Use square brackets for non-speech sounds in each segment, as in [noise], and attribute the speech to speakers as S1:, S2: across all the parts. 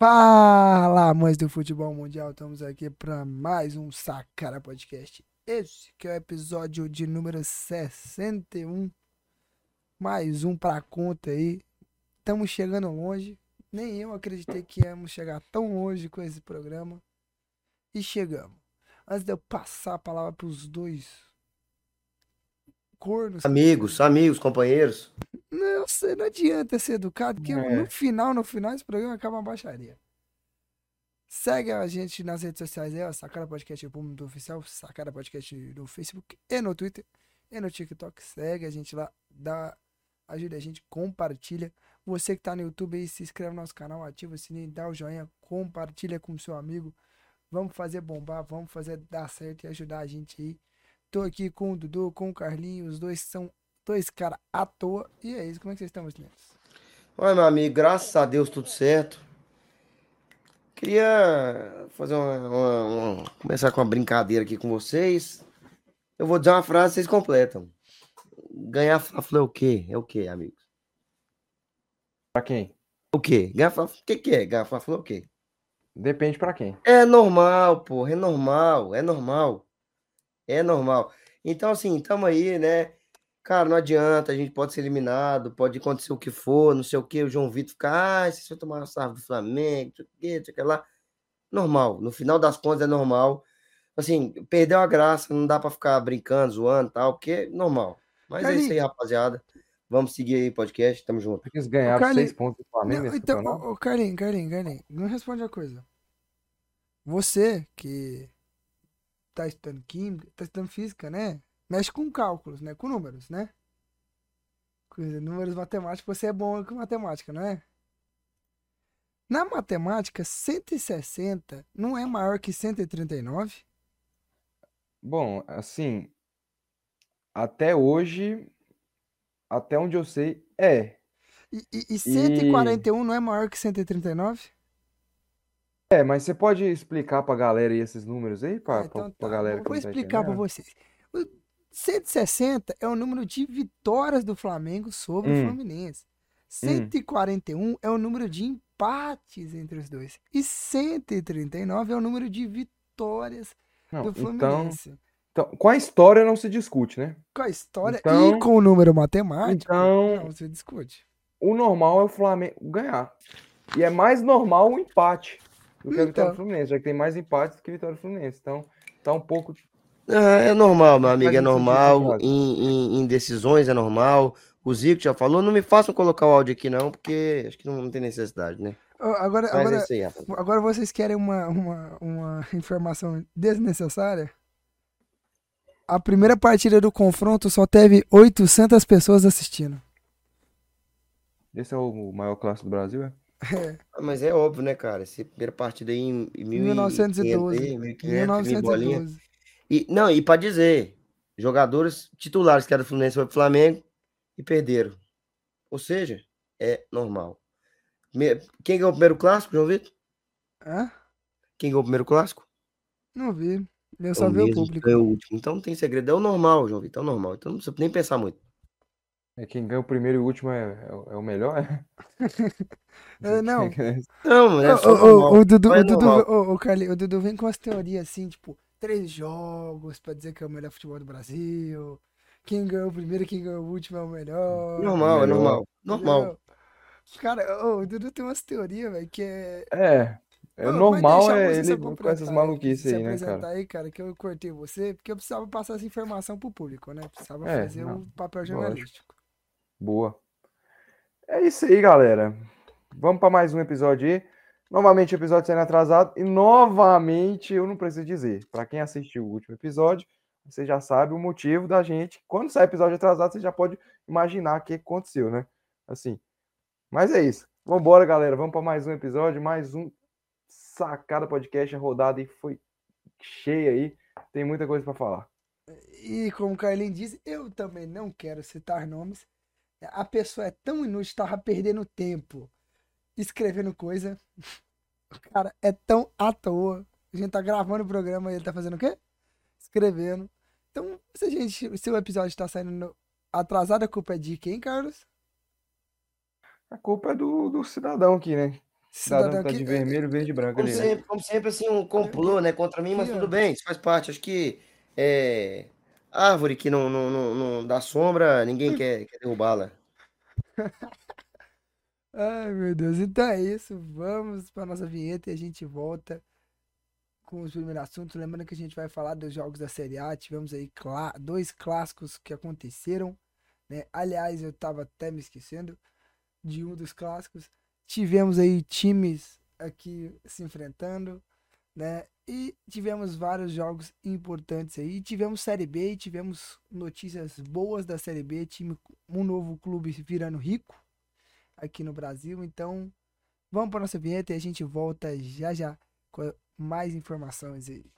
S1: Fala, amantes do futebol mundial, estamos aqui para mais um Sacara Podcast. Esse que é o episódio de número 61. Mais um pra conta aí. Estamos chegando longe. Nem eu acreditei que íamos chegar tão longe com esse programa. E chegamos. Antes de eu passar a palavra para os dois cornos.
S2: Amigos, amigos, companheiros.
S1: Não, sei, não adianta ser educado, porque
S3: É.
S1: no final, no final, esse programa acaba uma baixaria. Segue a gente nas redes sociais aí, ó, Sacada Podcast o público oficial, Sacada Podcast no Facebook e no Twitter e no TikTok. Segue a gente lá, dá, ajuda a gente, compartilha. Você que tá no YouTube aí, se inscreve no nosso canal, ativa o sininho, dá o joinha, compartilha com o seu amigo. Vamos fazer bombar, vamos fazer dar certo e ajudar a gente aí. Tô aqui com o Dudu, com o Carlinhos, os dois são dois caras à toa. E é isso, como é que vocês estão, meus meninos?
S2: Oi, meu amigo, graças a Deus tudo certo. Queria fazer uma, uma- uma- começar com uma brincadeira aqui com vocês. Eu vou dizer uma frase, vocês completam. Ganhar Fla-Flu é o quê? É o quê, amigos?
S3: Pra quem?
S2: O quê? Ganhar o que que é? Ganhar Fla-Flu é o quê?
S3: Depende pra quem.
S2: É normal, porra, é normal, é normal. É normal. Então, assim, tamo aí, né? Cara, não adianta, a gente pode ser eliminado, pode acontecer o que for, não sei o que, o João Vitor ficar, ah, você vai tomar uma sarra do Flamengo, não sei o que, não sei o que lá. Normal, no final das contas é normal. Assim, perdeu a graça, não dá pra ficar brincando, zoando e tal, porque é normal. Mas é isso aí, rapaziada. Vamos seguir aí o podcast, tamo junto.
S3: Eles ganharam
S1: Carlinhos-
S3: seis pontos do Flamengo
S1: Não, então, Carlinhos, Carlinhos, Carlinhos, não responde a coisa. Você que tá estudando química, tá estudando física, né? Mexe com cálculos, né? Com números, né? Com números matemáticos, você é bom com matemática, não é? Na matemática, 160 não é maior que 139?
S3: Bom, assim, até hoje, até onde eu sei, é.
S1: E, e, e 141 não é maior que 139?
S3: É, mas você pode explicar pra galera aí esses números aí, pra,
S1: Ah, então
S3: pra, pra
S1: tá.
S3: galera que
S1: vou
S3: tá
S1: explicar
S3: entendendo?
S1: vocês. O 160 é o número de vitórias do Flamengo sobre o
S3: Hum.
S1: Fluminense. 141 é o número de empates entre os dois. E 139 é o número de vitórias
S3: Não,
S1: do
S3: então,
S1: Fluminense.
S3: então, com a história não se discute, né?
S1: Com a história e
S3: então-
S1: com o número matemático,
S3: então-
S1: não se discute.
S3: O normal é o Flamengo ganhar. E é mais normal o empate do que a vitória
S1: Então.
S3: do Fluminense, já que tem mais empates do que vitória do Fluminense. Então, tá um pouco.
S2: Ah, é normal, meu amigo, é normal.
S3: Thiago.
S2: Em, em, em decisões é normal. O Zico já falou, não me façam colocar o áudio aqui não, porque acho que não, não tem necessidade, né?
S1: Agora,
S2: Mas é
S1: agora,
S2: rapaz.
S1: agora vocês querem uma, uma, uma informação desnecessária? A primeira partida do confronto só teve 800 pessoas assistindo.
S3: Esse é o maior clássico do Brasil, é?
S2: Ah, Mas é óbvio, né, cara? Essa primeira partida aí em em
S1: 1912.
S2: 1500, 1500, mil bolinha.
S1: 1912.
S2: E, não, e pra dizer, jogadores titulares que eram do Fluminense foi pro Flamengo e perderam. Ou seja, é normal. Quem ganhou o primeiro clássico, João Vitor?
S1: Hã?
S2: Quem ganhou o primeiro clássico?
S1: Não vi. Eu
S2: É
S1: só
S2: o
S1: vi o público.
S2: o último. Então não tem segredo. É o normal, João Vitor. É o normal. Então não precisa nem pensar muito.
S3: É quem ganha o primeiro e o último é, é, o- é o melhor, [laughs] é?
S1: Não.
S2: Não, mas é só normal.
S1: ô, o Dudu,
S2: é
S1: o Dudu, ô, Carlinhos, o Dudu vem com as teorias assim, tipo, três jogos pra dizer que é o melhor futebol do Brasil. Quem ganhou o primeiro, quem ganhou o último é o melhor.
S2: Normal, é normal. Normal.
S1: Entendeu? Cara, o Dudu tem umas teorias, velho, que é.
S3: É, é
S1: mas
S3: normal é ele com essas maluquices aí, né,
S1: apresentar
S3: cara?
S1: aí, cara, que eu cortei você, porque eu precisava passar essa informação pro público, né? Precisava
S3: É,
S1: fazer o papel
S3: lógico. Boa. É isso aí, galera. Vamos para mais um episódio aí. Novamente, episódio sendo atrasado. E novamente, eu não preciso dizer. Para quem assistiu o último episódio, você já sabe o motivo da gente. Quando sai episódio atrasado, você já pode imaginar o que aconteceu, né? Assim. Mas é isso. Vambora, galera. Vamos para mais um episódio, mais um Sacada Podcast. A rodada aí foi cheia aí. Tem muita coisa para falar.
S1: E como o Carlinhos disse, eu também não quero citar nomes. A pessoa é tão inútil, tava perdendo tempo escrevendo coisa. O cara é tão à toa. A gente tá gravando o programa e ele tá fazendo o quê? Escrevendo. Então, se a gente, se o episódio tá saindo no- atrasado, a culpa é de quem, Carlos?
S3: A culpa é do, do cidadão aqui, né? Cidadão tá
S1: que-
S3: de vermelho, verde e branco
S2: Como
S3: ali. né?
S2: sempre, como sempre, assim, um complô, né, contra mim, mas tudo bem, isso faz parte. Acho que é, árvore que não, não, não, não dá sombra, ninguém quer, quer derrubá-la. [laughs]
S1: Ai, meu Deus. Então é isso. Vamos para nossa vinheta e a gente volta com os primeiros assuntos. Lembrando que a gente vai falar dos jogos da Série A. Tivemos aí dois clássicos que aconteceram. Né? Aliás, eu tava até me esquecendo de um dos clássicos. Tivemos aí times aqui se enfrentando, né? E tivemos vários jogos importantes aí. Tivemos Série B tivemos notícias boas da Série B. Time, um novo clube virando rico aqui no Brasil. Então, vamos para nossa vinheta e a gente volta já já com mais informações aí.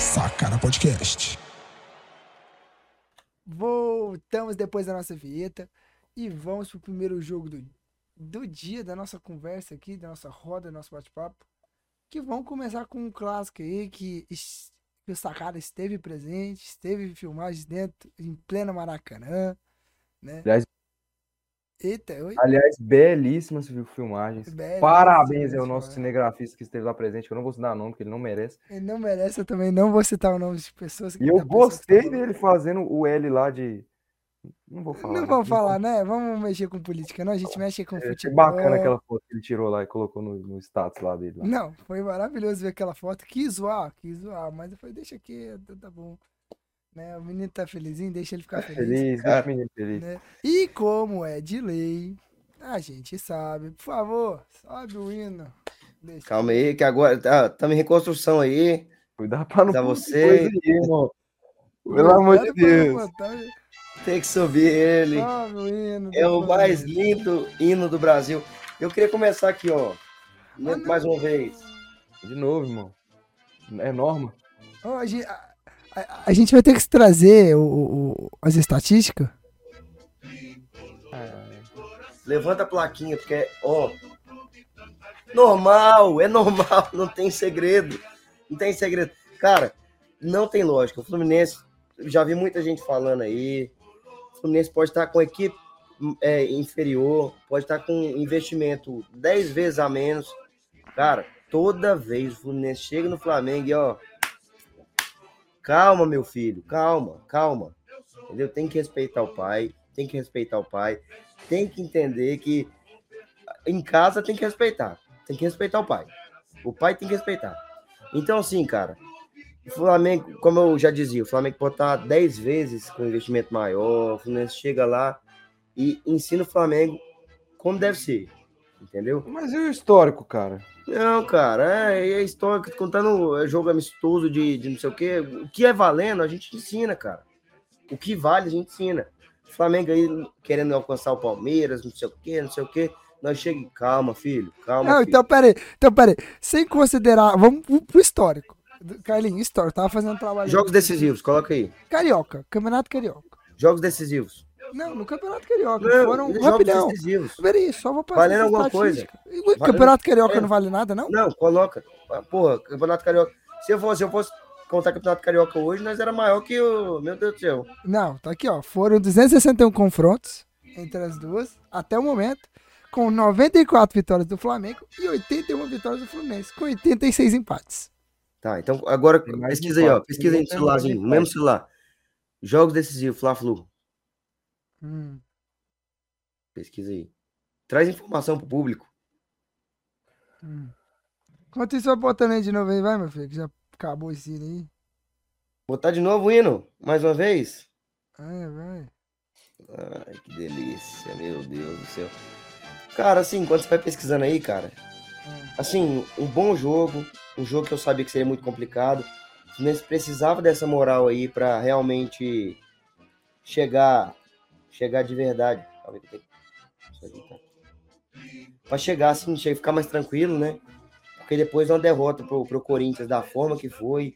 S4: Sacana Podcast.
S1: Voltamos depois da nossa vinheta e vamos pro primeiro jogo do, do dia da nossa conversa aqui, da nossa roda, do nosso bate-papo. Que vamos começar com um clássico aí que, que o Sakara esteve presente, esteve filmagens dentro, em plena Maracanã, né?
S3: Aliás,
S1: Eita, oi?
S3: aliás, belíssimas fil- filmagens.
S1: Belíssimas
S3: Parabéns ao nosso
S1: filmagens.
S3: cinegrafista que esteve lá presente, que eu não vou citar nome, porque ele não merece.
S1: Ele não merece, eu também não vou citar o nome de pessoas.
S3: E eu
S1: tá
S3: gostei dele fazendo o L lá de. Não vou falar.
S1: Não
S3: né?
S1: vamos falar, né? Vamos mexer com política, não? A gente mexe com
S3: É,
S1: futebol.
S3: bacana aquela foto que ele tirou lá e colocou no, no status lá dele. Lá.
S1: Não, foi maravilhoso ver aquela foto. Quis zoar, quis zoar, mas eu falei, deixa aqui, tá bom. Né? O menino tá felizinho, deixa ele ficar feliz.
S3: Feliz,
S2: Cara.
S3: deixa o menino feliz.
S1: né? E como é de lei, a gente sabe. Por favor, sobe o hino. Deixa.
S2: Calma aí, que agora tá, estamos em reconstrução aí.
S3: Cuidado pra não pôr
S2: você.
S3: aí, irmão. Pelo amor de Deus.
S2: Tem que subir ele.
S1: Sobe o hino.
S2: É o mais lindo hino do Brasil. Eu queria começar aqui, ó.
S1: Ah, não.
S2: Mais uma vez.
S3: De novo, irmão. É norma.
S1: A, gente, a- gente vai ter que trazer o- o- as estatísticas.
S2: Levanta a plaquinha, porque, ó. Normal, é normal, [laughs] não tem segredo. Não tem segredo. Cara, não tem lógica. O Fluminense, já vi muita gente falando aí. O Fluminense pode estar com equipe é, inferior, pode estar com investimento 10 vezes a menos. Cara, toda vez o Fluminense chega no Flamengo e, ó. Calma, meu filho, calma, calma. Entendeu? Tem que respeitar o pai, tem que respeitar o pai, tem que entender que em casa tem que respeitar, tem que respeitar o pai. O pai tem que respeitar. Então, assim, cara, o Flamengo, como eu já dizia, o Flamengo pode estar 10 vezes com investimento maior, o Fluminense chega lá e ensina o Flamengo como deve ser, entendeu?
S3: Mas e o histórico, cara?
S2: Não, cara, é, é história, contando é jogo amistoso de, de não sei o quê. O que é valendo, a gente ensina, cara. O que vale, a gente ensina. O Flamengo aí querendo alcançar o Palmeiras, não sei o quê, não sei o quê. Nós chega, calma, filho, calma.
S1: Não,
S2: filho.
S1: então peraí, então peraí. Sem considerar, vamos pro, pro histórico. Carlinhos, histórico, tava fazendo um trabalho.
S2: Jogos decisivos, coloca aí.
S1: Carioca, Campeonato Carioca.
S2: Jogos decisivos.
S1: Não, no Campeonato Carioca.
S2: Não,
S1: foram
S2: jogos
S1: rapidão.
S2: decisivos.
S1: Peraí, só vou passar
S2: Valendo alguma.
S1: E o
S2: Valendo-
S1: Campeonato Carioca
S2: É.
S1: não vale nada, não?
S2: Não, coloca. Ah, Porra, Campeonato Carioca. Se eu fosse, se eu fosse contar Campeonato Carioca hoje, nós era maior que o. Meu Deus do céu.
S1: Não, tá aqui, ó. Foram 261 confrontos entre as duas, até o momento, com 94 vitórias do Flamengo e 81 vitórias do Fluminense, com 86 empates.
S2: Tá, então agora pesquisa aí, ó. Pesquisa aí no celularzinho, mesmo celular. Jogos decisivos, Fla-Flu.
S1: Hum.
S2: Pesquisa aí. Traz informação pro público.
S1: hum. Isso, vai botando aí de novo aí, vai, meu filho, que já acabou esse hino aí.
S2: Botar de novo o hino, mais uma vez.
S1: É, vai.
S2: Ai, que delícia, meu Deus do céu. Cara, assim, quando você vai pesquisando aí, cara,
S1: Hum.
S2: assim, um bom jogo, um jogo que eu sabia que seria muito complicado. O Fluminense precisava dessa moral aí pra realmente chegar, chegar de verdade. Pra chegar assim, che- ficar mais tranquilo, né? Porque depois de uma derrota pro, pro Corinthians da forma que foi,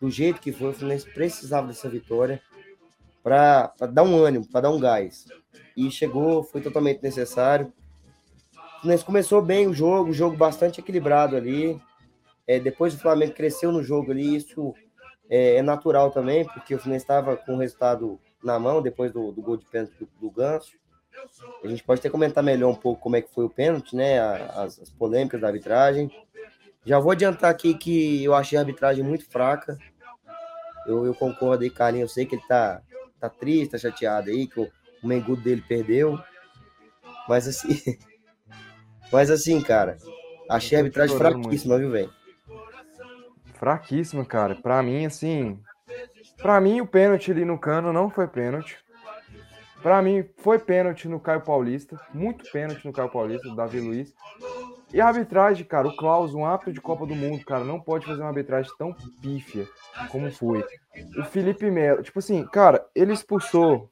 S2: do jeito que foi, o Fluminense precisava dessa vitória para dar um ânimo, para dar um gás. E chegou, foi totalmente necessário. O Fluminense começou bem o jogo, o jogo bastante equilibrado ali. É, depois o Flamengo cresceu no jogo ali, isso é, é natural também, porque o Fluminense estava com o resultado na mão depois do, do gol de pênalti do, do Ganso. A gente pode até comentar melhor um pouco como é que foi o pênalti, né? As, as polêmicas da arbitragem. Já vou adiantar aqui que eu achei a arbitragem muito fraca. Eu, eu concordo aí, Carlinhos. Eu sei que ele tá, tá triste, tá chateado aí, que o, o Mengudo dele perdeu. Mas assim. [laughs] mas assim, cara. Achei a arbitragem fraquíssima, viu, velho?
S3: Fraquíssima, cara. Pra mim, assim. Pra mim, o pênalti ali no cano não foi pênalti. Pra mim, foi pênalti no Caio Paulista. Muito pênalti no Caio Paulista, do Davi Luiz. E a arbitragem, cara, o Klaus, um árbitro de Copa do Mundo, cara, não pode fazer uma arbitragem tão pífia como foi. O Felipe Melo, tipo assim, cara, ele expulsou.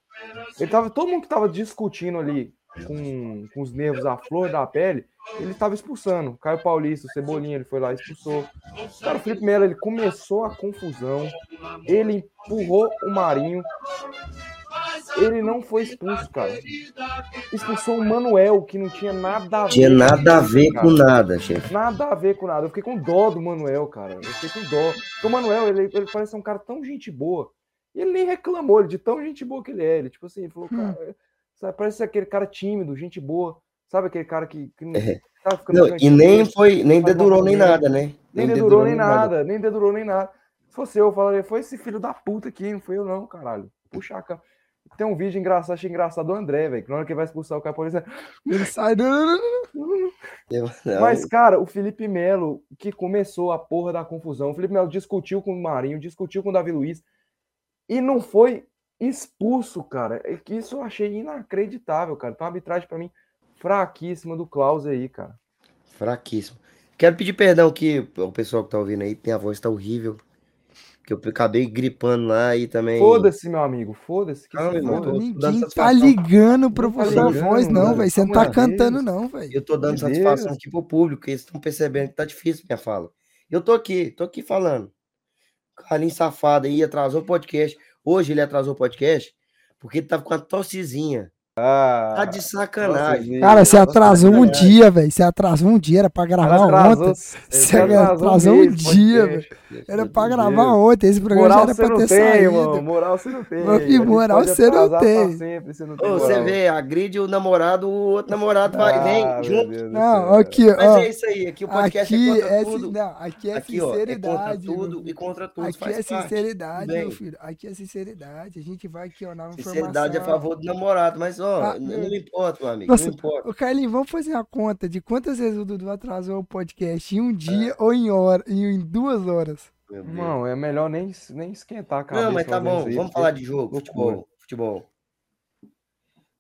S3: Ele tava, todo mundo que tava discutindo ali com, com os nervos à flor da pele, ele tava expulsando. Caio Paulista, o Cebolinha, ele foi lá e expulsou. Cara, o Felipe Melo, ele começou a confusão, ele empurrou o Marinho, ele não foi expulso, cara. Expulsou o Manuel, que não tinha nada a ver.
S2: Tinha nada a ver com nada, chefe.
S3: Nada a ver com nada. Eu fiquei com dó do Manuel, cara. Eu fiquei com dó. Porque o Manuel, ele, ele parece um cara tão gente boa. E ele nem reclamou de tão gente boa que ele é. Ele, tipo assim, ele falou, hum. cara, sabe, parece aquele cara tímido, gente boa. Sabe aquele cara que. que
S2: é. tá não, e nem foi, nem dedurou nem nada, né?
S3: Nem, nem dedurou nem nada, nada, nem dedurou nem nada. Se fosse eu, eu falaria, foi esse filho da puta aqui, não foi eu, não, caralho. Puxa a cama. Tem um vídeo engraçado, achei engraçado do André, velho. Que na hora que vai expulsar o cara, por exemplo, [laughs] ele sai. Mas, cara, o Felipe Melo, que começou a porra da confusão. O Felipe Melo discutiu com o Marinho, discutiu com o Davi Luiz e não foi expulso, cara. É que isso eu achei inacreditável, cara. Então, a arbitragem para mim fraquíssima do Klaus aí, cara.
S2: Fraquíssimo. Quero pedir perdão que o pessoal que tá ouvindo aí, tem a voz tá horrível que eu acabei gripando lá e também.
S3: Foda-se, meu amigo, foda-se.
S1: Não, irmão, tô, ninguém tô tá ligando pro tá sua voz, não, velho. Você não tá cantando, não, velho.
S2: Eu tô dando satisfação Deus. aqui pro público, eles estão percebendo que tá difícil minha fala. Eu tô aqui, tô aqui falando. Carlinhos safado aí, atrasou o podcast. Hoje ele atrasou o podcast porque ele tava com a tossezinha. Ah, tá de sacanagem.
S1: Cara, você atrasou um dia, velho. Você atrasou um dia, era pra gravar ontem. Você atrasou um dia, velho. Era pra gravar ontem. Esse programa moral já era pra ter tem, saído. Mano.
S3: Moral você não tem.
S1: Meu moral você não tem.
S2: Sempre, você, não tem Ô, você vê, agride o namorado, o outro namorado vai, vem ah, junto.
S1: Não, aqui, ó.
S2: Mas é isso aí. Aqui o podcast
S1: aqui
S2: é contra
S1: é,
S2: tudo.
S1: Não, aqui é aqui, sinceridade. Ó, é
S2: contra tudo e contra tudo.
S1: Aqui é sinceridade, meu filho. Aqui é sinceridade. A gente vai aqui, ó, na informação.
S2: Sinceridade é a favor do namorado, mas, ó, ah, não importa, meu amigo. Nossa, não importa.
S1: Ô, Carlinhos, vamos fazer uma conta de quantas vezes o Dudu atrasou o podcast em um dia é. ou em hora, em duas horas.
S3: Não, é melhor nem, nem esquentar a cabeça.
S2: Não, mas tá bom, vamos falar de jogo, futebol, futebol.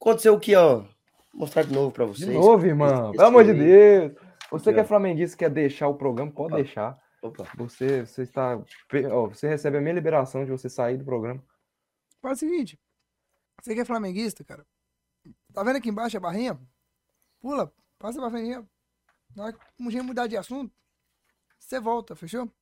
S2: Aconteceu o que, ó? Vou mostrar de novo pra vocês.
S3: De novo, irmão. Pelo amor de Deus. Você que é flamenguista quer deixar o programa, pode Opa. deixar. Opa. Você, você está. Ó, você recebe a minha liberação de você sair do programa.
S1: Faz o seguinte. Você que é flamenguista, cara. Tá vendo aqui embaixo a barrinha? Pula, passa a barrinha. Na hora que mudar de assunto, você volta, fechou?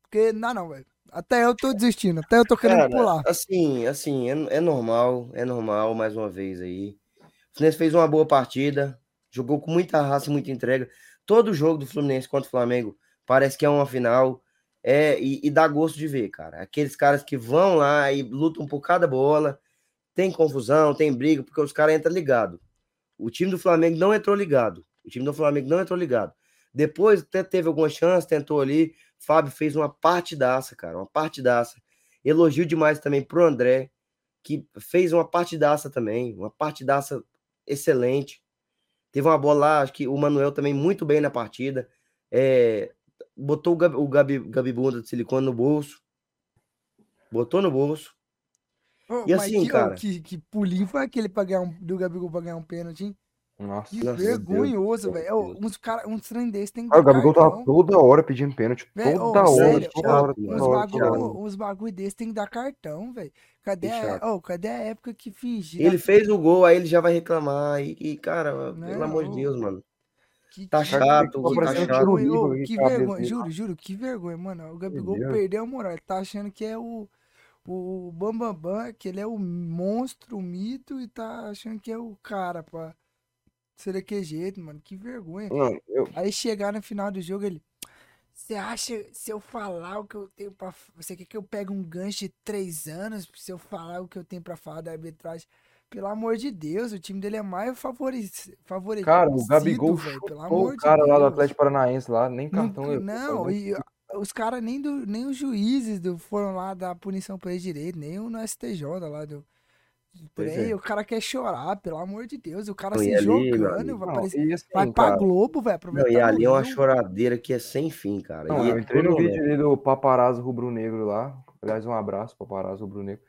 S1: Porque não, não, velho. Até eu tô desistindo, até eu tô querendo Cara, pular.
S2: Assim, assim, é, é, normal, é normal, mais uma vez aí. O Fluminense fez uma boa partida, jogou com muita raça, muita entrega. Todo jogo do Fluminense contra o Flamengo parece que é uma final. É, e, e dá gosto de ver, cara. Aqueles caras que vão lá e lutam por cada bola, tem confusão, tem briga, porque os caras entram ligado. O time do Flamengo não entrou ligado. O time do Flamengo não entrou ligado. Depois até teve alguma chance, tentou ali. Fábio fez uma partidaça, cara, uma partidaça. Elogio demais também pro André, que fez uma partidaça também, uma partidaça excelente. Teve uma bola lá, acho que o Manuel também muito bem na partida. É, botou o, Gabi, o Gabi, Gabi Bunda de silicone no bolso. Botou no bolso.
S1: Oh, e assim, que, cara. Que, que pulinho foi aquele pra ganhar um, do Gabigol pra ganhar um pênalti, hein?
S3: Nossa,
S1: que vergonhoso, velho. Uns, cara, uns trem desses tem
S3: que. Ah, o Gabigol tava toda hora pedindo pênalti. Véio, toda, oh, hora, sério, toda,
S1: oh,
S3: hora, toda
S1: uns
S3: hora.
S1: Bagulho, uns bagulho desses tem que dar cartão, velho. Cadê, a, oh, cadê a época que fingia?
S2: Ele fez o gol, aí ele já vai reclamar. E, e cara, Não, pelo amor de Deus, mano. Que, tá chato, que, tá chato.
S1: Que vergonha, juro, juro, que vergonha, mano. O Gabigol perdeu a moral. Ele tá achando que é o o Bambambam, Bam, Bam, que ele é o monstro, o mito, e tá achando que é o cara pra ser daquele jeito, mano. Que vergonha.
S3: Não, eu...
S1: Aí chegar no final do jogo, ele. Você acha, se eu falar o que eu tenho pra. Você quer que eu pegue um gancho de três anos se eu falar o que eu tenho pra falar da arbitragem? Pelo amor de Deus, o time dele é mais favorecido. favorecido
S3: Cara, o Gabigol
S1: pelo
S3: chutou
S1: amor
S3: o
S1: de
S3: cara lá do
S1: Deus.
S3: Atlético Paranaense lá, nem cartão
S1: Não,
S3: levou,
S1: não,
S3: foi
S1: e os caras nem, do- nem os juízes do, foram lá dar punição pra ele direito, nem o no STJ lá do, trem.
S3: é.
S1: O cara quer chorar, pelo amor de Deus. O cara
S2: Não,
S1: se
S2: ali,
S1: jogando, vai,
S3: Não,
S1: aparecer-
S3: assim,
S1: vai pra
S3: cara,
S1: Globo, velho,
S2: Não, e ali é uma choradeira que é sem fim, cara.
S3: Não,
S2: E
S3: eu entrei no vídeo ali do paparazzo rubro-negro lá. Aliás, um abraço, paparazzo rubro-negro.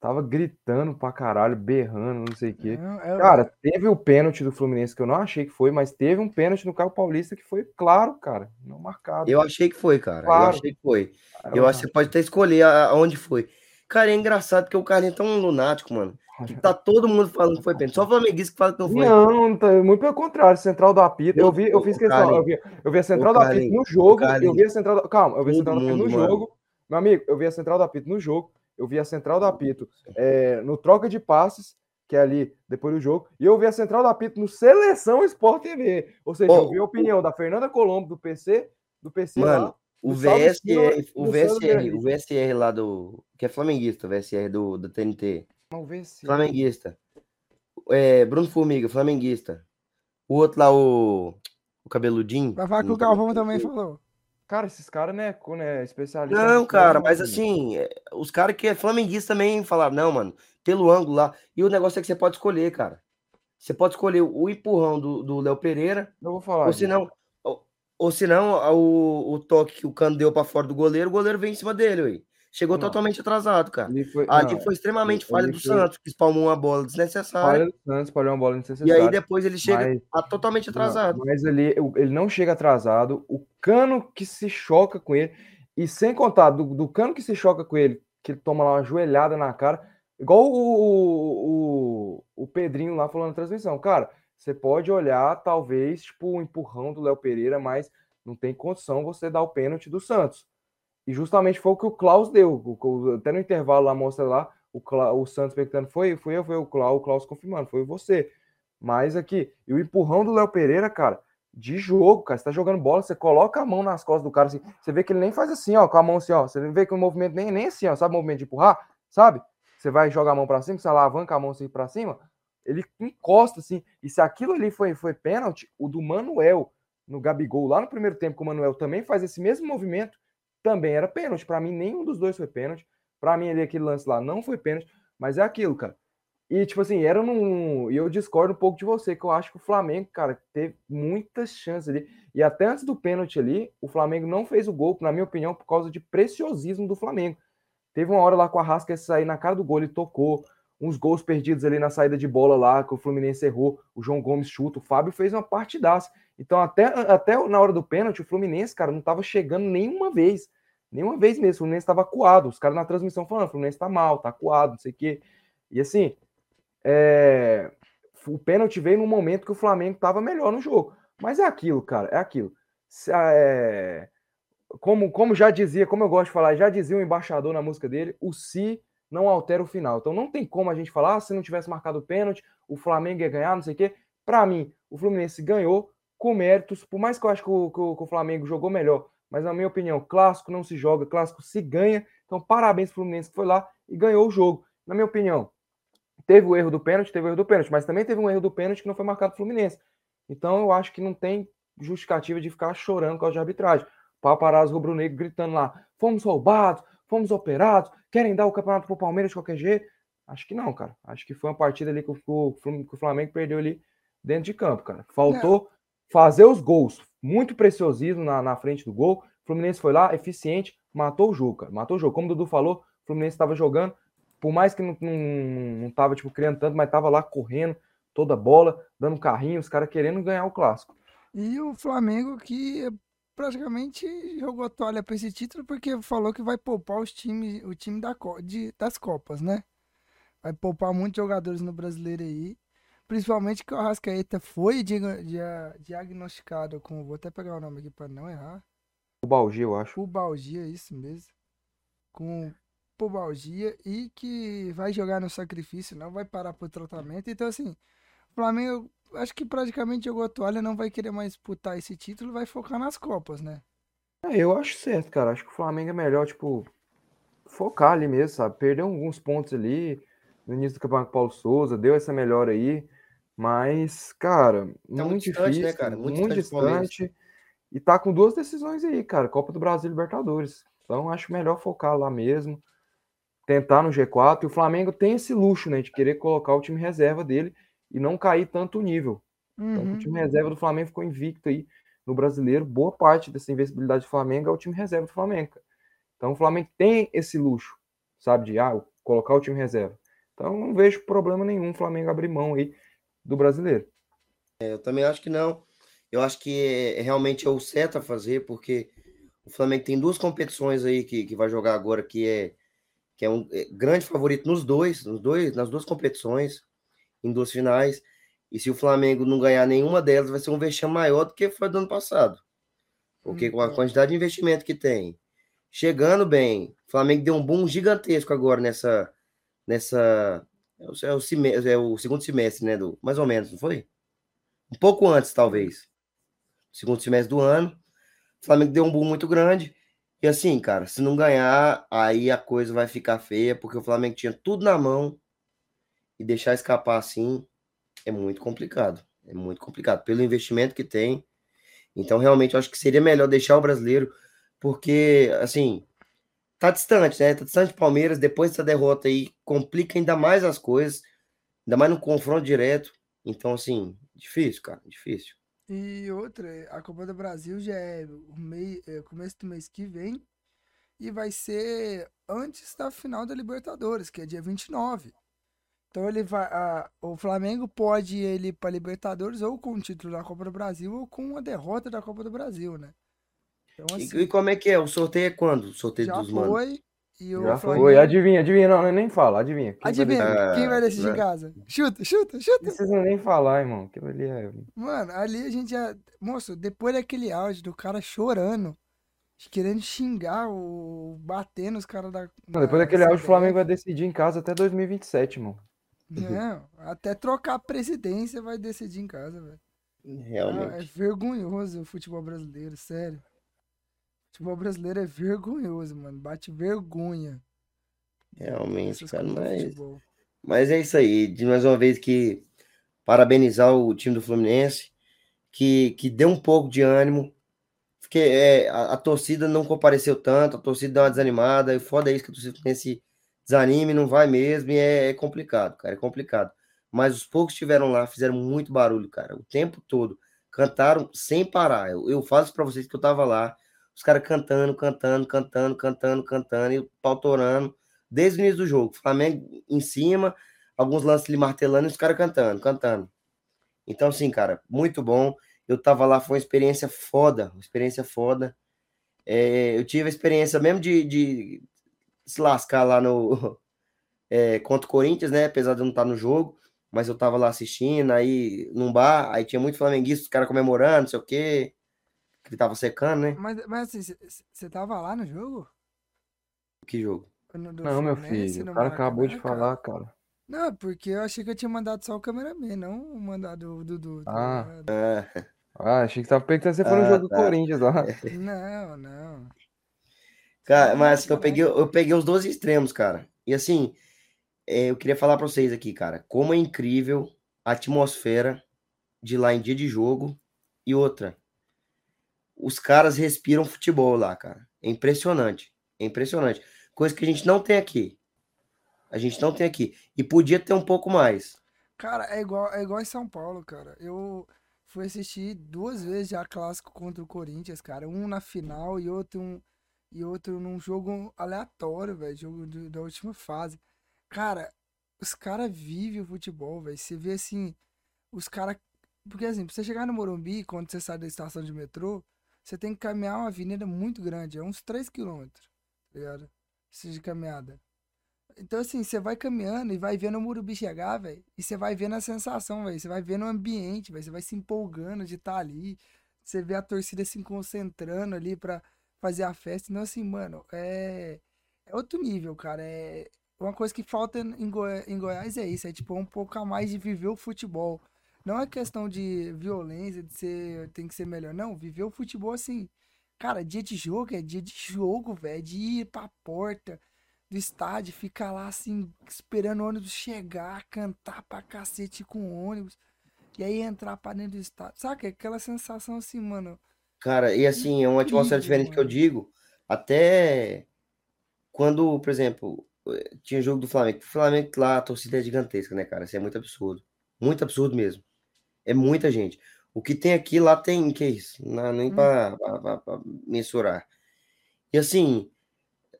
S3: Tava gritando pra caralho, berrando, não sei o quê.
S1: Não, é-
S3: Cara, teve o pênalti do Fluminense que eu não achei que foi, mas teve um pênalti no Carro Paulista que foi claro, cara. Não marcado.
S2: Eu achei que foi, cara. Eu
S3: Claro.
S2: achei que foi.
S3: Era
S2: Eu acho que você pode até escolher a- aonde foi. Cara, é engraçado porque o Carlinhos é tão lunático, mano. Que tá todo mundo falando que foi pênalti. Só o Flamenguista que fala que não foi.
S3: Não, tá- muito pelo contrário, central do apito. Eu vi, eu fiz questão, eu vi, eu vi a central do apito no jogo, eu vi a central do, calma, eu vi a central do apito no jogo. Meu amigo, eu vi a central do apito no jogo, eu vi a central do apito é, no troca de passes, que é ali depois do jogo, e eu vi a central do apito no Seleção Sport TV. Ou seja, eu vi a opinião da Fernanda Colombo do PC, do PC
S2: Mano,
S3: lá.
S2: O VSR, o VSR, o. VSR lá do. Que é flamenguista, o VSR do, do TNT.
S3: Ver se
S2: Flamenguista. É, Bruno Formiga, flamenguista. O outro lá, o. O cabeludinho.
S1: Vai falar que
S2: não
S1: o
S2: tá
S1: Galvão
S2: muito
S1: também falou.
S3: Cara, esses caras, né, né, especialistas.
S2: Não, cara, mas
S3: né,
S2: assim, é, os caras que é flamenguista também falaram, não, mano, pelo ângulo lá. E o negócio é que você pode escolher, cara. Você pode escolher o empurrão do do Léo Pereira,
S3: Eu vou falar.
S2: ou
S3: disso.
S2: se não, ou, ou se não, o, o toque que o Cano deu pra fora do goleiro, o goleiro veio em cima dele, ué. Chegou
S3: Não.
S2: totalmente atrasado, cara.
S3: Ali foi,
S2: Ali
S3: não,
S2: foi extremamente falha do
S3: foi-
S2: Santos, que espalmou uma bola desnecessária.
S3: falha do Santos, espalhou uma bola
S2: E
S3: desnecessária.
S2: aí depois ele chega
S3: mas-
S2: a- totalmente atrasado.
S3: Não, mas o- ele não chega atrasado. O cano que se choca com ele, e sem contar do, do cano que se choca com ele, que ele toma lá uma joelhada na cara, igual o, o, o Pedrinho lá falando na transmissão. Cara, você pode olhar, talvez, tipo, o empurrão do Léo Pereira, mas não tem condição você dar o pênalti do Santos. E justamente foi o que o Klaus deu. Até no intervalo lá, mostra lá, o, o Santos perguntando, foi, foi eu, foi o Klaus, o Klaus confirmando, foi você. Mas aqui, e o empurrão do Léo Pereira, cara, de jogo, cara, você tá jogando bola, você coloca a mão nas costas do cara, assim, você vê que ele nem faz assim, ó, com a mão assim, ó, você vê que o movimento nem, nem assim, ó, sabe o movimento de empurrar, sabe? Você vai jogar a mão pra cima, você alavanca a mão assim pra cima, ele encosta assim, e se aquilo ali foi, foi pênalti, o do Manuel no Gabigol, lá no primeiro tempo, que o Manuel também faz esse mesmo movimento, também era pênalti, Pra mim nenhum dos dois foi pênalti, Pra mim ali aquele lance lá não foi pênalti, mas é aquilo, cara, e, tipo assim, era num. E eu discordo um pouco de você, que eu acho que o Flamengo, cara, teve muitas chances ali. E até antes do pênalti ali, o Flamengo não fez o gol, na minha opinião, por causa de preciosismo do Flamengo. Teve uma hora lá com a Rasca sair na cara do gol, ele tocou. Uns gols perdidos ali na saída de bola lá, que o Fluminense errou. O João Gomes chuta, o Fábio fez uma partidaça. Então, até, até na hora do pênalti, o Fluminense, cara, não tava chegando nenhuma vez. Nenhuma vez mesmo. O Fluminense tava acuado. Os caras na transmissão falando, o Fluminense tá mal, tá acuado, não sei o quê. E assim, é, o pênalti veio num momento que o Flamengo estava melhor no jogo. Mas é aquilo, cara, é aquilo. Se- é, como, como já dizia, como eu gosto de falar, já dizia o embaixador na música dele, o se não altera o final. Então não tem como a gente falar, ah, se não tivesse marcado o pênalti, o Flamengo ia ganhar, não sei o quê. Para mim, o Fluminense ganhou com méritos, por mais que eu acho que o, que o- que o Flamengo jogou melhor. Mas na minha opinião, clássico não se joga, clássico se ganha. Então parabéns pro Fluminense que foi lá e ganhou o jogo. Na minha opinião, teve o erro do pênalti, teve o erro do pênalti, mas também teve um erro do pênalti que não foi marcado Fluminense. Então eu acho que não tem justificativa de ficar chorando por causa de arbitragem. Paparazzo rubro-negro gritando lá: fomos roubados, fomos operados, querem dar o campeonato pro Palmeiras de qualquer jeito. Acho que não, cara. Acho que foi uma partida ali que o, que o o Flamengo perdeu ali dentro de campo, cara. Faltou fazer os gols. Muito preciosismo na, na frente do gol. O Fluminense foi lá, eficiente, matou o jogo, cara. Matou o jogo. Como o Dudu falou, o Fluminense estava jogando, por mais que não, não, não tava, tipo, criando tanto, mas tava lá correndo, toda bola, dando carrinho, os caras querendo ganhar o clássico.
S1: E o Flamengo que praticamente jogou a toalha pra esse título porque falou que vai poupar os times, o time da, de- das Copas, né? Vai poupar muitos jogadores no brasileiro aí. Principalmente que o Arrascaeta foi dia- diagnosticado com. Vou até pegar o nome aqui pra não errar.
S3: O Balgi, eu acho.
S1: Pubalgia, isso mesmo. Com pubalgia e que vai jogar no sacrifício, não vai parar pro tratamento. Então, assim, o Flamengo acho que praticamente jogou a toalha, não vai querer mais disputar esse título, vai focar nas Copas, né?
S3: É, eu acho certo, cara. Acho que o Flamengo é melhor, tipo, focar ali mesmo, sabe? Perdeu alguns pontos ali no início do Campeonato Paulo Souza, deu essa melhora aí, mas, cara,
S2: Tá
S3: muito
S2: muito distante, né,
S3: difícil,
S2: cara? Muito
S3: muito
S2: distante.
S3: E tá com duas decisões aí, cara, Copa do Brasil e Libertadores. Então, acho melhor focar lá mesmo, tentar no G4. E o Flamengo tem esse luxo, né, de querer colocar o time reserva dele e não cair tanto o nível. Então, o
S1: Uhum.
S3: time reserva do Flamengo ficou invicto aí no brasileiro. Boa parte dessa invencibilidade do Flamengo é o time reserva do Flamengo. Então, o Flamengo tem esse luxo, sabe, de ah, colocar o time reserva. Então, não vejo problema nenhum o Flamengo abrir mão aí do brasileiro.
S2: Eu também acho que não. Eu acho que é, realmente é o certo a fazer, porque o Flamengo tem duas competições aí que, que vai jogar agora, que é, que é um é grande favorito nos dois, nos dois, nas duas competições, em duas finais. E se o Flamengo não ganhar nenhuma delas, vai ser um vexame maior do que foi do ano passado. Porque com a
S1: Então.
S2: quantidade de investimento que tem, chegando bem, o Flamengo deu um boom gigantesco agora nessa. nessa é o, é é o segundo semestre, né? Do, mais ou menos, não foi? Um pouco antes, talvez. Segundo semestre do ano. O Flamengo deu um boom muito grande. E assim, cara, se não ganhar, aí a coisa vai ficar feia, porque o Flamengo tinha tudo na mão e deixar escapar assim é muito complicado. É muito complicado. Pelo investimento que tem. Então, realmente, eu acho que seria melhor deixar o brasileiro, porque, assim, tá distante, né? Tá distante do Palmeiras. Depois dessa derrota aí, complica ainda mais as coisas, ainda mais no confronto direto. Então, assim, difícil, cara, difícil.
S1: E outra, a Copa do Brasil já é o mei, é começo do mês que vem e vai ser antes da final da Libertadores, que é dia 29. Então ele vai, a- o Flamengo pode ir ele para Libertadores ou com o título da Copa do Brasil ou com a derrota da Copa do Brasil, né? Então
S2: E,
S1: assim,
S2: e como é que é? O sorteio é quando? O sorteio
S1: já
S2: dos manos?
S1: foi e o
S3: Já foi.
S1: Flamengo
S3: Adivinha, adivinha, não, nem fala, adivinha. Quem vai
S1: Adivinha,
S3: decidir?
S1: quem vai
S2: Ah,
S1: decidir em
S2: né?
S1: casa? Chuta, chuta,
S3: Não
S1: chuta.
S3: precisa nem falar, irmão. Aquilo ali é.
S1: Mano, ali a gente já. Moço, depois daquele áudio do cara chorando, querendo xingar o. batendo os caras da.
S3: Não, depois
S1: da
S3: daquele áudio, o Flamengo vai decidir em casa até 2027, irmão.
S1: Não, até trocar a presidência vai decidir em casa, velho. Ah, é
S2: Realmente.
S1: vergonhoso o futebol brasileiro, sério. O futebol brasileiro é vergonhoso, mano. Bate vergonha.
S2: Realmente,
S1: Essas
S2: cara. Mas, mas é isso aí. De mais uma vez que parabenizar o time do Fluminense, que, que deu um pouco de ânimo. Porque é, a, a torcida não compareceu tanto, a torcida deu uma desanimada. E foda é isso que a torcida do Fluminense desanime, não vai mesmo. E é, é complicado, cara. É complicado. Mas os poucos que estiveram lá fizeram muito barulho, cara. O tempo todo. Cantaram sem parar. Eu, eu falo isso pra vocês que eu tava lá. Os caras cantando, cantando, cantando, cantando, cantando, e o pau torando, desde o início do jogo. Flamengo em cima, alguns lances ali martelando e os caras cantando, cantando. Então, assim, cara, muito bom. Eu tava lá, foi uma experiência foda, uma experiência foda. É, eu tive a experiência mesmo de, de se lascar lá no [laughs] é, contra o Corinthians, né? Apesar de eu não estar no jogo, mas eu tava lá assistindo, aí num bar, aí tinha muito flamenguista, os caras comemorando, não sei o quê, que tava secando, né?
S1: Mas, mas assim, você tava lá no jogo?
S2: Que jogo?
S1: No- do
S3: Não, meu filho.
S1: no
S3: O cara acabou de falar,
S1: cara? Não, porque eu achei que eu tinha mandado só o cameraman, não o mandado o Dudu, tá
S3: Ah.
S1: ligado?
S2: Ah,
S3: Ah, achei que tava perguntando se foi no
S2: Ah,
S3: jogo do
S2: tá.
S3: Corinthians lá. [laughs]
S1: Não, não.
S2: Cara, mas eu peguei, eu peguei os dois extremos, cara. E assim, é, eu queria falar pra vocês aqui, cara, como é incrível a atmosfera de lá em dia de jogo e outra. Os caras respiram futebol lá, cara. É impressionante. É impressionante. Coisa que a gente não tem aqui. A gente não tem aqui. E podia ter um pouco mais.
S1: Cara, é igual, é igual em São Paulo, cara. Eu fui assistir duas vezes já clássico contra o Corinthians, cara. Um na final e outro, um, e outro num jogo aleatório, velho. Jogo do- da última fase. Cara, os caras vivem o futebol, velho. Você vê assim, os caras. Porque assim, pra você chegar no Morumbi, quando você sai da estação de metrô, você tem que caminhar uma avenida muito grande, é uns 3 quilômetros, tá ligado? De caminhada. Então, assim, você vai caminhando e vai vendo o Murubi chegar, velho. E você vai vendo a sensação, velho. Você vai vendo o ambiente. Você vai se empolgando de estar ali. Você vê a torcida se concentrando ali pra fazer a festa. Então, assim, mano, é, é outro nível, cara. É uma coisa que falta em, Goi- em Goiás é isso. É tipo um pouco a mais de viver o futebol. Não é questão de violência, de ser, tem que ser melhor. Não, viver o futebol assim. Cara, dia de jogo é dia de jogo, velho. De ir pra porta do estádio, ficar lá assim, esperando o ônibus chegar, cantar pra cacete com o ônibus. E aí entrar pra dentro do estádio. Sabe? Aquela sensação assim, mano.
S2: Cara, e assim, é uma atmosfera diferente que eu
S1: mano.
S2: digo, até quando, por exemplo, eh, tinha jogo do Flamengo. O Flamengo lá, a torcida é gigantesca, né, cara? Isso é muito absurdo. Muito absurdo mesmo. É muita gente. O que tem aqui, lá tem, que é isso? Não nem
S1: Hum.
S2: pra mensurar. E assim,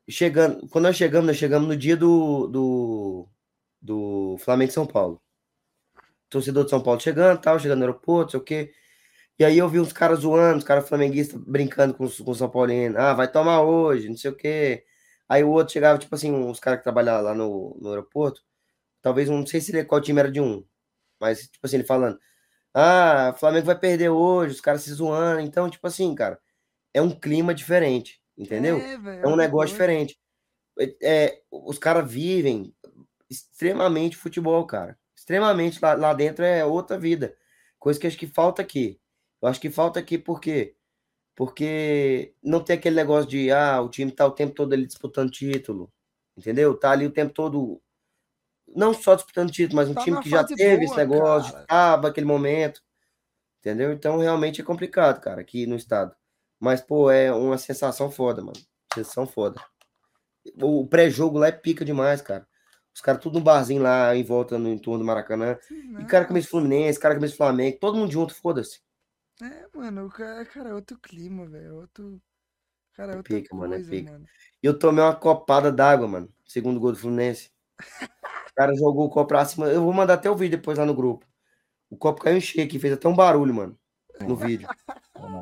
S2: chegando, quando nós chegamos, nós chegamos no dia do, do, do Flamengo São Paulo. Torcedor de São Paulo chegando, tal, chegando no aeroporto, não sei o quê. E aí eu vi uns caras zoando, os caras flamenguistas brincando com, com o São Paulino. Ah, vai tomar hoje, não sei o quê. Aí o outro chegava, tipo assim, uns caras que trabalhavam lá no, no aeroporto. Talvez, não sei se ele, qual time era de um. Mas, tipo assim, ele falando. Ah, o Flamengo vai perder hoje, os caras se zoando. Então, tipo assim, cara, é um clima diferente, entendeu?
S1: É, velho.
S2: É um
S1: outra
S2: negócio
S1: coisa.
S2: diferente. É, é, os caras vivem extremamente futebol, cara. Extremamente lá, lá dentro é outra vida. Coisa que acho que falta aqui. Eu acho que falta aqui por quê? Porque não tem aquele negócio de, ah, o time tá o tempo todo ali disputando título. Entendeu? Tá ali o tempo todo. Não só disputando título, mas um
S1: Tá
S2: time que já teve esse
S1: boa,
S2: negócio,
S1: cara.
S2: tava aquele momento. Entendeu? Então realmente é complicado, cara, aqui no estado. Mas, pô, é uma sensação foda, mano. Sensação foda. O pré-jogo lá é pica demais, cara. Os caras tudo no barzinho lá, em volta, no entorno do Maracanã. E cara camisa. Fluminense, cara camisa Flamengo, todo mundo junto, foda-se.
S1: É, mano, cara, cara, é outro clima, velho. é Outro. Cara, é
S2: É
S1: outra
S2: pica, mano, é
S1: coisa,
S2: pica.
S1: mano.
S2: E eu tomei uma copada d'água, mano. Segundo gol do Fluminense. [laughs] O cara jogou o copo pra cima. Eu vou mandar até o vídeo depois lá no grupo. O copo caiu em cheio aqui, fez até um barulho, mano. No vídeo.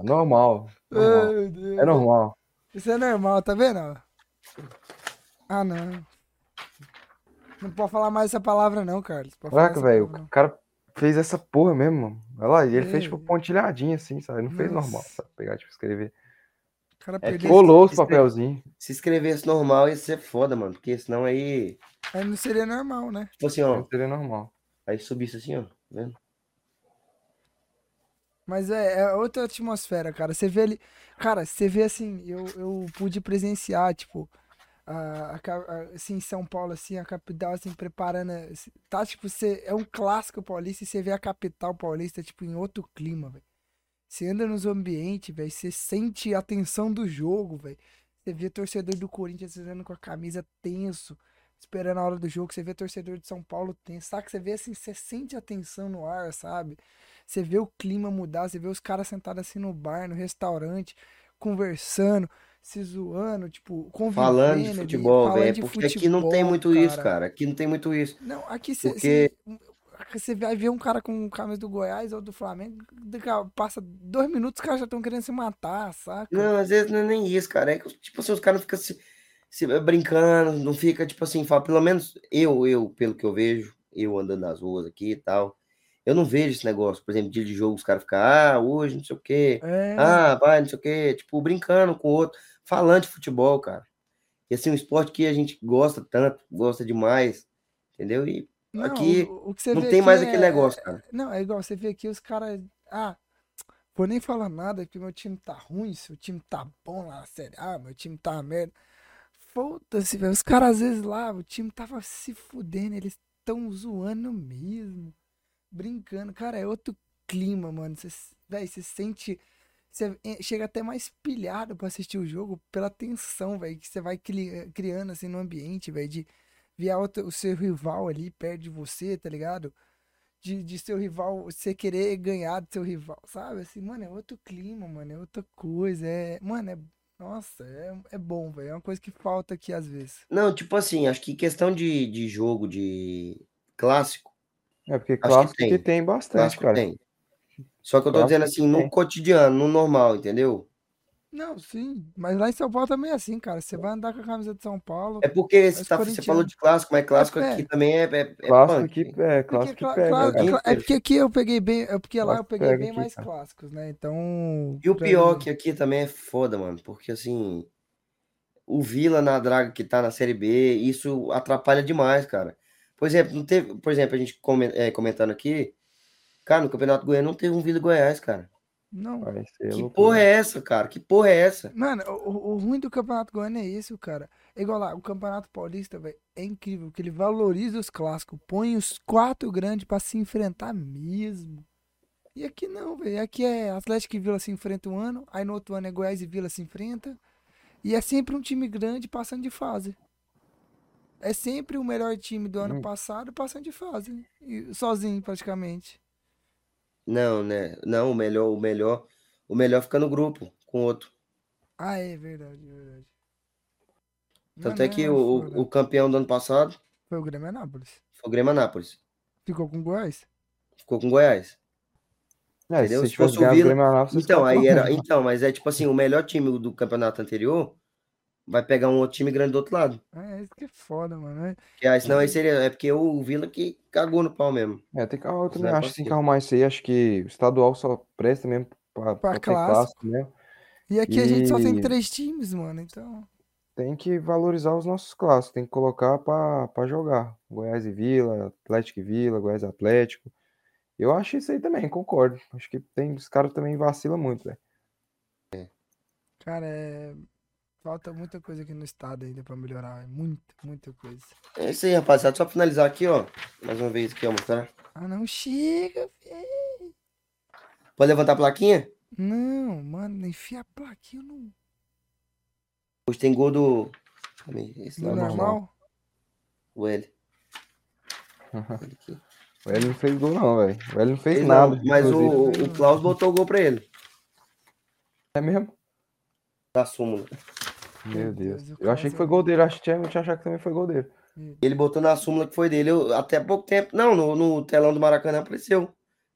S3: Normal. Normal.
S1: Deus.
S3: É normal.
S1: Isso é normal, tá vendo? Ah, não. Não pode falar mais essa palavra, não, Carlos.
S3: Caraca, velho, o cara fez essa porra mesmo, mano. Olha lá, e ele fez tipo
S1: É.
S3: pontilhadinho assim, sabe? Não fez normal, sabe? Pegar, tipo, escrever.
S1: Não. O cara
S2: É
S1: perdeu.
S3: Colou os papelzinhos.
S2: Se escrevesse normal, ia ser foda, mano. Porque senão aí.
S1: Aí não seria normal, né?
S2: Tipo assim, ó.
S3: Seria normal.
S2: Aí subisse assim, ó. Tá vendo?
S1: Mas é, é outra atmosfera, cara. Você vê ali. Cara, você vê assim, eu, eu pude presenciar, tipo, a, a assim, em São Paulo, assim, a capital, assim, preparando. Tá, tipo, você, é um clássico paulista e você vê a capital paulista, tipo, em outro clima, velho. Você anda nos ambientes, velho, você sente a tensão do jogo, velho. Você vê torcedor do Corinthians andando com a camisa tenso, esperando a hora do jogo. Você vê torcedor de São Paulo tenso, sabe? Você vê assim, você sente a tensão no ar, sabe? Você vê o clima mudar, você vê os caras sentados assim no bar, no restaurante, conversando, se zoando, tipo,
S2: Falando de
S1: convivendo
S2: futebol, velho. Porque aqui não tem
S1: futebol,
S2: muito isso,
S1: cara.
S2: cara. Aqui não tem muito isso.
S1: Não, aqui você
S2: Porque-
S1: você vai ver um cara com camisa do Goiás ou do Flamengo, passa dois minutos, os caras já estão querendo se matar, saca?
S2: Não, às vezes não é nem isso, cara. É que, tipo assim, os caras ficam se, se brincando, não fica, tipo assim, fala, pelo menos eu, eu, pelo que eu vejo, eu andando nas ruas aqui e tal, eu não vejo esse negócio, por exemplo, dia de jogo, os caras ficam, ah, hoje não sei o quê,
S1: É,
S2: ah, vai, não sei o quê, tipo, brincando com o outro, falando de futebol, cara. E assim, um esporte que a gente gosta tanto, gosta demais, entendeu? E
S1: não,
S2: aqui
S1: o, o que
S2: não tem
S1: aqui
S2: mais
S1: é-
S2: aquele negócio, cara.
S1: Não, é igual, você vê aqui os caras. Ah, vou nem falar nada, porque meu time tá ruim, seu time tá bom lá na série A, meu time tá merda. Foda-se, velho. Os caras às vezes lá, o time tava se fudendo, eles tão zoando mesmo. Brincando. Cara, é outro clima, mano. Você, velho, você sente. Você chega até mais pilhado pra assistir o jogo pela tensão, velho, que você vai cri- criando assim no ambiente, velho, de outra, o seu rival ali perto de você, tá ligado? de, de seu rival, você querer ganhar do seu rival, sabe? Assim, mano, é outro clima, mano, é outra coisa. É, mano, é, nossa, é, é bom, velho. É uma coisa que falta aqui às vezes.
S2: Não, tipo assim, acho que questão de, de jogo, de clássico,
S3: É, porque
S2: que
S3: clássico
S2: tem.
S3: que tem bastante,
S2: clássico
S3: cara.
S2: tem. Só que eu tô
S3: Clássico
S2: dizendo assim, no
S3: tem.
S2: cotidiano, no normal, entendeu?
S1: Não, sim, mas lá em São Paulo também é assim, cara. Você vai andar com a camisa de São Paulo.
S2: É porque você, tá, você falou de clássico, mas clássico
S1: É,
S2: aqui também é, é, é
S3: Clássico
S2: punk.
S3: aqui, é,
S1: Porque,
S3: clássico que
S1: cla-
S3: pega.
S1: cla- é porque aqui eu peguei bem, é porque lá eu peguei bem
S3: aqui,
S1: mais
S3: cara.
S1: clássicos, né? Então,
S2: E o pior
S1: mim,
S2: que aqui também é foda, mano, porque assim, o Vila na draga que tá na Série B, isso atrapalha demais, cara. Por exemplo, não teve, por exemplo, a gente é, comentando aqui, cara, no Campeonato Goiano não teve um Vila Goiás, cara.
S1: Não.
S3: Vai ser
S2: Que
S3: loucura.
S2: porra é essa, cara? Que porra é essa?
S1: Mano, o, o- ruim do Campeonato Goiano é isso, cara. É igual lá, o Campeonato Paulista, velho, é incrível, que ele valoriza os clássicos, põe os quatro grandes pra se enfrentar mesmo. E aqui não, velho. Aqui é Atlético e Vila se enfrenta um ano, aí no outro ano é Goiás e Vila se enfrenta. E é sempre um time grande passando de fase. É sempre o melhor time do ano
S3: Hum.
S1: passado passando de fase. e- sozinho, praticamente.
S2: Não, né? Não, o melhor, o melhor, o melhor fica no grupo com outro.
S1: Ah, é verdade, é verdade.
S2: Tanto é que o, o- campeão do ano passado
S1: Foi o Grêmio Anápolis.
S2: foi o Grêmio Anápolis.
S1: Ficou com o Goiás?
S2: Ficou com Goiás.
S3: É,
S2: entendeu?
S3: se
S2: Se fosse o Vila-
S3: Grêmio Anápolis, vocês
S2: Então, aí era. Então, mas é tipo assim, o melhor time do campeonato anterior vai pegar um outro time grande do outro lado.
S1: É, isso que é foda, mano. É-
S2: Que aí, senão aí seria. É porque o Vila que cagou no pau mesmo.
S3: É, tem que, eu também
S2: Zé
S3: acho que tem que arrumar isso aí. Acho que o estadual só presta mesmo pra, pra ter
S1: clássico.
S3: clássico mesmo.
S1: E aqui a gente só tem
S3: E-
S1: três times, mano. Então.
S3: Tem que valorizar os nossos clássicos, tem que colocar pra pra jogar. Goiás e Vila, Atlético e Vila, Goiás e Atlético. Eu acho isso aí também, concordo. Acho que tem, os caras também vacilam muito, velho.
S1: Cara, é... falta muita coisa aqui no estado ainda pra melhorar. é Muita, muita coisa.
S2: É isso aí, rapaziada. Só pra finalizar aqui, ó. Mais uma vez aqui, ó, mostrar.
S1: Ah, não chega, velho.
S2: Pode levantar a plaquinha?
S1: Não, mano, enfia a plaquinha no,
S2: Hoje tem gol do. Esse
S1: no
S2: lá,
S3: normal.
S1: normal.
S2: o L. [laughs]
S3: O Hélio não fez gol, não, velho. O Hélio não fez
S2: Fez
S3: nada.
S2: não, mas
S3: inclusive.
S2: o, o Klaus botou o gol pra ele.
S3: É mesmo?
S2: Da súmula.
S3: Meu
S1: Deus,
S3: Eu achei que foi
S1: é-
S3: gol dele. Acho que tinha, eu tinha achado que também foi gol dele.
S2: Ele botou na súmula que foi dele. Eu, até pouco tempo. Não, no, no telão do Maracanã apareceu.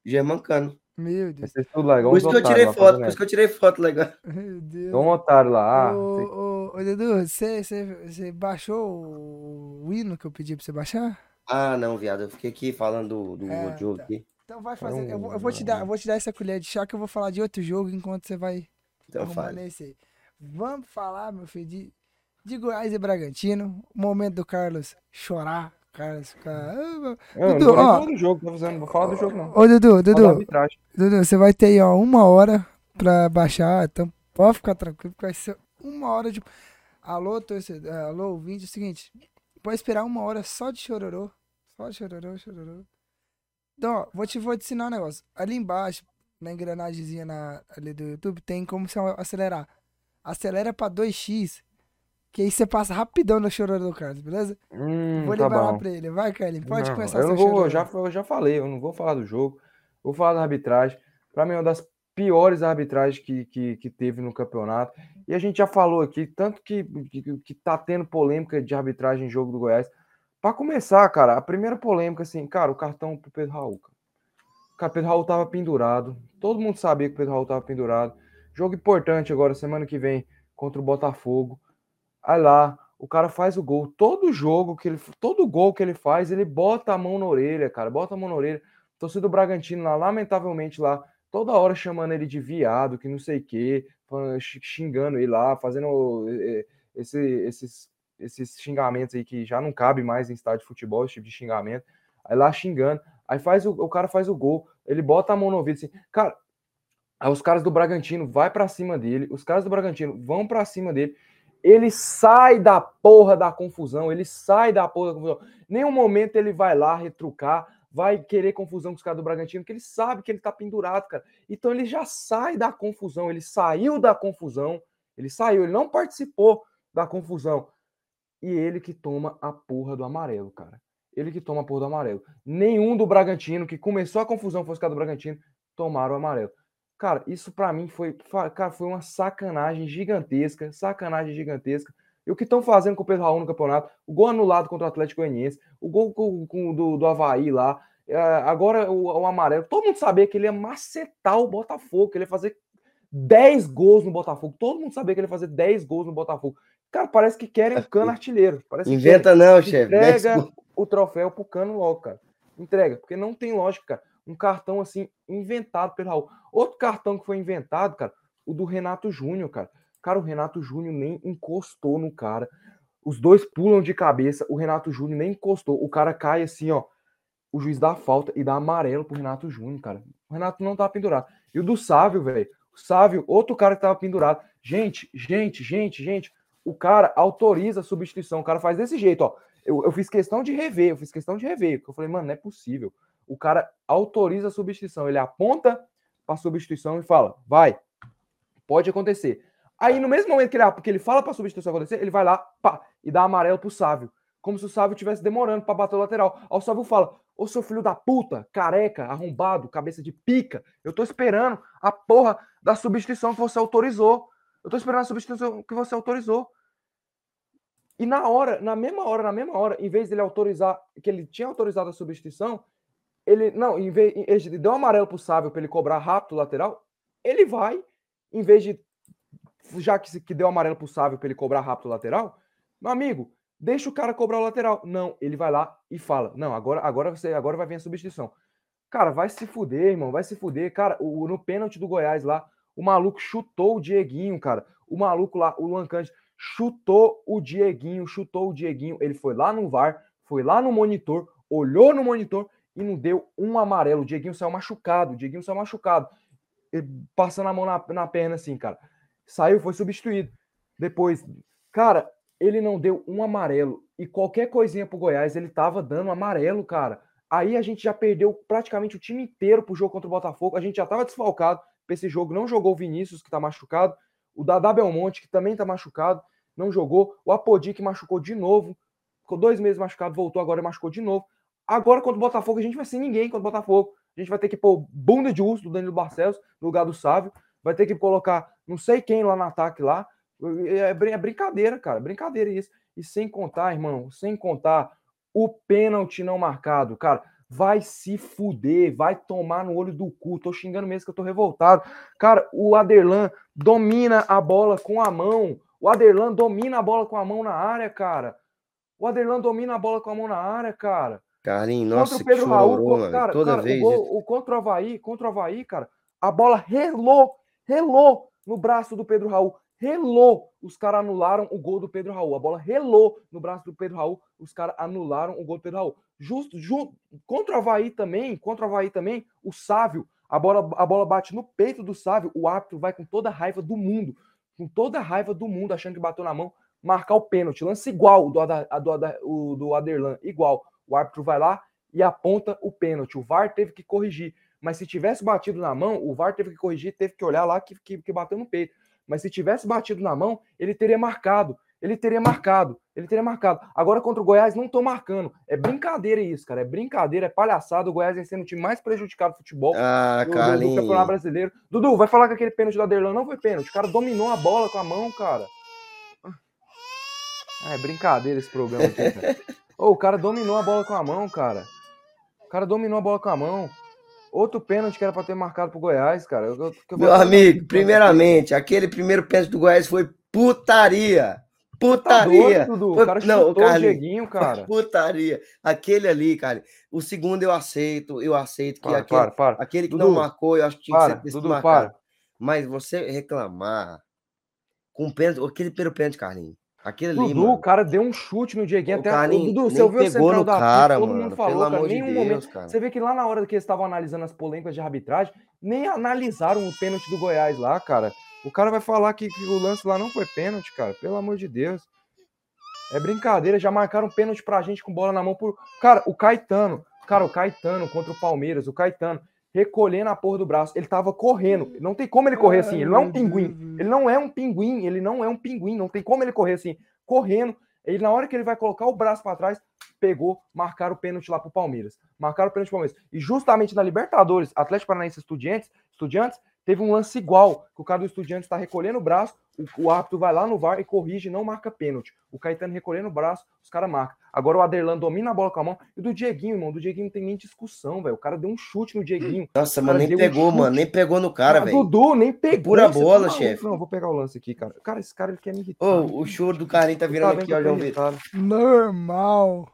S2: Germancano.
S1: Meu Deus.
S3: Esse é tudo lá, igual
S2: Por isso que eu tirei
S3: lá
S2: foto,
S3: fazendo
S2: por isso que eu tirei foto legal. [laughs]
S1: Meu Deus.
S3: Um otário lá. Ah,
S1: ô, ô, ô, Dudu, você, você, você baixou o hino que eu pedi pra você baixar?
S2: Ah, não, viado. Eu fiquei aqui falando do, do
S1: É,
S2: outro jogo
S1: tá.
S2: aqui.
S1: Então vai
S3: Foi
S1: fazer. Eu, vou- eu vou te dar, eu vou te dar essa colher de chá que eu vou falar de outro jogo enquanto você vai
S2: Então
S1: arrumando
S2: fale.
S1: esse aí. Vamos falar, meu filho, de, de Goiás e Bragantino. O momento do Carlos chorar. Carlos ficar. Ah,
S3: Eu
S1: Dudu,
S3: não
S1: ó.
S3: do jogo, não vou falar do jogo, não.
S1: Ô, Dudu, Dudu. Dudu, você vai ter aí, ó, uma hora pra baixar. Então pode ficar tranquilo, porque vai ser uma hora de. Alô, torcedor, alô, ouvinte, é o seguinte. Pode esperar uma hora só de chororô. Só de chororô, chororô. Então, ó, vou te, vou te ensinar um negócio. Ali embaixo, na engrenagemzinha na, ali do YouTube, tem como você acelerar. Acelera pra 2x, que aí você passa rapidão no chororô do Carlos, beleza?
S3: Hum,
S1: vou
S3: tá
S1: liberar
S3: bom.
S1: pra ele. Vai, Carlinhos, pode
S3: Não,
S1: começar
S3: eu não vou,
S1: chororô.
S3: já, eu já falei, eu não vou falar do jogo, vou falar da arbitragem. Pra mim, é uma das piores arbitragens que, que, que teve no campeonato. E a gente já falou aqui, tanto que, que, que tá tendo polêmica de arbitragem em jogo do Goiás. Pra começar, cara, a primeira polêmica, assim, cara, o cartão pro Pedro Raul. Cara. Cara, Pedro Raul tava pendurado. Todo mundo sabia que o Pedro Raul tava pendurado. Jogo importante agora, semana que vem, contra o Botafogo. Aí lá, o cara faz o gol. Todo jogo que ele. Todo gol que ele faz, ele bota a mão na orelha, cara. Bota a mão na orelha. Torcida do Bragantino lá, lamentavelmente lá, toda hora chamando ele de viado, que não sei o quê, xingando ele lá, fazendo eh, esse- esses, esses xingamentos aí que já não cabe mais em estádio de futebol, esse tipo de xingamento. Aí lá xingando. Aí faz o, o cara faz o gol, ele bota a mão no ouvido assim, cara. Aí os caras do Bragantino vai pra cima dele, os caras do Bragantino vão pra cima dele. Ele sai da porra da confusão, ele sai da porra da confusão. Nenhum momento ele vai lá retrucar, vai querer confusão com os caras do Bragantino, porque ele sabe que ele tá pendurado, cara. Então ele já sai da confusão, ele saiu da confusão, ele saiu, ele não participou da confusão. E ele que toma a porra do amarelo, cara. Ele que toma a porra do amarelo. Nenhum do Bragantino, que começou a confusão, foi os caras do Bragantino, tomaram o amarelo. Cara, isso pra mim foi, cara, foi uma sacanagem gigantesca, sacanagem gigantesca. E o que estão fazendo com o Pedro Raul no campeonato? O gol anulado contra o Atlético Goianiense, o gol com, com- do, do Havaí lá, eh, agora o, o amarelo. Todo mundo sabia que ele ia macetar o Botafogo, que ele ia fazer 10 gols no Botafogo. Todo mundo sabia que ele ia fazer 10 gols no Botafogo. Cara, parece que querem o [laughs] cano artilheiro. Parece que querem.
S2: Inventa não, chefe.
S3: Entrega o troféu pro Cano logo, cara. Entrega, porque não tem lógica, cara. Um cartão assim, inventado pelo Raul. Outro cartão que foi inventado, cara, o do Renato Júnior, cara. Cara, o Renato Júnior nem encostou no cara. Os dois pulam de cabeça, o Renato Júnior nem encostou. O cara cai assim, ó. O juiz dá falta e dá amarelo pro Renato Júnior, cara. O Renato não tá pendurado. E o do Sávio, velho. O Sávio, outro cara que tava pendurado. Gente, gente, gente, gente. O cara autoriza a substituição. O cara faz desse jeito, ó. Eu, eu fiz questão de rever, eu fiz questão de rever. Porque eu falei, mano, não é possível. O cara autoriza a substituição. Ele aponta para substituição e fala, vai, pode acontecer. Aí, no mesmo momento que ele, que ele fala para a substituição acontecer, ele vai lá pá, e dá amarelo pro Sávio. Como se o Sávio estivesse demorando para bater o lateral. Aí o Sávio fala: Ô seu filho da puta, careca, arrombado, cabeça de pica, eu tô esperando a porra da substituição que você autorizou. Eu tô esperando a substituição que você autorizou. E na hora, na mesma hora, na mesma hora, em vez dele autorizar, que ele tinha autorizado a substituição, ele, não, em vez, ele deu um amarelo pro Sávio para ele cobrar rápido o lateral, ele vai, em vez de já que, que deu amarelo pro Sávio para ele cobrar rápido o lateral, meu amigo, deixa o cara cobrar o lateral. Não, ele vai lá e fala: "Não, agora agora você agora vai vir a substituição". Cara, vai se fuder, irmão, vai se fuder. Cara, o, no pênalti do Goiás lá, o maluco chutou o Dieguinho, cara. O maluco lá, o Luan Cândido, chutou o Dieguinho, chutou o Dieguinho. Ele foi lá no VAR, foi lá no monitor, olhou no monitor e não deu um amarelo. O Dieguinho saiu machucado, o Dieguinho saiu machucado. passando a mão na, na perna assim, cara. Saiu, foi substituído. Depois, cara, ele não deu um amarelo. E qualquer coisinha pro Goiás, ele tava dando amarelo, cara. Aí a gente já perdeu praticamente o time inteiro pro jogo contra o Botafogo. A gente já tava desfalcado pra esse jogo. Não jogou o Vinícius, que tá machucado. O Dadá Belmonte, que também tá machucado, não jogou. O Apodi, que machucou de novo. Ficou dois meses machucado, voltou agora e machucou de novo. Agora, contra o Botafogo, a gente vai sem ninguém contra o Botafogo. A gente vai ter que pôr bunda de urso do Danilo Barcelos no lugar do Sávio. Vai ter que colocar não sei quem lá no ataque lá. É, é brincadeira, cara. Brincadeira isso. E sem contar, irmão, sem contar o pênalti não marcado, cara. Vai se fuder, vai tomar no olho do cu. Tô xingando mesmo que eu tô revoltado. Cara, o Aderlan domina a bola com a mão. O Aderlan domina a bola com a mão na área, cara. O Aderlan domina a bola com a mão na área, cara.
S2: Carlinhos, nossa,
S3: contra o Pedro Raul, mano, cara, toda cara, vez. O, gol, o, contra o Havaí, contra o Havaí, cara, a bola relou, relou no braço do Pedro Raul. Relou. Os caras anularam o gol do Pedro Raul. A bola relou no braço do Pedro Raul. Os caras anularam o gol do Pedro Raul. Justo, junto, contra o Havaí também, contra o Havaí também, o Sávio, a bola, a bola bate no peito do Sávio, o árbitro vai com toda a raiva do mundo, com toda a raiva do mundo, achando que bateu na mão, marcar o pênalti. Lance igual do, do, do, do Aderlan, igual. O árbitro vai lá e aponta o pênalti. O VAR teve que corrigir. Mas se tivesse batido na mão, o VAR teve que corrigir, teve que olhar lá que, que, que bateu no peito. Mas se tivesse batido na mão, ele teria marcado. Ele teria marcado. Ele teria marcado. Agora contra o Goiás não estão marcando. É brincadeira isso, cara. É brincadeira, é palhaçada. O Goiás vem sendo o time mais prejudicado do futebol
S2: ah,
S3: do, do, do Campeonato Brasileiro. Dudu, vai falar que aquele pênalti da Derlan não foi pênalti. O cara dominou a bola com a mão, cara. Ah, é brincadeira esse programa aqui, cara. [laughs] oh, o cara dominou a bola com a mão, cara. O cara dominou a bola com a mão. Outro pênalti que era para ter marcado pro Goiás, cara. Eu,
S2: eu Meu amigo, primeiramente, aquele primeiro pênalti do Goiás foi putaria. Putaria. Tá doido,
S3: o cara não, o Carlinhos, Dieguinho, cara.
S2: Putaria. Aquele ali, cara. O segundo eu aceito, eu aceito que
S3: para,
S2: aquele,
S3: para, para.
S2: aquele que Dudu, não marcou, eu acho que tinha
S3: para,
S2: que ser
S3: Dudu, para.
S2: Mas você reclamar com pênalti, aquele primeiro pênalti, Carlinhos. Aquele
S3: Dudu,
S2: ali, mano.
S3: o cara deu um chute no Dieguinho.
S2: O
S3: até
S2: Carlinhos
S3: Dudu, você ouviu a
S2: pegou
S3: central
S2: no
S3: da
S2: cara,
S3: todo
S2: mano,
S3: mundo falou,
S2: pelo
S3: cara.
S2: amor de Deus,
S3: momento.
S2: cara.
S3: Você vê que lá na hora que eles estavam analisando as polêmicas de arbitragem, nem analisaram o pênalti do Goiás lá, cara. O cara vai falar que, que o lance lá não foi pênalti, cara. Pelo amor de Deus. É brincadeira, já marcaram pênalti pra gente com bola na mão por. Cara, o Caetano, cara, o Caetano contra o Palmeiras, o Caetano recolhendo a porra do braço. Ele tava correndo. Não tem como ele correr assim. Ele não é um pinguim. Ele não é um pinguim. Ele não é um pinguim. Não tem como ele correr assim. Correndo. Ele, na hora que ele vai colocar o braço para trás, pegou, marcaram o pênalti lá pro Palmeiras. Marcaram o pênalti pro Palmeiras. E justamente na Libertadores, Atlético Paranaense Estudiantes, Estudiantes teve um lance igual, que o cara do Estudiantes está recolhendo o braço, o, o árbitro vai lá no VAR e corrige não marca pênalti. O Caetano recolhendo o braço, os caras marcam. Agora o Aderlan domina a bola com a mão. E do Dieguinho, irmão, do Dieguinho não tem nem discussão, velho. O cara deu um chute no Dieguinho.
S2: Nossa, mano, nem pegou, um mano. Nem pegou no cara, velho.
S3: Dudu, nem pegou.
S2: Pura bola, tá chefe.
S3: Não, vou pegar o lance aqui, cara. Cara, esse cara ele quer me irritar.
S2: Ô, o choro do carinho tá virando aqui, ó, João Vitor.
S1: Normal.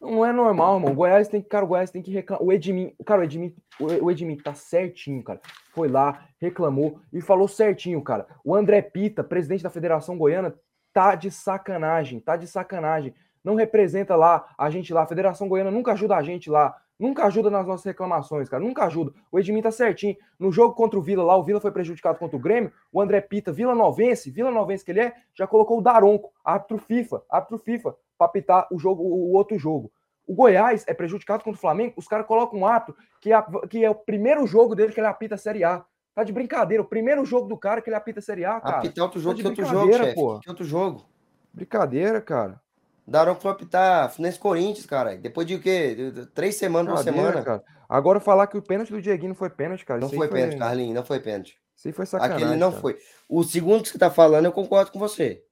S3: Não é normal, irmão. O Goiás tem que, cara, o Goiás tem que reclamar. O Edmin, cara, o Edmin, o Edmin tá certinho, cara. Foi lá, reclamou e falou certinho, cara. O André Pita, presidente da Federação Goiana, tá de sacanagem, tá de sacanagem. não representa lá a gente lá, a Federação Goiana nunca ajuda a gente lá, nunca ajuda nas nossas reclamações, cara, nunca ajuda. O Edmin tá certinho. No jogo contra o Vila lá, o Vila foi prejudicado contra o Grêmio, o André Pita, Vila Novense, Vila Novense que ele é, já colocou o Daronco, árbitro FIFA, árbitro FIFA, pra apitar o jogo, o outro jogo. O Goiás é prejudicado contra o Flamengo, os caras colocam um árbitro que é, que é o primeiro jogo dele que ele apita a Série A. Tá de brincadeira, o primeiro jogo do cara que ele apita a Série A, cara.
S2: Apitar outro jogo
S3: de
S2: que outro jogo, chefe. Que outro jogo.
S3: Brincadeira, cara.
S2: Daronco foi apitar Fluminense Corinthians, cara. Depois de o quê? Três semanas,
S3: Brincadeira,
S2: semanas.
S3: cara. Agora falar que o pênalti do Dieguinho não foi pênalti, cara.
S2: Não
S3: aí
S2: foi pênalti, Carlinhos, não foi pênalti.
S3: Isso aí foi sacanagem.
S2: Aquele não
S3: cara.
S2: foi. O segundo que você tá falando, eu concordo com você.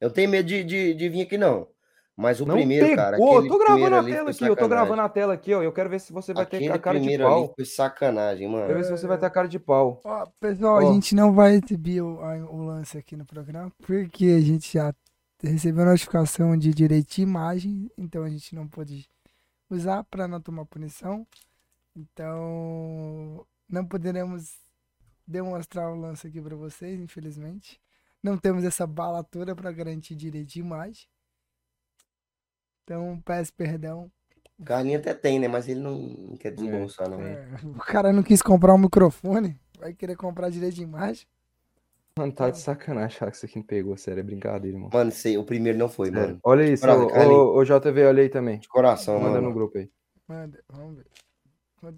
S2: Eu tenho medo de, de, de vir aqui, não. Mas o
S3: Não
S2: primeiro,
S3: pegou.
S2: cara.
S3: eu tô gravando a tela
S2: foi
S3: aqui, eu tô gravando a tela aqui, ó. Eu quero ver se você vai ter
S2: Aquele
S3: a cara de
S2: primeiro
S3: pau.
S2: ali foi sacanagem,
S3: Quero
S2: mano.
S3: ver se você vai ter a cara de pau.
S1: Ó, pessoal,
S3: Ó.
S1: a gente não vai exibir o, o lance aqui no programa, porque a gente já recebeu notificação de direito de imagem, então a gente não pode usar para não tomar punição. Então, não poderemos demonstrar o lance aqui para vocês, infelizmente. Não temos essa bala toda para garantir direito de imagem. Então, peço perdão.
S2: O Carlinhos até tem, né? Mas ele não, não quer desembolsar, não.
S1: É, o cara não quis comprar um microfone, vai querer comprar direito de imagem.
S3: Mano, tá de sacanagem achar que isso aqui não pegou, sério, é brincadeira, irmão.
S2: Mano, sei, o primeiro não foi, mano.
S3: Olha isso,
S2: Brother,
S3: ô, JV, olha aí também.
S2: De coração,
S3: Manda
S2: mano.
S3: no grupo aí.
S1: Manda, vamos ver.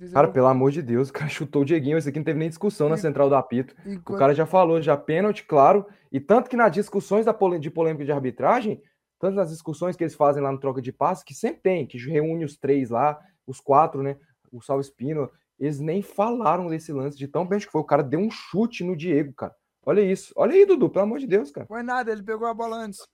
S1: Isso,
S3: Cara, pelo amor de Deus, o cara chutou o Dieguinho. Esse aqui não teve nem discussão na
S1: E-
S3: central do apito. O cara já falou, já pênalti, claro. E tanto que nas discussões da pole- de polêmica de arbitragem, tanto nas discussões que eles fazem lá no troca de passes, que sempre tem, que reúne os três lá, os quatro, né? O Sal Espino, eles nem falaram desse lance de tão pênalti que foi. O cara deu um chute no Diego, cara. Olha isso. Olha aí, Dudu, pelo amor de Deus, cara.
S1: Foi nada, ele pegou a bola antes.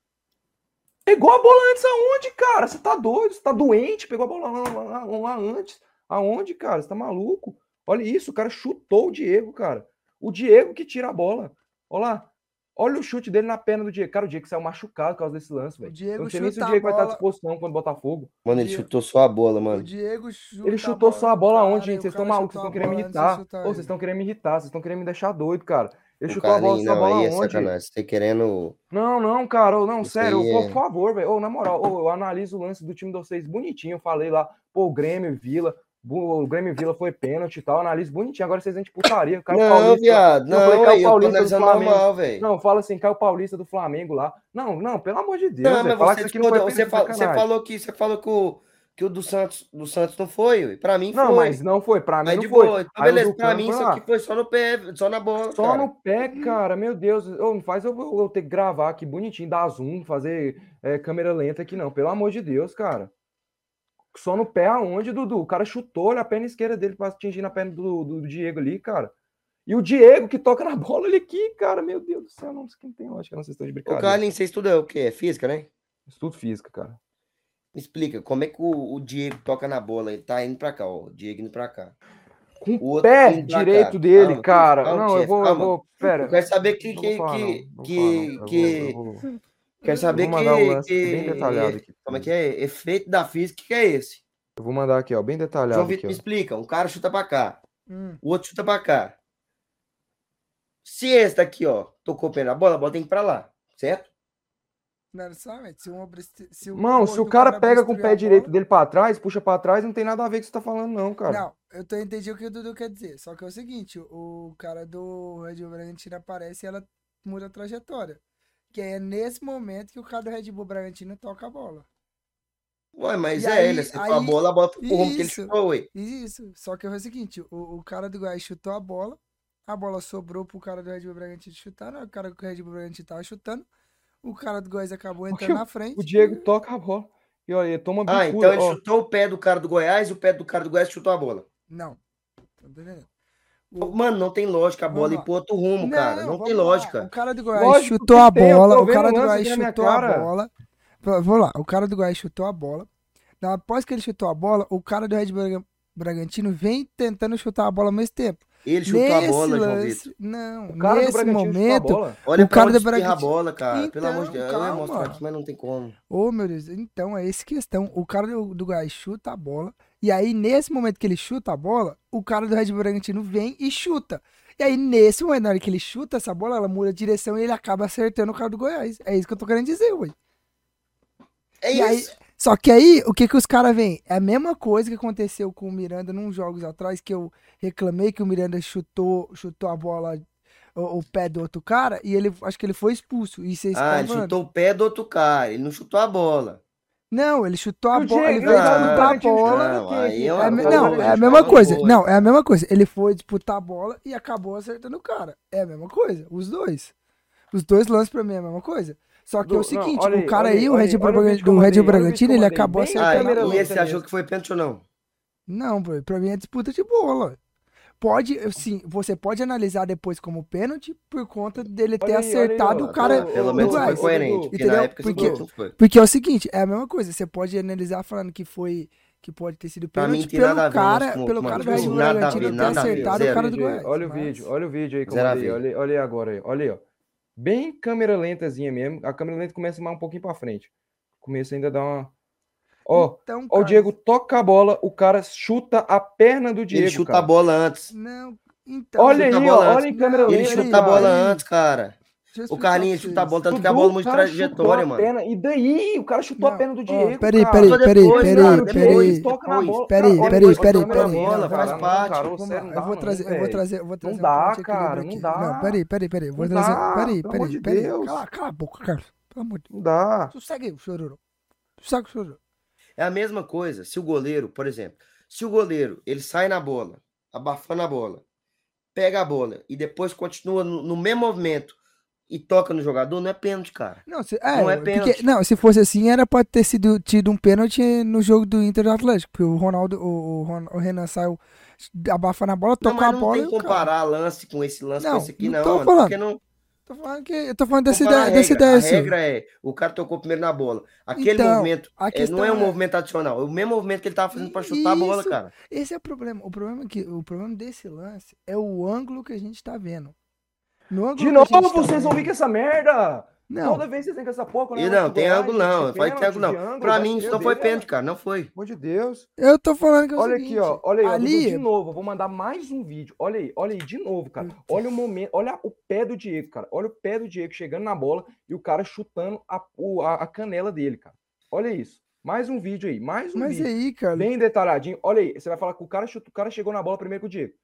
S3: Pegou a bola antes aonde, cara? Você tá doido? Você tá doente? Pegou a bola lá, lá- lá- lá antes. Aonde, cara? Você tá maluco? Olha isso, o cara chutou o Diego, cara. O Diego que tira a bola. Olha lá. Olha o chute dele na perna do Diego. Cara, o Diego saiu machucado por causa desse lance, velho. Eu
S1: Diego
S3: não sei nem se o Diego vai estar à disposição contra o Botafogo.
S2: Mano, ele
S1: Diego-
S2: chutou só a bola,
S1: O
S2: mano.
S1: Diego chuta
S3: Ele
S1: a
S3: chutou só a bola
S1: cara,
S3: onde, gente?
S1: o
S3: Vocês estão malucos, vocês estão querendo me irritar. Ô, vocês estão querendo me irritar, vocês estão querendo me deixar doido, cara. Ele
S2: O
S3: chutou a bola, a
S2: não,
S3: bola
S2: aí é
S3: onde?
S2: sacanagem. Você querendo.
S3: Não, não, cara, não,
S2: Isso
S3: sério,
S2: é-
S3: por favor, velho. Ô, na moral, ô, eu analiso o lance do time de vocês bonitinho. Eu falei lá, pô, o Grêmio, Vila, o Grêmio Vila foi pênalti e tal. eu Analiso bonitinho. Agora vocês vêm de putaria. Caio
S2: Não,
S3: Paulista.
S2: viado.
S3: Não, eu falei
S2: Não,
S3: Caio
S2: eu
S3: Paulista do Flamengo.
S2: normal.
S3: Não, fala assim, Caio Paulista do Flamengo lá. Não, não, pelo amor de Deus,
S2: Não,
S3: velho.
S2: mas você,
S3: que isso aqui não foi
S2: você,
S3: sacanagem.
S2: falou que você falou que o, que o do Santos, do Santos não foi, pra mim
S3: Não,
S2: foi.
S3: mas não foi, pra mim não foi.
S2: boa, então
S3: Aí o
S2: beleza,
S3: do
S2: pra
S3: Cano
S2: mim isso aqui foi só no pé, só na bola,
S3: Só
S2: cara.
S3: no pé, cara, meu Deus. Ô, não faz eu, eu, ter que gravar aqui bonitinho, dar zoom, fazer é, câmera lenta aqui, não. Pelo amor de Deus, cara. Só no pé aonde, Dudu? O cara chutou olha a perna esquerda dele pra atingir na perna do, do Diego ali, cara. E o Diego que toca na [laughs] bola ali aqui, cara. Meu Deus do céu, não, aqui não tem lógica, não. Vocês estão de
S2: O
S3: brincadeira.
S2: Carlinhos, você estuda o quê? É física, né?
S3: Estudo física, cara.
S2: Me explica, como é que o, o Diego toca na bola? Ele tá indo pra cá, ó. O Diego indo pra cá.
S3: Com
S2: O
S3: pé
S2: pra
S3: direito
S2: cá.
S3: dele,
S2: Calma,
S3: cara.
S2: calma,
S3: não, eu
S2: chefe,
S3: vou, eu vou. Pera.
S2: Eu quero saber que. que,
S3: falar,
S2: que,
S3: vou
S2: que,
S3: falar, não. Eu vou-
S2: que-
S3: eu vou-
S2: Quero saber
S3: vou mandar o
S2: que,
S3: lance bem
S2: que-
S3: detalhado aqui.
S2: Como é que é? Efeito da física, que é esse?
S3: Eu vou mandar aqui, ó, bem detalhado
S2: João
S3: aqui,
S2: Vitor
S3: ó.
S2: me explica. Um cara chuta pra cá,
S1: Hum,
S2: o outro chuta pra cá. Se esse daqui, ó, tocou o pé na bola, a bola tem que ir pra lá, certo?
S1: Não necessariamente. Se um se o
S3: Mão, se o cara pega com o pé direito dele pra trás, puxa pra trás, não tem nada a ver com o que você tá falando, não, cara.
S1: Não, eu tô entendi o que o Dudu quer dizer. Só que é o seguinte, o cara do Red Bull Bragantino aparece e ela muda a trajetória. Que é nesse momento que o cara do Red Bull Bragantino toca a bola.
S2: Ué, mas
S1: E
S2: é,
S1: aí-
S2: ele a
S1: aí-
S2: bola, a bola foi pro rumo que ele chutou, ué.
S1: Isso. Só que é o seguinte, o, o cara do Goiás chutou a bola, a bola sobrou pro cara do Red Bull Bragantino chutar, né? o cara do Red Bull Bragantino tava chutando, o cara do Goiás acabou entrando na frente.
S3: O Diego toca a bola. E olha, ele toma
S2: Ah, então ele
S3: ó.
S2: chutou o pé do cara do Goiás e o pé do cara do Goiás chutou a bola.
S1: Não. Tá? O-
S2: Mano, não tem lógica a bola
S1: Vamos
S2: ir pro outro rumo, cara. Não
S1: vamos
S2: tem
S1: lá.
S2: lógica.
S1: O cara do Goiás
S3: Lógico
S1: chutou a bola. O cara do Goiás chutou a bola. Vou vou lá. O cara do Goiás chutou a bola. Após que ele chutou a bola, o cara do Red Bragantino vem tentando chutar a bola ao mesmo tempo.
S2: Ele chutou a
S1: Nesse
S2: bola, João Vitor.
S1: Não,
S3: O cara do
S1: nesse
S3: Bragantino chutou a
S1: momento.
S3: bola.
S2: Olha
S1: O cara do
S2: espirra a
S1: Bragantino-
S2: bola, cara. Pelo amor de
S1: Então,
S2: Deus. Eu ia
S1: calma.
S2: mostrar aqui, mas não tem como.
S1: Ô, meu Deus. Então, é essa questão. O cara do, do Goiás chuta a bola. E aí, nesse momento que ele chuta a bola, o cara do Red Bull Bragantino vem e chuta. E aí, nesse momento, na hora que ele chuta essa bola, ela muda a direção e ele acaba acertando o cara do Goiás. É isso que eu tô querendo dizer, ué.
S2: É
S1: E aí-
S2: isso.
S1: Só que aí, o que que os caras veem? É a mesma coisa que aconteceu com o Miranda num jogos atrás, que eu reclamei que o Miranda chutou, chutou a bola, o, o pé do outro cara, e ele, acho que ele foi expulso. E vocês
S2: Ah, ele chutou o pé do outro cara, ele não chutou a bola.
S1: Não, ele chutou a
S3: O
S1: bola, ele veio disputar a bola.
S2: Não,
S3: aqui,
S2: aí é uma
S1: não, é a mesma coisa. Não, é a mesma coisa. Ele foi disputar a bola e acabou acertando o cara. É a mesma coisa, os dois. Os dois lances pra mim é a mesma coisa. Só que é
S3: Do-
S1: o seguinte,
S3: não,
S1: o
S3: aí,
S1: cara aí,
S3: aí,
S1: o Red
S3: aí,
S1: Bull do Red Bull Bragantino, ele acabou acertando.
S2: Ah, e esse achou que foi pênalti ou não?
S1: Não, pra mim é disputa de bola. Pode, sim, você pode analisar depois como pênalti por conta dele ter
S3: Olha aí, aí,
S1: acertado
S3: ó.
S1: o cara.
S2: Pelo menos
S1: do
S2: foi
S1: Goiás.
S2: coerente, porque
S1: Entendeu?
S2: na época
S1: Porque-
S2: foi.
S1: Porque é o seguinte, é a mesma coisa. Você pode analisar falando que foi que pode ter sido
S2: mim
S1: pênalti pelo cara,
S2: com
S1: pelo cara do Bragantino ter acertado o cara do
S3: aí,
S1: Goiás.
S3: Olha o vídeo, olha o vídeo aí mandei.
S2: ver.
S3: Olha, olha aí agora aí, olha aí, ó. Bem câmera lentazinha mesmo. A câmera lenta começa mais um pouquinho pra frente. Começa ainda a dar uma. Ó,
S1: Então,
S3: ó, o Diego toca a bola, o cara chuta a perna do Diego.
S2: Ele chuta
S3: cara.
S2: a bola antes.
S1: Não, então.
S3: Olha aí, ó,
S2: bola
S3: olha em câmera
S1: Não,
S3: lenta.
S2: Ele chuta a bola antes, cara. O Carlinhos chuta a bola, tanto que a
S3: Dudu,
S2: bola
S3: o
S2: muda
S3: cara chutou
S2: trajetória,
S3: a
S2: mano.
S3: perna. E daí? O cara chutou a
S1: Não,
S3: perna do
S1: ó,
S3: Diego.
S1: peraí,
S3: cara.
S1: peraí, peraí, peraí,
S2: cara,
S1: peraí. Peraí,
S3: Cara,
S1: peraí, peraí, peraí. Não,
S3: cara,
S2: faz
S3: não,
S2: parte.
S3: cara, não
S1: eu
S3: dá
S1: vou
S3: não,
S1: trazer, eu vou trazer, eu vou trazer um
S3: dá, cara, não dá.
S1: Não, peraí, peraí, peraí. Vou
S3: Não
S1: trazer. Peraí, peraí, peraí.
S3: Deus.
S1: Cala, a boca, Carlos. Pelo amor de
S3: Não dá.
S1: Deus. Segue aí, chororô. Segue o chororô.
S2: É a mesma coisa. Se o goleiro, por exemplo, se o goleiro ele sai na bola, abafando a bola, pega a bola e depois continua no mesmo movimento e toca no jogador, não é pênalti, cara.
S1: Não, se, é,
S2: Não é
S1: porque,
S2: pênalti.
S1: não, se fosse assim, era pra ter sido tido um pênalti no jogo do Inter do Atlético. Porque o Ronaldo, o, o o Renan saiu abafando a bola,
S2: Não,
S1: tocou a
S2: mas não
S1: bola
S2: tem que
S1: o cara.
S2: comparar lance com esse lance
S1: Não,
S2: com esse aqui,
S1: não
S2: não,
S1: tô
S2: mano.
S1: falando.
S2: Porque não
S1: Tô falando, que, eu tô falando dessa
S2: comparar
S1: ideia, dessa ideia
S2: A
S1: sua.
S2: regra é, o cara tocou primeiro na bola. Aquele
S1: Então,
S2: movimento é, não é um
S1: é-
S2: movimento adicional, é o mesmo movimento que ele tava fazendo pra chutar a bola,
S1: Isso.
S2: cara.
S1: Esse é o problema. O problema é que o problema desse lance é o ângulo que a gente tá vendo. No ângulo
S3: De novo,
S1: gente tá
S3: vocês vão vir com essa merda.
S1: Não,
S3: Toda vez vocês vêm com essa porra. quando
S2: E
S3: é
S2: não, tem ângulo não, vai ter
S3: pênalti,
S2: não.
S3: ângulo,
S2: Pra
S3: vai
S2: mim isso não foi pênalti, cara, não foi.
S3: Pelo amor de Deus.
S1: eu tô falando que é o
S3: Olha
S1: seguinte,
S3: aqui, ó. Olha aí, ó,
S1: ali,
S3: de novo. eu Vou mandar mais um vídeo. Olha aí, olha aí, de novo, cara. Olha o momento, olha o pé do Diego, cara. Olha o pé do Diego chegando na bola e o cara chutando a, a, a canela dele, cara. Olha isso. Mais um vídeo aí, mais um
S1: mas
S3: vídeo.
S1: aí, cara,
S3: Bem detalhadinho. Olha aí, você vai falar que o cara, chuta, o cara chegou na bola primeiro que o Diego.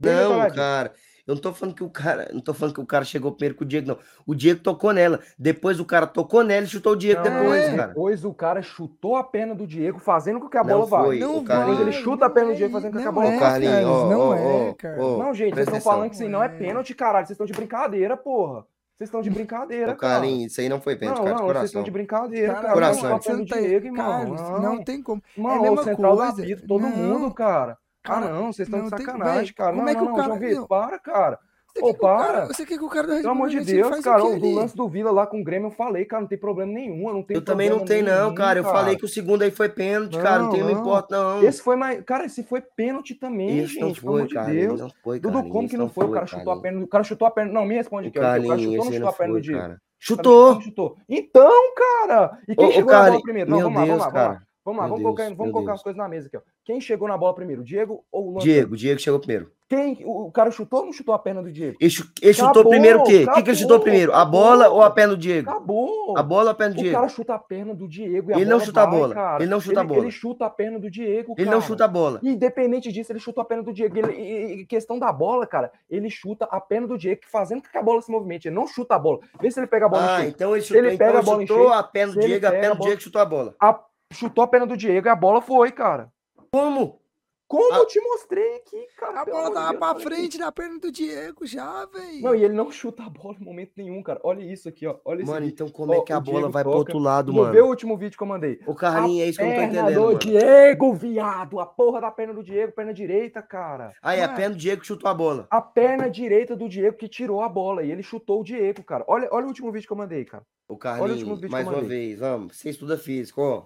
S3: Bem
S2: Não, cara. Eu não tô falando que o cara, não tô falando que o cara chegou primeiro com o Diego, não. O Diego tocou nela. Depois o cara tocou nela e chutou o Diego
S3: Não,
S2: depois,
S1: é.
S2: cara.
S3: Depois o cara chutou a perna do Diego, fazendo com que a
S2: Não
S3: bola vá.
S2: foi.
S1: não
S2: o Carlinhos-
S3: Depois ele chuta a
S1: não
S3: perna do
S1: é
S3: Diego fazendo com que a bola
S1: não é,
S3: vá.
S2: Carlinhos,
S1: não é,
S2: ó,
S1: cara.
S2: ó,
S3: Não, gente, vocês estão falando que isso aí não é
S1: É.
S3: pênalti, caralho. Vocês estão de brincadeira, porra. Vocês estão de brincadeira,
S2: Ô, Carlinhos, isso aí não foi
S3: cara.
S2: pênalti,
S3: Não,
S2: cara, de
S3: não, vocês estão de brincadeira,
S1: Cara,
S3: cara.
S2: Coração.
S3: Não,
S1: não,
S3: a do
S1: não tem-
S3: Diego, irmão.
S1: Carlos, não.
S3: Não,
S1: tem como.
S3: Mano,
S1: mesma
S3: o central
S1: coisa.
S3: apito, todo
S1: Não.
S3: mundo, cara. Ah,
S1: Cara,
S3: não, vocês estão de
S1: não tem-
S3: sacanagem,
S1: véi,
S3: cara.
S1: como
S3: Não,
S1: é que
S3: não,
S1: o
S3: não,
S1: cara-
S3: João Vitor,
S1: não.
S3: para, cara.
S1: Você
S3: Ô,
S1: quer que o cara-
S3: para.
S1: Você quer que o cara do Red
S3: Pelo amor de Deus,
S1: o
S3: cara. O do
S1: ali?
S3: lance do Vila lá com o Grêmio, eu falei, cara, não tem problema nenhum. Eu não tenho
S2: Eu também não tenho, não, cara. Eu falei que o segundo aí foi pênalti, cara. Não
S3: Não,
S2: tem, não
S3: não.
S2: importa, não.
S3: Esse foi mais. Cara, esse foi pênalti também,
S2: Isso não
S3: gente. Pelo
S2: foi,
S3: amor de
S2: cara.
S3: Deus.
S2: Não foi,
S3: Dudu, como que não foi? O cara chutou a perna. O cara chutou a perna. Não, me responde
S2: O
S3: aqui. O cara chutou ou não chutou
S2: não
S3: a perna do
S2: foi,
S3: Diego?
S2: cara.
S3: O cara chutou ou
S2: Chutou!
S3: não chutou? Então, cara! E quem chegou bola
S2: Carlinhos,
S3: primeiro? Não,
S2: meu
S3: vamos lá,
S2: Deus,
S3: vamos lá, vamos lá. Vamos vamos colocar,
S2: Deus,
S3: vamos colocar
S2: Deus.
S3: as coisas na mesa aqui, ó. Quem chegou na bola primeiro? Diego ou o Luan?
S2: Diego, Diego chegou primeiro.
S3: Quem? O o cara chutou ou não chutou a perna do Diego?
S2: Ele, ele chutou
S3: Acabou,
S2: primeiro o quê? O que, que ele chutou
S3: acabou,
S2: primeiro? A
S3: acabou.
S2: bola ou a perna do Diego?
S3: Acabou!
S2: A bola ou a perna do
S3: O
S2: Diego?
S3: cara chuta a perna do Diego e a
S2: Ele
S3: bola
S2: não chuta a
S3: vai,
S2: bola,
S3: cara.
S2: ele não chuta a
S3: Ele-
S2: bola.
S3: Ele chuta a perna do Diego,
S2: Ele
S3: cara.
S2: não chuta a bola.
S3: Independente disso, ele chutou a perna do Diego. Ele- e, e questão da bola, cara, ele chuta a perna do Diego, fazendo com que a bola se movimente. Ele não chuta a bola. Vê se ele pega a bola
S2: Ah, então ele chutou,
S3: ele
S2: então
S3: pega
S2: ele
S3: a bola
S2: chutou a perna do
S3: ele
S2: Diego, a perna
S3: a
S2: do Diego chutou a bola.
S3: A- chutou a perna do Diego e a bola foi, cara.
S2: Como?
S3: Como
S2: Ah.
S3: eu te mostrei aqui, cara.
S1: A bola tava
S3: Deus,
S1: pra
S3: olha
S1: frente da perna do Diego já, velho.
S3: Não, e ele não chuta a bola em momento nenhum, cara. Olha isso aqui, ó. Olha isso
S2: Mano, então como é
S3: Ó,
S2: que a
S3: o
S2: bola
S3: Diego
S2: vai pro
S3: toca.
S2: outro lado, mano?
S3: vê o último vídeo que eu mandei.
S2: O Carlinhos, é isso que eu não tô entendendo,
S3: do
S2: mano.
S3: Diego, viado. A porra da perna do Diego, perna direita, cara.
S2: Aí, a
S1: Ué.
S2: perna do Diego chutou a bola.
S3: A perna direita do Diego que tirou a bola e ele chutou o Diego, cara. Olha, olha o último vídeo que eu mandei, cara.
S2: O
S3: último
S2: Carlinhos,
S3: vídeo que
S2: mais
S3: eu
S2: uma
S3: mandei.
S2: vez, vamos. Você estuda física, ó.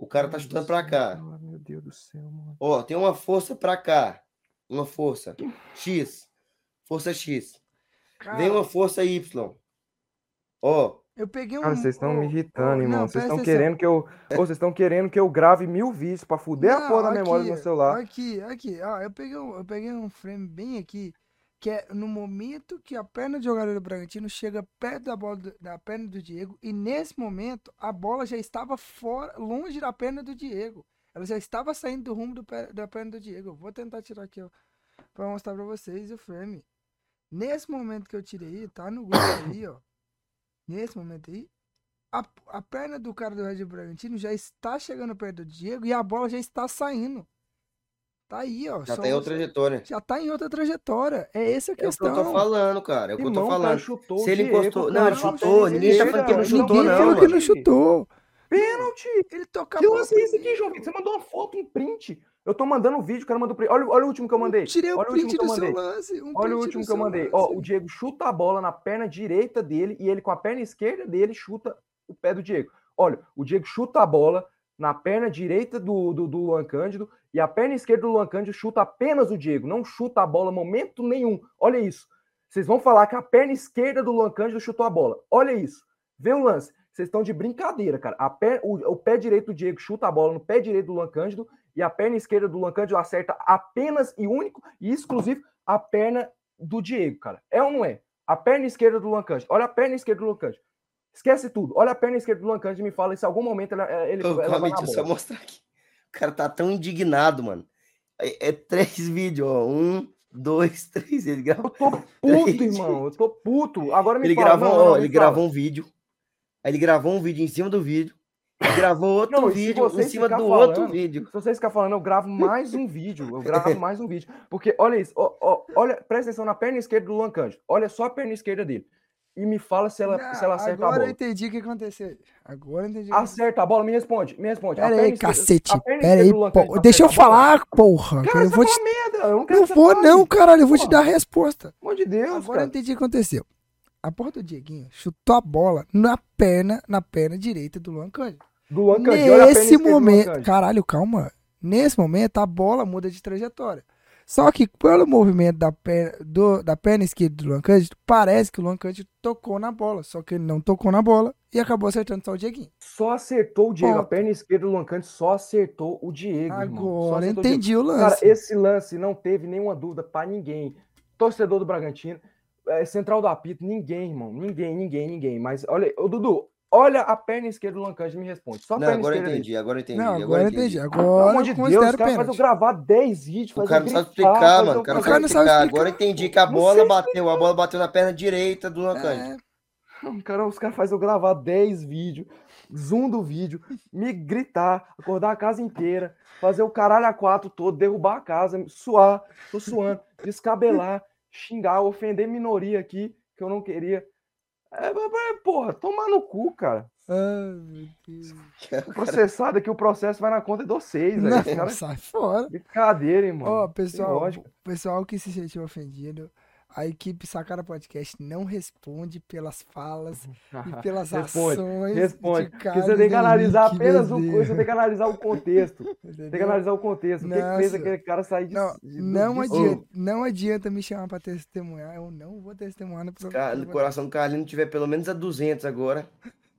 S2: O cara tá chutando pra cá.
S3: Ah, meu Deus do céu, mano.
S2: Ó, tem uma força pra cá. Uma força. X. Força X.
S1: Cara,
S2: Vem uma força Y. Ó,
S1: eu peguei um.
S3: Cara, vocês estão me
S1: ô,
S3: irritando,
S1: ô,
S3: irmão.
S1: não,
S3: Vocês estão querendo que eu. Vocês estão querendo que eu grave mil vídeos pra fuder a
S1: Não,
S3: porra da memória do
S1: aqui,
S3: meu celular.
S1: Aqui, aqui, ó, eu peguei, um, eu peguei um frame bem aqui que é no momento que a perna do jogador do Bragantino chega perto da bola do- da perna do Diego e nesse momento a bola já estava fora, longe da perna do Diego. Ela já estava saindo do rumo do pé- da perna do Diego. Eu Vou tentar tirar aqui, ó, para mostrar para vocês o frame. Nesse momento que eu tirei, tá no grupo [coughs] aí, ó. Nesse momento aí, a, a perna do cara do Red Bragantino já está chegando perto do Diego e a bola já está saindo. Tá aí, ó.
S2: Já tem
S1: você-
S2: outra trajetória.
S1: já tá em outra trajetória. É essa a
S2: É o que eu
S1: questão.
S2: tô falando, cara. É o que eu tô
S3: Irmão, o cara
S2: falando.
S3: chutou
S2: Se
S3: o
S2: ele encostou- não, ele chutou, ninguém tá falando que ele não chutou,
S1: Ninguém
S2: não,
S1: falou que não chutou.
S3: Pênalti!
S1: Ele toca a
S3: Que
S1: bola.
S3: lance é aqui, João? Você mandou uma foto, um print. Eu tô mandando um vídeo, o cara mandou print. Olha, olha o último que eu mandei.
S1: Tirei o
S3: olha
S1: print
S3: último que eu
S1: do seu
S3: mandei.
S1: lance. um
S3: Olha o último que eu mandei. Ó, o Diego chuta a bola na perna direita dele e ele com a perna esquerda dele chuta o pé do Diego. Olha, o Diego chuta a bola na perna direita do, do, do Luan Cândido e a perna esquerda do Luan Cândido chuta apenas o Diego, não chuta a bola momento nenhum. Olha isso. Vocês vão falar que a perna esquerda do Luan Cândido chutou a bola. Olha isso. Vê o lance. Vocês estão de brincadeira, cara. A pé, o, o pé direito do Diego chuta a bola no pé direito do Luan Cândido e a perna esquerda do Luan Cândido acerta apenas e único e exclusivo a perna do Diego, cara. É ou não é? A perna esquerda do Luan Cândido. Olha a perna esquerda do Luan Cândido. Esquece tudo. Olha a perna esquerda do Cândido e me fala se em algum momento ele, ele,
S2: Ô,
S3: ela
S2: calma
S3: vai
S2: deixa eu só mostrar aqui. O cara tá tão indignado, mano. É, é três [laughs] vídeos, ó. Um, dois, três. Ele
S3: Eu
S2: gravou.
S3: tô puto, irmão. Eu tô puto. Agora me
S2: Ele
S3: fala.
S2: gravou,
S3: não, não,
S2: ele gravou um vídeo. Aí ele gravou um vídeo em cima do vídeo. Ele gravou [laughs] outro
S3: Não,
S2: vídeo em cima do outro
S3: falando-
S2: vídeo.
S3: Se vocês ficarem falando, eu gravo mais um vídeo. Eu gravo [laughs] mais um vídeo. Porque, olha isso. ó, ó, olha, presta atenção na perna esquerda do Cândido. Olha só a perna esquerda dele. E me fala se ela,
S1: Não,
S3: se ela acerta a
S1: agora eu
S3: bola.
S1: entendi o que aconteceu. Agora eu entendi. o que aconteceu.
S3: Acerta a bola, me responde, me responde.
S1: Pera aí, cacete. Pera aí, Deixa eu
S3: bola?
S1: falar, porra.
S3: Cara,
S1: eu vou te...
S3: merda. Eu não
S1: Não vou, não, caralho. Eu vou te
S3: Pô.
S1: dar a resposta.
S3: Pelo amor de Deus,
S1: Agora eu
S3: cara.
S1: entendi o que aconteceu. A porra do Dieguinho chutou a bola na perna, na perna direita do Luan Cândido.
S3: Do Luan Cândido.
S1: Nesse momento, caralho, calma. Nesse momento, a bola muda de trajetória. Só que pelo movimento da perna, do- da perna esquerda do Luan Cândido, parece que o Luan Cândido tocou na bola. Só que ele não tocou na bola e acabou acertando só o Dieguinho.
S3: Só acertou o Diego. A
S1: Ponto.
S3: perna esquerda do Luan Cândido só acertou o Diego,
S1: Agora
S3: o
S1: entendi o
S3: Cara,
S1: lance.
S3: esse lance não teve nenhuma dúvida pra ninguém. Torcedor do Bragantino, é, central do apito, ninguém, irmão. Ninguém, ninguém, ninguém. Mas olha, ô Dudu, olha a perna esquerda do Luan Cândido e me responde. Só a
S2: Não,
S3: perna
S2: agora eu
S3: esquerda
S2: entendi, agora eu entendi.
S1: não,
S2: agora
S1: agora
S2: eu
S1: eu entendi.
S3: Pelo
S1: Agora
S3: amor
S1: eu
S3: de Deus, o cara faz gravar 10 vídeos,
S2: O
S3: fazer
S2: cara não sabe
S3: gritar,
S2: explicar, mano. O cara não sabe
S1: não sabe
S2: explicar. Agora eu entendi que a bola bateu, a bola bateu na perna direita do Cândido.
S1: É,
S3: Cara, os caras fazem eu gravar 10 vídeos, zoom do vídeo, me gritar, acordar a casa inteira, fazer o caralho a quatro todo, derrubar a casa, suar, tô suando, descabelar, xingar, ofender minoria aqui, que eu não queria. É, porra, tomar no cu, cara.
S1: Ai, meu Deus. [laughs]
S3: Processado aqui, o processo vai na conta de vocês,
S1: Não,
S3: caras-
S1: sai fora.
S3: Brincadeira, irmão.
S1: Ó,
S3: Tem
S1: pessoal, pessoal que se sentiu ofendido, a equipe Sacara Podcast não responde pelas falas e [laughs] pelas
S3: Responde,
S1: ações
S3: Responde.
S1: de
S3: Porque
S1: Carlos
S3: você tem que analisar apenas o você tem que analisar o contexto. [laughs] Tem que
S1: entendeu?
S3: analisar o contexto. O que, que fez
S1: Nossa.
S3: aquele cara sair de.
S1: Não,
S3: de-
S1: não,
S3: de-
S1: adianta, não adianta me chamar pra testemunhar, eu não vou testemunhar no
S2: Cara,
S1: programa.
S2: no coração do Carlinhos tiver pelo menos a 200 agora.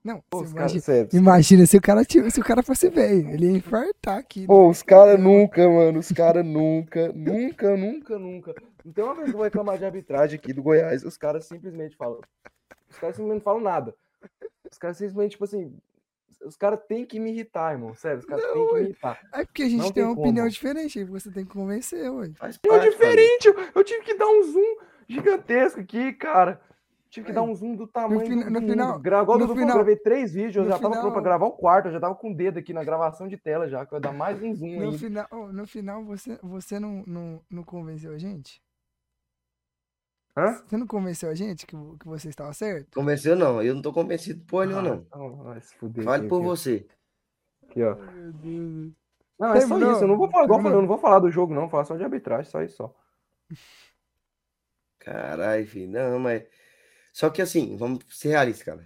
S1: Não,
S3: Pô,
S1: imagina,
S3: sério.
S1: imagina se o cara tivesse- se o cara fosse velho, ele ia infartar aqui.
S3: Pô, os caras nunca, mano. Os caras nunca, nunca, nunca, nunca. Não tem uma vez que eu vou reclamar de arbitragem aqui do Goiás. Os caras simplesmente falam. Os caras simplesmente falam nada. Os caras simplesmente, tipo assim. Os caras têm que me irritar, irmão. Sério, os caras têm que me irritar.
S1: É porque a gente
S3: Não
S1: tem
S3: tem
S1: uma
S3: como.
S1: opinião diferente, aí você tem que convencer, ué.
S2: Parte,
S3: diferente, eu, eu tive que dar um zoom gigantesco aqui, cara. Tive que
S1: Aí,
S3: dar um zoom do tamanho
S1: fina-
S3: do,
S1: no
S3: do
S1: final-
S3: mundo. Gra- Igual
S1: no final-
S3: eu gravei três vídeos, eu já tava pronto pra
S1: final-
S3: gravar o quarto, eu já tava com o dedo aqui na gravação de tela já, que vai dar mais um zoom
S1: No
S3: aí.
S1: final, no final você, você não, não, não convenceu a gente?
S3: Hã?
S1: Você não convenceu a gente que, que você estava certo?
S2: Convenceu não, eu não tô convencido por nenhuma, não.
S3: então vai se fuder
S2: Fale
S3: aqui,
S2: por
S3: aqui,
S2: você.
S3: aqui, ó.
S1: Meu Deus.
S3: Não, é só
S1: Terminou?
S3: isso. Eu não vou falar, igual eu eu não vou falar do jogo, não. Vou falar só de arbitragem, só isso só.
S2: Caralho, filho. Não, mas. Só que assim, vamos ser realistas, cara.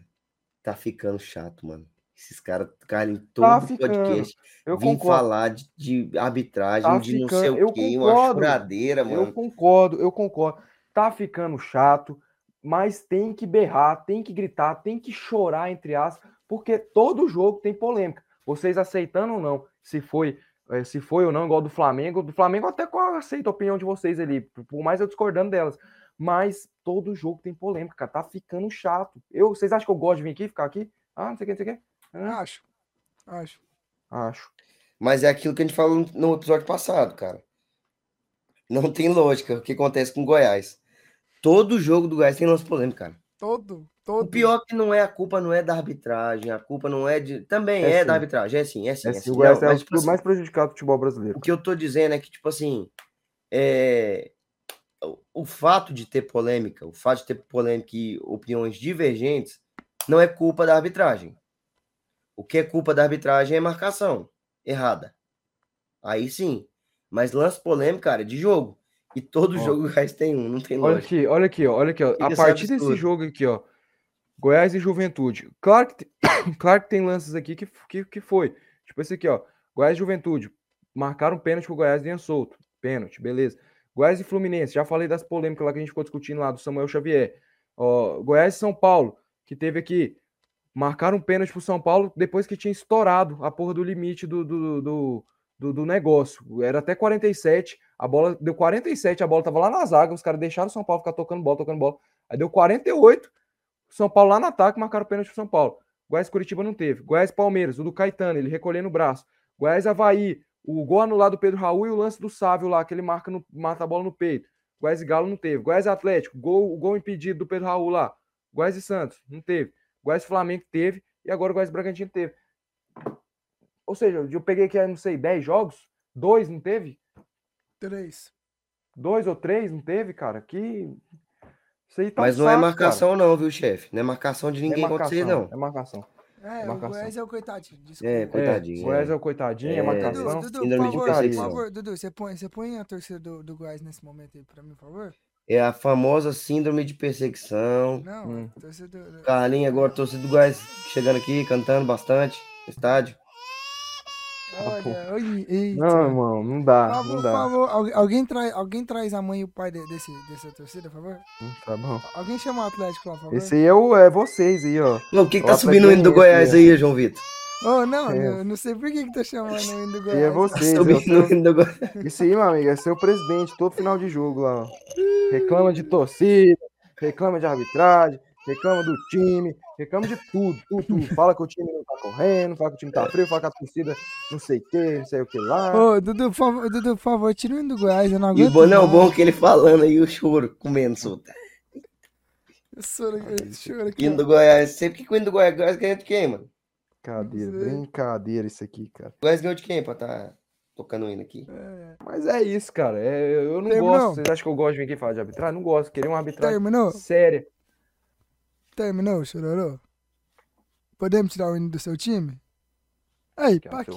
S2: Tá ficando chato, mano. Esses caras, Carlinhos, todo
S3: Tá ficando.
S2: podcast
S3: Eu
S2: vim
S3: concordo.
S2: falar de, de arbitragem,
S3: Tá
S2: de não
S3: ficando-
S2: sei o quê, uma
S3: concordo.
S2: choradeira,
S3: Eu
S2: mano.
S3: concordo, eu concordo. Tá ficando chato, mas tem que berrar, tem que gritar, tem que chorar, entre aspas, porque todo jogo tem polêmica. Vocês aceitando ou não, se foi, eh, se foi ou não, igual do Flamengo. Do Flamengo, até aceito a opinião de vocês ali, por mais eu discordando delas. Mas todo jogo tem polêmica, cara. Tá ficando chato. Eu, vocês acham que eu gosto de vir aqui, ficar aqui? Ah, não sei o que, não sei o que. Ah,
S1: Acho. Acho.
S3: acho.
S2: Mas é aquilo que a gente falou no- episódio passado, cara. Não tem lógica o que acontece com o Goiás. Todo jogo do Goiás tem lance polêmico, cara.
S1: Todo,
S2: O
S1: todo.
S2: pior é que não é a culpa, não é da arbitragem, a culpa não é de. Também
S3: É
S2: é, da arbitragem, é sim, é sim.
S3: É,
S2: é
S3: sim, o Goiás
S2: Não,
S3: é
S2: mas,
S3: o
S2: tipo assim,
S3: mais prejudicado do futebol brasileiro.
S2: O que eu tô dizendo é que, tipo assim, é, o, fato de ter polêmica, o fato de ter polêmica e opiniões divergentes, não é culpa da arbitragem. O que é culpa da arbitragem é marcação errada. Aí sim. Mas lance polêmico, cara, é de jogo. E todo
S3: Ó.
S2: jogo [laughs] o Goiás tem um, não tem
S3: Olha
S2: lógica.
S3: aqui, olha aqui, ó, olha aqui, ó. A
S2: ser
S3: partir desse
S2: absurdo.
S3: jogo aqui, ó. Goiás e Juventude. Claro que, tem- [coughs] claro que tem lances aqui que, que, que foi. Tipo esse aqui, ó. Goiás e Juventude. Marcaram pênalti pro Goiás vinha solto. Pênalti, beleza. Goiás e Fluminense. Já falei das polêmicas lá que a gente ficou discutindo lá do Samuel Xavier. Goiás e São Paulo, que teve aqui. Marcaram um pênalti pro São Paulo depois que tinha estourado a porra do limite do, do, do, do, do negócio. Era até 47. A bola deu 47, a bola tava lá na zaga. Os caras deixaram o São Paulo ficar tocando bola, tocando bola. Aí deu 48. São Paulo lá no ataque, marcaram o pênalti pro São Paulo. Goiás Curitiba não teve. Goiás Palmeiras, o do Caetano, ele recolhendo o braço. Goiás Havaí, o gol anulado do Pedro Raul e o lance do Sávio lá, que ele marca no, mata a bola no peito. Goiás e Galo não teve. Goiás e Atlético, gol, o gol impedido do Pedro Raul lá. Goiás e Santos, não teve. Goiás e Flamengo teve. E agora o Goiás e Bragantino teve. Ou seja, eu peguei aqui, não sei, 10 jogos? Dois não teve?
S1: Três.
S3: Dois ou três não teve, cara? Que. Isso aí tá um
S2: Mas não é
S3: saco, cara.
S2: marcação, não, viu, chefe? Não é marcação de
S3: É
S2: ninguém contra vocês,
S3: marcação,
S2: não.
S3: É marcação.
S1: É, o. Goiás é o coitadinho. Desculpa.
S2: É,
S3: É,
S2: coitadinho.
S3: Goiás
S2: é.
S3: é o coitadinho, é,
S2: É,
S3: marcação.
S1: Dudu, Dudu,
S2: síndrome
S1: por
S2: de
S1: favor, por favor, Dudu, você põe, você põe a torcida do, do Goiás nesse momento aí pra mim, por favor?
S2: É a famosa síndrome de perseguição.
S1: Não,
S3: Hum.
S1: a torcida do...
S2: Carlinhos agora, torcida do Goiás chegando aqui, cantando bastante no estádio.
S1: Olha, oi, eita.
S3: Não, irmão, não dá,
S1: Por favor,
S3: não
S1: por
S3: dá.
S1: favor, alguém, alguém, traz, alguém traz a mãe e o pai de- desse, dessa torcida, por favor?
S3: Hum, Tá bom.
S1: Alguém chama o Atlético lá, por favor?
S3: Esse aí é, o, é vocês aí, ó.
S2: Ô, O que, tá subindo o hino do
S3: Atlético
S2: Goiás aí, João Vitor?
S1: Oh, não,
S3: É.
S1: eu não sei por que que tá chamando o hino do
S3: Esse
S1: Goiás.
S3: aí é
S1: não.
S3: vocês. é o
S2: Subindo o
S3: seu-
S2: hino do Goiás.
S3: Esse aí, meu amigo, é seu presidente todo final de jogo lá. ó. Reclama de torcida, reclama de arbitragem, reclama do time, reclama de tudo, tudo, tudo. Fala que o time não tá correndo, fala que o time tá frio, fala que a torcida não sei o que, não sei o que lá.
S1: Ô, Dudu, por favor, Dudu, por favor, tira o do Goiás, eu não
S2: E
S1: aguento
S2: o bom não é o bom que ele falando aí, o choro, comendo solta.
S1: Choro, aqui.
S2: Hino do Goiás, sempre que o hino do Goiás, Goiás ganhou de quem, mano?
S3: Brincadeira, brincadeira isso aqui, cara.
S2: Goiás ganhou de quem pra tá tocando o hino aqui?
S3: Mas é isso, cara. é- eu não
S1: Terminou?
S3: gosto. Vocês acham que eu gosto de vir aqui falar de arbitragem? Não gosto. Queria uma arbitragem
S1: Terminou?
S3: séria.
S1: Terminou, chororô? Podemos tirar o hino do seu time? Aí,
S3: Que é
S1: pra
S3: o
S1: quê?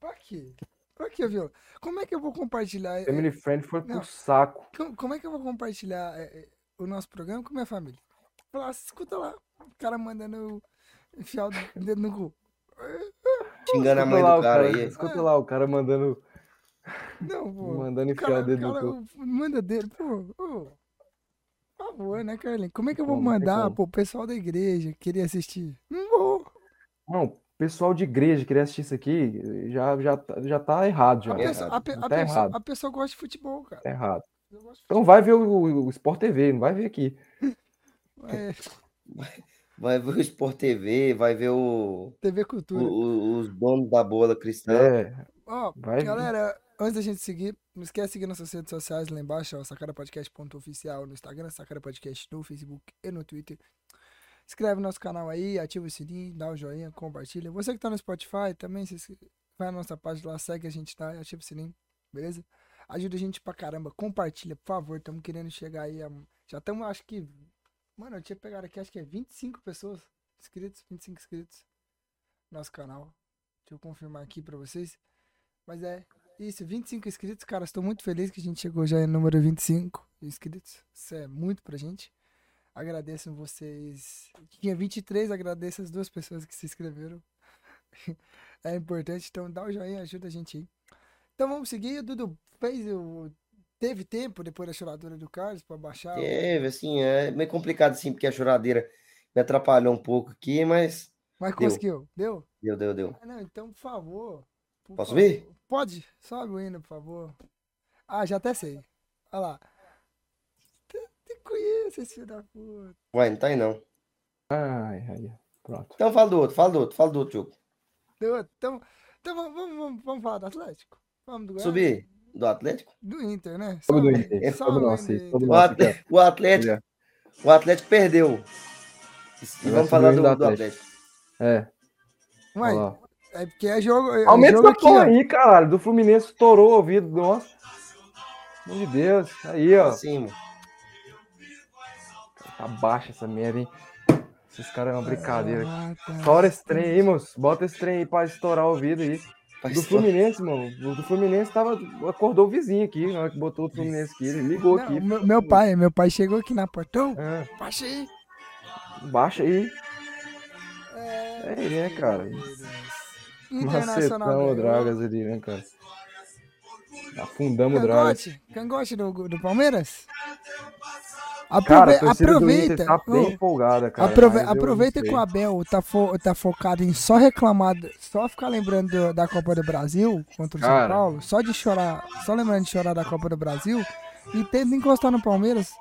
S1: Pra quê? Pra quê, viu? Como é que eu vou compartilhar... é,
S3: Family Friend foi
S1: Não.
S3: pro saco.
S1: como, como é que eu vou compartilhar é, é, o nosso programa com minha família? Falar, escuta lá, o cara mandando enfiar o dedo no cu.
S2: Xingando a mãe
S3: lá
S2: do
S3: o
S2: cara
S3: cara,
S2: aí.
S3: escuta lá o cara mandando,
S1: Não, pô.
S3: mandando
S1: O
S3: enfiar
S1: cara,
S3: o dedo no cu.
S1: o- manda dedo, pô. ô. Por favor, né, Carlinhos? Como é que eu vou mandar pro pessoal da igreja querer assistir? Não vou.
S3: Não, pessoal de igreja querer assistir isso aqui já, já, tá- já tá errado já.
S1: A, pessoa, a, pe- a
S3: Tá
S1: pessoa,
S3: errado.
S1: a pessoa gosta de futebol, cara.
S3: Tá errado. Então vai ver o, o, o Sport TV, não vai ver aqui. [laughs]
S1: É,
S2: Vai ver o Sport TV, vai ver o,
S1: TV
S2: o-
S1: Cultura.
S2: o- os donos da bola cristã.
S3: É,
S1: Ó,
S3: vai ver.
S1: Antes da gente seguir, não esquece de seguir nossas redes sociais lá embaixo, ó, sacarapodcast.oficial no Instagram, Sacara Podcast no Facebook e no Twitter. Inscreve no nosso canal aí, ativa o sininho, dá o joinha, compartilha. Você que tá no Spotify também, se vai na nossa página lá, segue a gente lá, ativa o sininho, beleza? Ajuda a gente pra caramba, compartilha, por favor, estamos querendo chegar aí a... Já estamos, acho que... Mano, eu tinha pegado aqui, acho que é 25 pessoas inscritos, 25 inscritos no nosso canal. Deixa eu confirmar aqui pra vocês. Mas é isso, 25 inscritos, cara. Estou muito feliz que a gente chegou já no número 25 inscritos. Isso é muito pra gente. Agradeço vocês. Tinha 23, agradeço as duas pessoas que se inscreveram. [laughs] É importante, então dá o joinha, ajuda a gente aí. Então vamos seguir. O Dudu fez o. Teve tempo depois da choradora do Carlos pra baixar. o-
S2: Teve, assim, é meio complicado, assim, porque a choradeira me atrapalhou um pouco aqui, mas
S1: Mas
S2: deu.
S1: conseguiu? Deu?
S2: deu, deu, deu.
S1: Ah, não, então, por favor. por
S2: Posso
S1: favor.
S2: vir?
S1: Pode, o hino, por favor. Ah, já até sei. Olha lá. conheço esse filho da puta.
S2: Ué, não tá aí não.
S3: Ai, ai, pronto.
S2: Então fala do outro, fala do outro, fala do outro jogo.
S1: Deu- Então, então vamos, vamos, vamos, vamos falar do Atlético? Vamos do Goiás?
S2: Subir do Atlético?
S1: Do Inter, né?
S3: Sobe do
S1: o-
S3: Inter,
S1: só o
S3: do nosso,
S1: Inter.
S3: sobe do
S2: O, Atlético, o Atlético perdeu. E vamos falar do,
S3: do
S2: do
S3: Atlético.
S2: Atlético.
S3: É, lá.
S1: É porque é jogo, é
S3: Aumenta
S1: jogo
S3: essa
S1: aqui,
S3: porra
S1: ó.
S3: aí, caralho. Do Fluminense estourou o ouvido. Nossa. Pelo amor de Deus. Aí, ó.
S2: Assim,
S3: Tá baixa essa merda, hein? Esses caras é uma brincadeira.
S1: Ah, tá.
S3: Estoura esse trem aí, moço. Bota esse trem aí pra estourar o ouvido aí. Do Fluminense, mano. O do Fluminense tava. Acordou o vizinho aqui, na hora que botou o Fluminense aqui. Ele ligou
S1: Não,
S3: aqui.
S1: meu, meu pai, meu pai chegou aqui na portão.
S3: Ah,
S1: Baixa aí.
S3: baixa aí.
S1: É,
S3: É, né, cara?
S1: Internacional.
S3: Macetão. Dragas ali, né, cara? Afundamos o Dragas.
S1: Cangote, cangote do, do Palmeiras?
S3: Cara,
S1: Aprove-
S3: a do Inter
S1: aproveita.
S3: tá bem empolgada, cara.
S1: aprove- aproveita que o Abel tá, fo- tá focado em só reclamar, só ficar lembrando do- da Copa do Brasil contra o São
S3: Cara.
S1: Paulo, só de chorar, só lembrando de chorar da Copa do Brasil e tenta encostar no Palmeiras.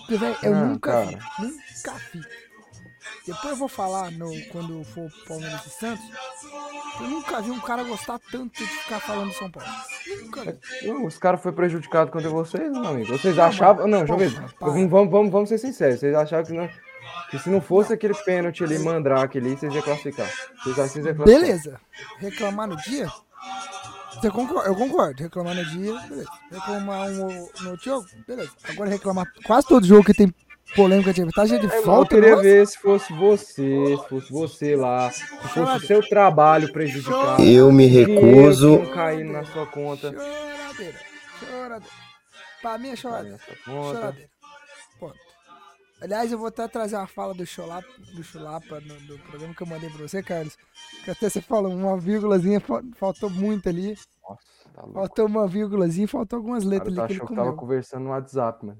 S1: Porque, velho, eu
S3: Ah,
S1: nunca
S3: cara.
S1: nunca vi. Depois eu vou falar no, quando for Palmeiras e Santos. Eu nunca vi um cara gostar tanto de ficar falando de São Paulo. Nunca vi.
S3: Não, Os caras foram prejudicados contra vocês, meu amigo. Vocês
S1: Não,
S3: achavam. Não,
S1: para.
S3: vamos, vamos, vamos, ser sinceros. Vocês achavam que, não, que se não fosse aquele pênalti ali, mandrake ali, vocês iam classificar. Vocês acham que classificar?
S1: Beleza. Reclamar no dia? Você concorda? Eu concordo. Reclamar no dia, beleza. Reclamar no outro jogo, beleza. Agora reclamar quase todo jogo que tem polêmica de arbitragem é de
S3: É, Eu
S1: falta.
S3: queria
S1: nossa.
S3: ver se fosse você, se fosse você lá, se fosse o seu trabalho prejudicado.
S2: Eu me recuso.
S3: dinheiro caindo na sua conta.
S1: Choradeira. Choradeira. Pra mim é choradeira. Choradeira. Ponto. Aliás, eu vou até trazer uma fala do Cholapa, do Chulapa no, do programa que eu mandei pra você, Carlos. Que até você falou uma vírgulazinha, fa- faltou muito ali.
S3: Nossa, tá louco.
S1: Faltou uma vírgulazinha, faltou algumas letras
S3: cara tá
S1: ali que ele
S3: achou que tava conversando no WhatsApp, mano.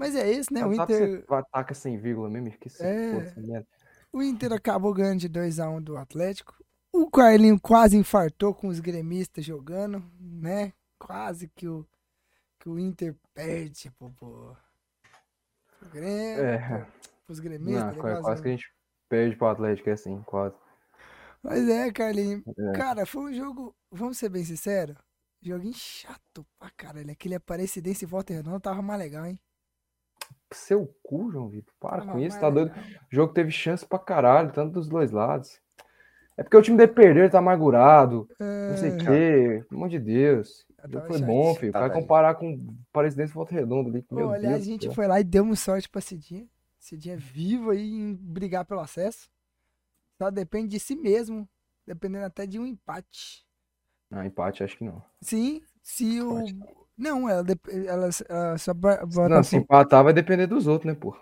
S1: Mas é isso, né? O
S3: WhatsApp
S1: Inter,
S3: você vai- taca sem vírgula mesmo, esqueci.
S1: É. O Inter acabou ganhando de 2x1 do Atlético. O Carlinho quase infartou com os gremistas jogando, né? Quase que o, que o Inter perde pro, pro, pro Grêmio,
S3: É.
S1: pros gremistas.
S3: Não, quase,
S1: quase
S3: quase que a gente perde pro Atlético, é assim, quase.
S1: Mas é, Carlinho.
S3: É.
S1: Cara, foi um jogo, vamos ser bem sinceros, joguinho chato pra caralho. Aquele Aparecidense e Volta Redonda tava mais legal, hein?
S3: Seu cu, João Vitor. Para
S1: Tava
S3: com isso, tá doido.
S1: legal.
S3: O jogo teve chance pra caralho, tanto dos dois lados. É porque o time dele perdeu, ele tá amargurado, não sei o
S1: É,
S3: quê. Pelo amor de Deus. foi bom, filho.
S2: Tá
S3: Vai
S2: velho.
S3: comparar com Presidente Volta Redonda ali. Meu
S1: aliás,
S3: Deus.
S1: a gente foi lá e demos sorte pra Cidinha. Cidinha é vivo aí em brigar pelo acesso. Só depende de si mesmo. Dependendo até de um empate.
S3: Não, empate acho que não.
S1: Sim, se o.
S3: Empate
S1: Não, ela, ela, ela só ba- bota.
S3: Não, se empatar vai depender dos outros, né, pô?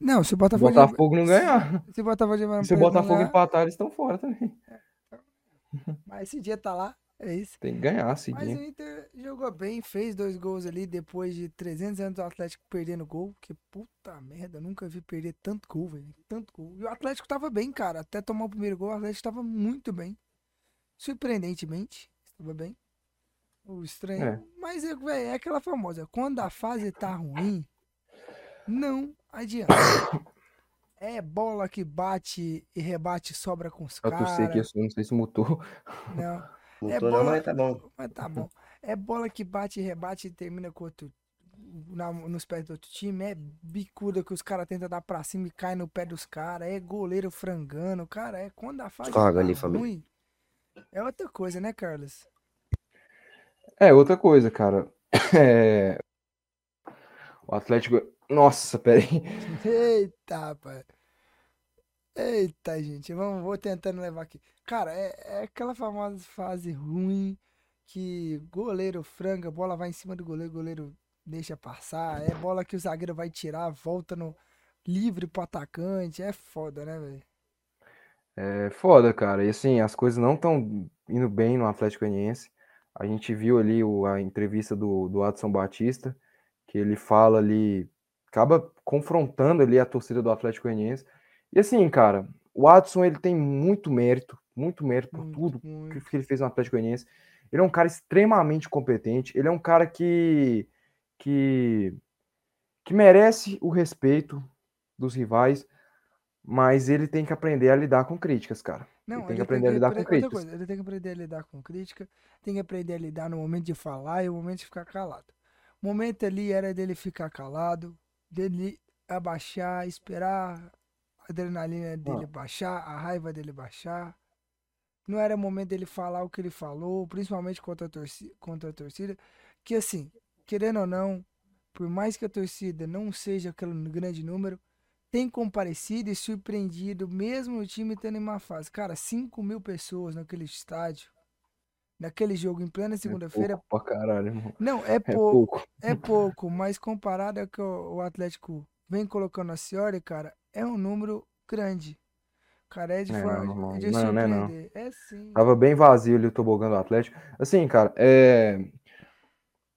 S1: Não, se o
S3: Se
S1: Botafogo.
S3: Botafogo não ganhar.
S1: Se o Botafogo de
S3: Se o Botafogo empatar, eles estão fora também. [laughs]
S1: Mas esse dia tá lá. É isso.
S3: Tem que ganhar,
S1: Mas
S3: seguir.
S1: o Inter jogou bem, fez dois gols ali depois de 300 anos do Atlético perdendo gol. Que puta merda, nunca vi perder tanto gol, velho. Tanto gol. E o Atlético tava bem, cara. Até tomar o primeiro gol, o Atlético tava muito bem. Surpreendentemente, estava bem. O estranho.
S3: É.
S1: Mas, é, velho, é aquela famosa. Quando a fase tá ruim, não adianta. [coughs] É bola que bate e rebate e sobra com os
S3: Eu tossei aqui,
S1: caras.
S3: eu não sei se mutou.
S1: Não.
S2: Não [laughs]
S1: É
S2: tô não,
S1: bola-
S2: mas tá bom.
S1: Mas tá bom. É bola que bate e rebate e termina com outro. na- nos pés do outro time. É bicuda que os caras tentam dar pra cima e cai no pé dos caras. É goleiro frangando. Cara, é quando a fase tá
S2: ali, família.
S1: ruim. É outra coisa, né, Carlos?
S3: É, outra coisa, cara. [coughs] É... O Atlético. Nossa, peraí. [laughs]
S1: Eita, pai. Eita, gente. Vamos, vou tentando levar aqui. Cara, é, é aquela famosa fase ruim que goleiro franga, bola vai em cima do goleiro, goleiro deixa passar. É bola que o zagueiro vai tirar, volta no livre pro atacante. É foda, né, velho?
S3: É foda, cara. E assim, as coisas não estão indo bem no Atlético Goianiense. A gente viu ali o- a entrevista do, do Adson Batista, que ele fala ali, acaba confrontando ali a torcida do Atlético Goianiense. E assim, cara, o Adson ele tem muito mérito, muito mérito por
S1: Muito,
S3: tudo
S1: muito.
S3: que ele fez no Atlético Goianiense. Ele é um cara extremamente competente. Ele é um cara que, que que merece o respeito dos rivais, mas ele tem que aprender a lidar com críticas, cara.
S1: Não,
S3: tem que aprender a lidar com críticas.
S1: coisa, ele tem que aprender a lidar com crítica, tem que aprender a lidar no momento de falar e no momento de ficar calado. O momento ali era dele ficar calado, dele abaixar, esperar a adrenalina dele baixar, a raiva dele baixar. Não era momento dele falar o que ele falou, principalmente contra a, torcida, contra a torcida. Que assim, querendo ou não, por mais que a torcida não seja aquele grande número, tem comparecido e surpreendido, mesmo o time tendo em uma fase. Cara, 5 mil pessoas naquele estádio, naquele jogo em plena segunda-feira.
S3: Pouco pra caralho, irmão.
S1: Não, é
S3: É
S1: pouco,
S3: pouco.
S1: é pouco, mas comparado ao que o, Atlético vem colocando a senhora, cara, é um número grande. Cara, é de,
S3: É, não, não,
S1: de
S3: não, não é não.
S1: surpreender. É sim.
S3: Tava bem vazio ali o tobogã do Atlético. Assim, cara, é...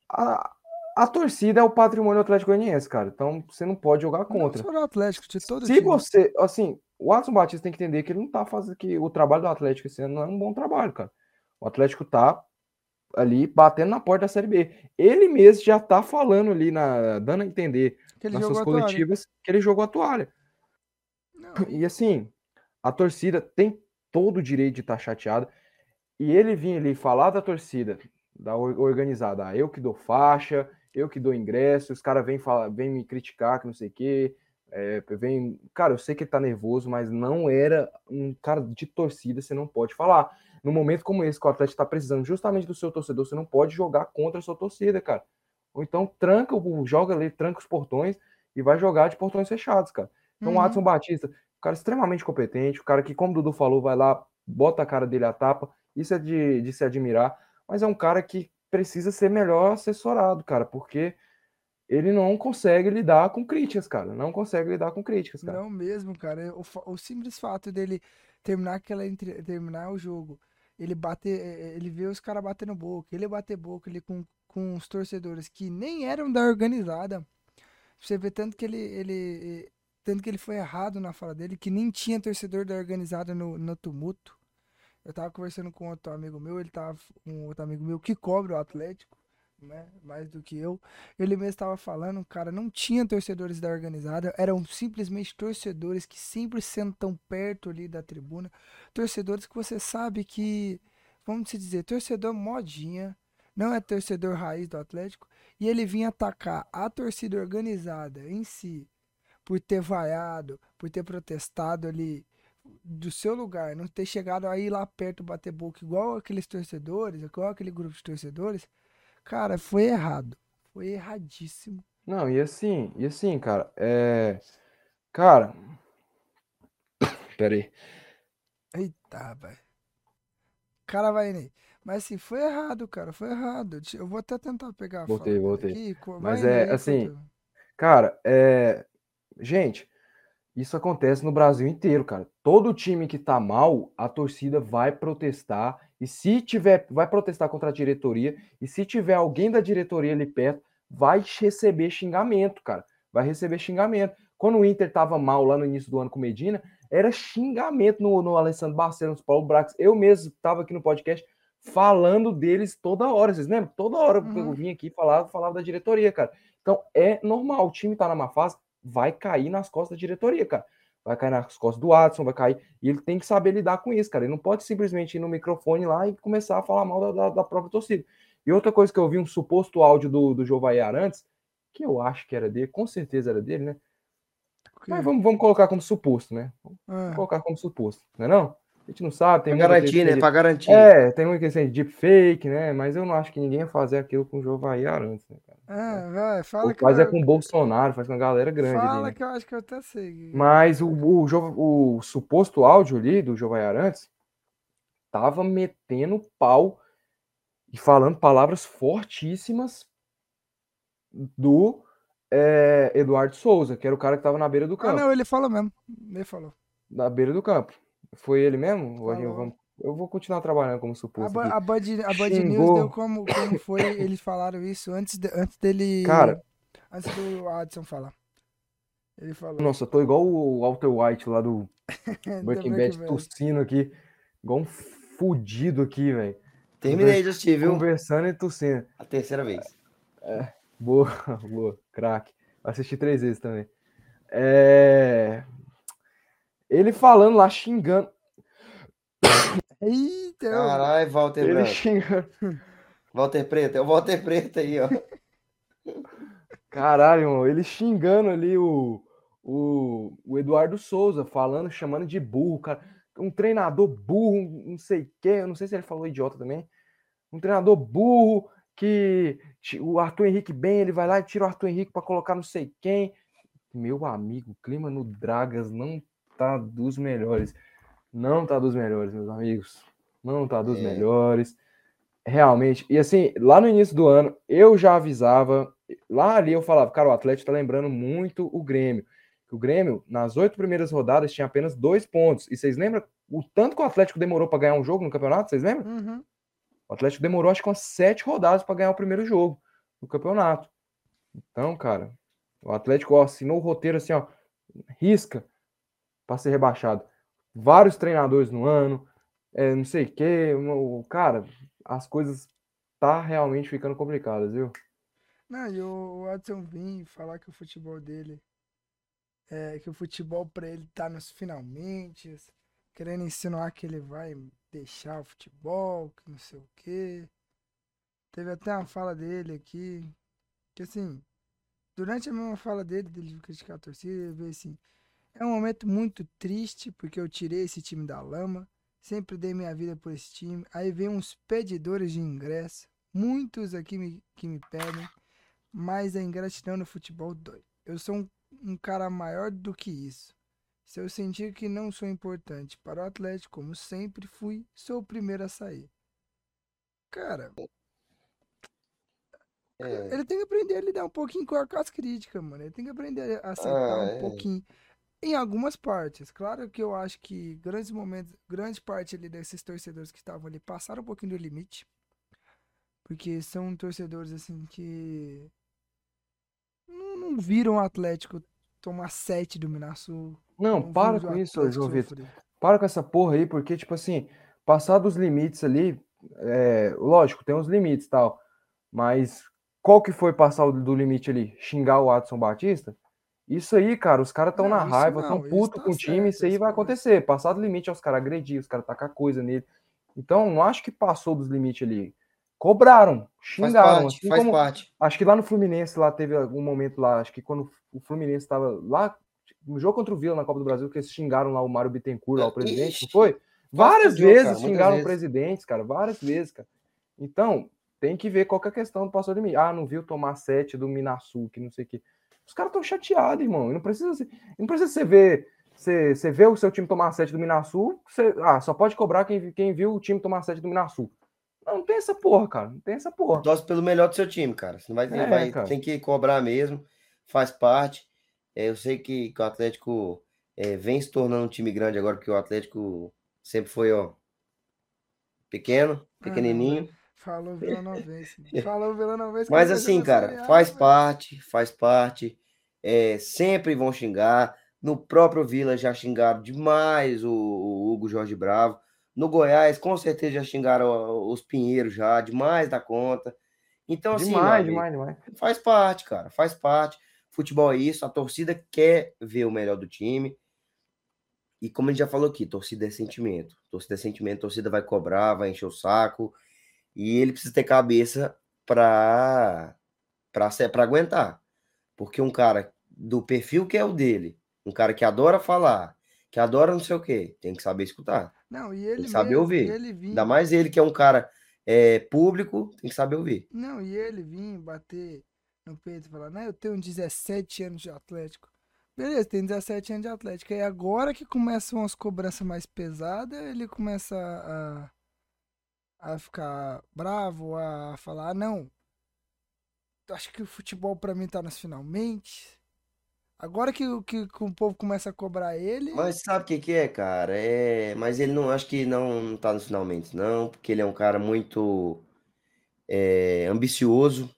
S3: a, a torcida é o patrimônio Atlético Goianiense, cara. Então você não pode jogar
S1: Não
S3: contra.
S1: só do Atlético, de todo
S3: Se você, assim, o Watson Batista tem que entender que ele não tá fazendo que o trabalho do Atlético esse ano não é um bom trabalho, cara. O Atlético tá ali batendo na porta da Série B. Ele mesmo já tá falando ali na dando a entender nas suas coletivas que ele jogou a toalha.
S1: Não,
S3: E assim, a torcida tem todo o direito de estar chateada. E ele vinha ali falar da torcida, da or- organizada, ah, eu que dou faixa, eu que dou ingresso, os caras vêm falar, vêm me criticar, que não sei o quê. é, vem... Cara, eu sei que ele tá nervoso, mas não era um cara de torcida, você não pode falar. Num momento como esse, que o Atlético tá precisando justamente do seu torcedor, você não pode jogar contra a sua torcida, cara. Ou então tranca o joga ali, tranca os portões e vai jogar de portões fechados, cara. Então o
S1: Uhum.
S3: Adson Batista, um cara extremamente competente, o cara que, como o Dudu falou, vai lá, bota a cara dele à tapa, isso é de, de se admirar, mas é um cara que precisa ser melhor assessorado, cara, porque ele não consegue lidar com críticas, cara, não consegue lidar com críticas, cara.
S1: Não mesmo, cara. O, fa- o simples fato dele terminar aquela terminar o jogo, ele bater, eh, eh, ele vê os caras batendo boca, ele bater boca ele com, com os torcedores que nem eram da organizada. Você vê tanto que ele, ele tanto que ele foi errado na fala dele, que nem tinha torcedor da organizada no, no tumulto. Eu tava conversando com outro amigo meu, ele tava um outro amigo meu que cobra o Atlético, né, mais do que eu. Ele mesmo estava falando, cara, não tinha torcedores da organizada, eram simplesmente torcedores que sempre sentam perto ali da tribuna, torcedores que você sabe que, vamos dizer, torcedor modinha, não é torcedor raiz do Atlético, e ele vinha atacar a torcida organizada em si, por ter vaiado, por ter protestado ali do seu lugar, não ter chegado aí lá perto bater boca igual aqueles torcedores, igual aquele grupo de torcedores, cara, foi errado. Foi erradíssimo.
S3: Não, e assim, e assim, cara, é. Cara. [coughs] Pera aí.
S1: Eita, velho. Cara vai nem. Mas assim, foi errado, cara. Foi errado. Eu vou até tentar pegar a
S3: Voltei, voltei.
S1: aqui.
S3: Mas
S1: vai
S3: é,
S1: aí,
S3: assim, Cara, é. Gente, isso acontece no Brasil inteiro, cara. Todo time que tá mal, a torcida vai protestar. E se tiver, vai protestar contra a diretoria. E se tiver alguém da diretoria ali perto, vai receber xingamento, cara. Vai receber xingamento. Quando o Inter tava mal lá no início do ano com Medina, era xingamento no, no Alessandro Barcelos, Paulo Brax. Eu mesmo tava aqui no podcast falando deles toda hora. Vocês lembram? Toda hora eu
S1: Uhum.
S3: vinha aqui e falava, falava da diretoria, cara. Então é normal, o time tá na má fase, vai cair nas costas da diretoria, cara. Vai cair nas costas do Watson, vai cair. E ele tem que saber lidar com isso, cara. Ele não pode simplesmente ir no microfone lá e começar a falar mal da, da- da própria torcida. E outra coisa que eu vi, um suposto áudio do, do Jovair Arantes, que eu acho que era dele, com certeza era dele, né? Mas vamos, vamos colocar como suposto, né? Vamos
S1: Ah,
S3: colocar como suposto, não é não? A gente não sabe, tem
S2: Pra garantir, né?
S3: de-
S2: Pra garantir.
S3: É, tem uma questão de deepfake, né? Mas eu não acho que ninguém ia fazer aquilo com o Jovair Arantes, né, cara?
S1: ah, vai, fala
S3: Ou
S1: que
S3: faz
S1: eu,
S3: é com o Bolsonaro, faz com a galera grande ali,
S1: fala
S3: né?
S1: que eu acho que eu até sei.
S3: Mas o, o, Jo- o suposto áudio ali do Jovair Arantes tava metendo pau e falando palavras fortíssimas do é, Eduardo Souza, que era o cara que tava na beira do
S1: Ah,
S3: campo.
S1: não, ele falou mesmo. Ele falou.
S3: Na beira do campo. Foi ele mesmo? A
S1: Falou.
S3: eu vou continuar trabalhando como
S1: A,
S3: suposto
S1: Ba-
S3: aqui.
S1: a Band, a Band News deu como, como foi, eles falaram isso antes, de- antes dele.
S3: Cara.
S1: Antes do Adson falar. Ele falou.
S3: Nossa, eu tô igual o Walter White lá do [laughs] Breaking Bad tossindo aqui. Igual um fudido aqui, velho.
S2: Terminei de assistir, viu?
S3: Conversando e tossindo.
S2: A terceira vez.
S3: Boa, [laughs] boa, craque. Assisti três vezes também. É... Ele falando lá, xingando.
S1: Eita,
S2: Caralho, Walter
S3: Ele
S2: Branco.
S3: xingando.
S2: Walter Preto, é o Walter Preto aí, ó.
S3: Caralho, irmão, ele xingando ali o, o, o Eduardo Souza, falando, chamando de burro, cara. Um treinador burro, não sei o quê, eu não sei se ele falou idiota também. Um treinador burro que o Arthur Henrique bem, ele vai lá e tira o Arthur Henrique para colocar não sei quem. Meu amigo, o clima no Dragas não tá dos melhores. Não tá dos melhores, meus amigos. Não tá dos
S2: É.
S3: melhores. Realmente. E assim, lá no início do ano, eu já avisava. Lá ali eu falava, cara, o Atlético tá lembrando muito o Grêmio. O Grêmio, nas oito primeiras rodadas, tinha apenas dois pontos. E vocês lembram o tanto que o Atlético demorou para ganhar um jogo no campeonato? Vocês lembram?
S1: Uhum.
S3: O Atlético demorou acho que umas sete rodadas para ganhar o primeiro jogo no campeonato. Então, cara, o Atlético ó, assinou o roteiro assim, ó, risca para ser rebaixado. Vários treinadores no ano, é, não sei o quê. Cara, as coisas tá realmente ficando complicadas, viu?
S1: Não, e o Watson vir falar que o futebol dele é que o futebol pra ele tá nos finalmente, querendo insinuar que ele vai deixar o futebol, que não sei o quê. Teve até uma fala dele aqui, que assim, durante a mesma fala dele, dele criticar a torcida, ele veio assim: é um momento muito triste porque eu tirei esse time da lama, sempre dei minha vida por esse time. Aí vem uns pedidores de ingresso, muitos aqui me, que me pedem, mas a ingratidão no futebol dói. Eu sou um, um cara maior do que isso. Se eu sentir que não sou importante para o Atlético, como sempre fui, sou o primeiro a sair. Cara,
S2: É.
S1: ele tem que aprender a lidar um pouquinho com a- com as críticas, mano. Ele tem que aprender a aceitar
S2: Ah,
S1: um
S2: é.
S1: pouquinho. Em algumas partes. Claro que eu acho que grandes momentos, grande parte ali desses torcedores que estavam ali passaram um pouquinho do limite. Porque são torcedores assim que não, não viram o Atlético tomar sete do Minasul.
S3: Não,
S1: não
S3: para com isso,
S1: Atlético
S3: João Vitor.
S1: sofrer.
S3: Para com essa porra aí, porque, tipo assim, passar dos limites ali, é, lógico, tem uns limites e tal, mas qual que foi passar do limite ali? Xingar o Adson Batista? Isso aí, cara, os caras estão na raiva, estão putos
S1: tá
S3: com o time,
S1: certo,
S3: isso aí
S1: isso
S3: vai acontecer. Passar do limite é os caras agredir, os caras tacar coisa nele. Então, não acho que passou dos limites ali. Cobraram,
S2: Faz
S3: xingaram,
S2: parte,
S3: assim
S2: faz
S3: como
S2: parte.
S3: Acho que lá no Fluminense, lá teve algum momento lá, acho que quando o Fluminense estava lá, no jogo contra o Vila na Copa do Brasil, que eles xingaram lá o Mário Bittencourt, lá o presidente,
S2: Ixi,
S3: não foi? Várias
S2: jogo,
S3: vezes
S2: cara,
S3: xingaram
S2: vezes.
S3: presidentes, cara, várias vezes, cara. Então, tem que ver qual que é a questão do passou de mim. Ah, não viu tomar sete do Minasul, que não sei o quê. Os caras estão chateados, irmão. Não precisa, não precisa você ver. Você, você vê o seu time tomar sete do Minasul, você, ah, só pode cobrar quem, quem viu o time tomar sete do Minasul. Não, não tem essa porra, cara. Não tem essa porra.
S2: Torce pelo melhor do seu time, cara. Você não vai,
S3: É,
S2: vai-
S3: cara.
S2: tem que cobrar mesmo, faz parte. É, eu sei que, que o Atlético é, vem se tornando um time grande agora, porque o Atlético sempre foi, ó, pequeno, pequenininho.
S1: Falou [laughs] Vila Novense. Falou Vila Novense.
S2: Mas assim, cara,
S1: A,
S2: faz
S1: velho.
S2: parte, faz parte. É, sempre vão xingar. No próprio Vila já xingaram demais o, o Hugo Jorge Bravo. No Goiás, com certeza já xingaram os Pinheiros já, demais da conta. Então, assim, meu
S3: demais, demais, demais.
S2: faz parte, cara, faz parte. Futebol é isso, a torcida quer ver o melhor do time. E como a gente já falou aqui, torcida é sentimento. Torcida é sentimento, torcida vai cobrar, vai encher o saco. E ele precisa ter cabeça para para aguentar. Porque um cara do perfil que é o dele, um cara que adora falar, que adora não sei o quê, tem que saber escutar.
S1: Não, e ele
S2: que saber
S1: mesmo,
S2: ouvir.
S1: ele vinha,
S2: Ainda mais ele que é um cara é, público, tem que saber ouvir.
S1: Não, e ele vinha bater no peito e falar, não, eu tenho 17 anos de Atlético. Beleza, tem 17 anos de Atlético. E agora que começam as cobranças mais pesadas, ele começa a, a ficar bravo, a falar, ah, não, acho que o futebol pra mim tá nos finalmente. Agora que, o- que, que o povo começa a cobrar ele,
S2: Mas sabe o que que é, cara? É, mas ele não, acho que não, não tá nos finalmente, não, porque ele é um cara muito é, ambicioso.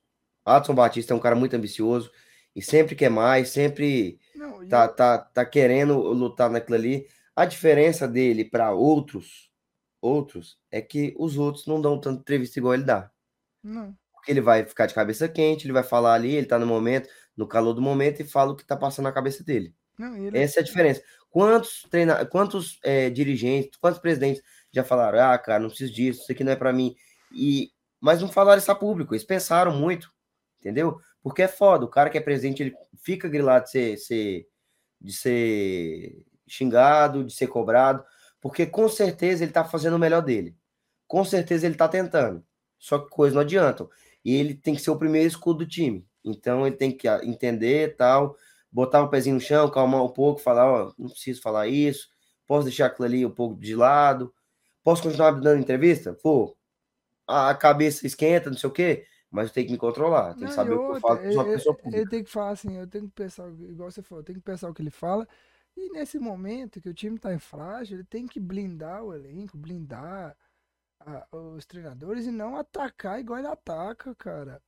S2: Adson Batista é um cara muito ambicioso e sempre quer mais, sempre
S1: não,
S2: tá,
S1: eu-
S2: tá, tá querendo lutar naquilo ali. A diferença dele para outros, outros, é que os outros não dão tanto entrevista igual ele dá.
S1: não.
S2: Porque ele vai ficar de cabeça quente, ele vai falar ali, ele tá no momento, no calor do momento, e fala o que tá passando na cabeça dele.
S1: Não, ele...
S2: Essa é a diferença. Quantos, treina... Quantos é, dirigentes, quantos presidentes já falaram, ah, cara, não preciso disso, isso aqui não é para mim. E... Mas não falaram isso a público, eles pensaram muito, entendeu? Porque é foda, o cara que é presidente, ele fica grilado de ser, ser, de ser xingado, de ser cobrado, porque com certeza ele tá fazendo o melhor dele. Com certeza ele tá tentando. Só que coisas não adiantam. E ele tem que ser o primeiro escudo do time. Então ele tem que entender tal, botar um pezinho no chão, calmar um pouco, falar, ó, não preciso falar isso, posso deixar aquilo ali um pouco de lado, posso continuar dando entrevista? Pô, a cabeça esquenta, não sei o quê, mas eu tenho que me controlar, tem que saber o que eu falo pessoa pública.
S1: Ele tem que falar assim, eu tenho que pensar, igual você falou, eu tenho que pensar o que ele fala, e nesse momento que o time tá em frágil, ele tem que blindar o elenco, blindar a, os treinadores e não atacar igual ele ataca, cara.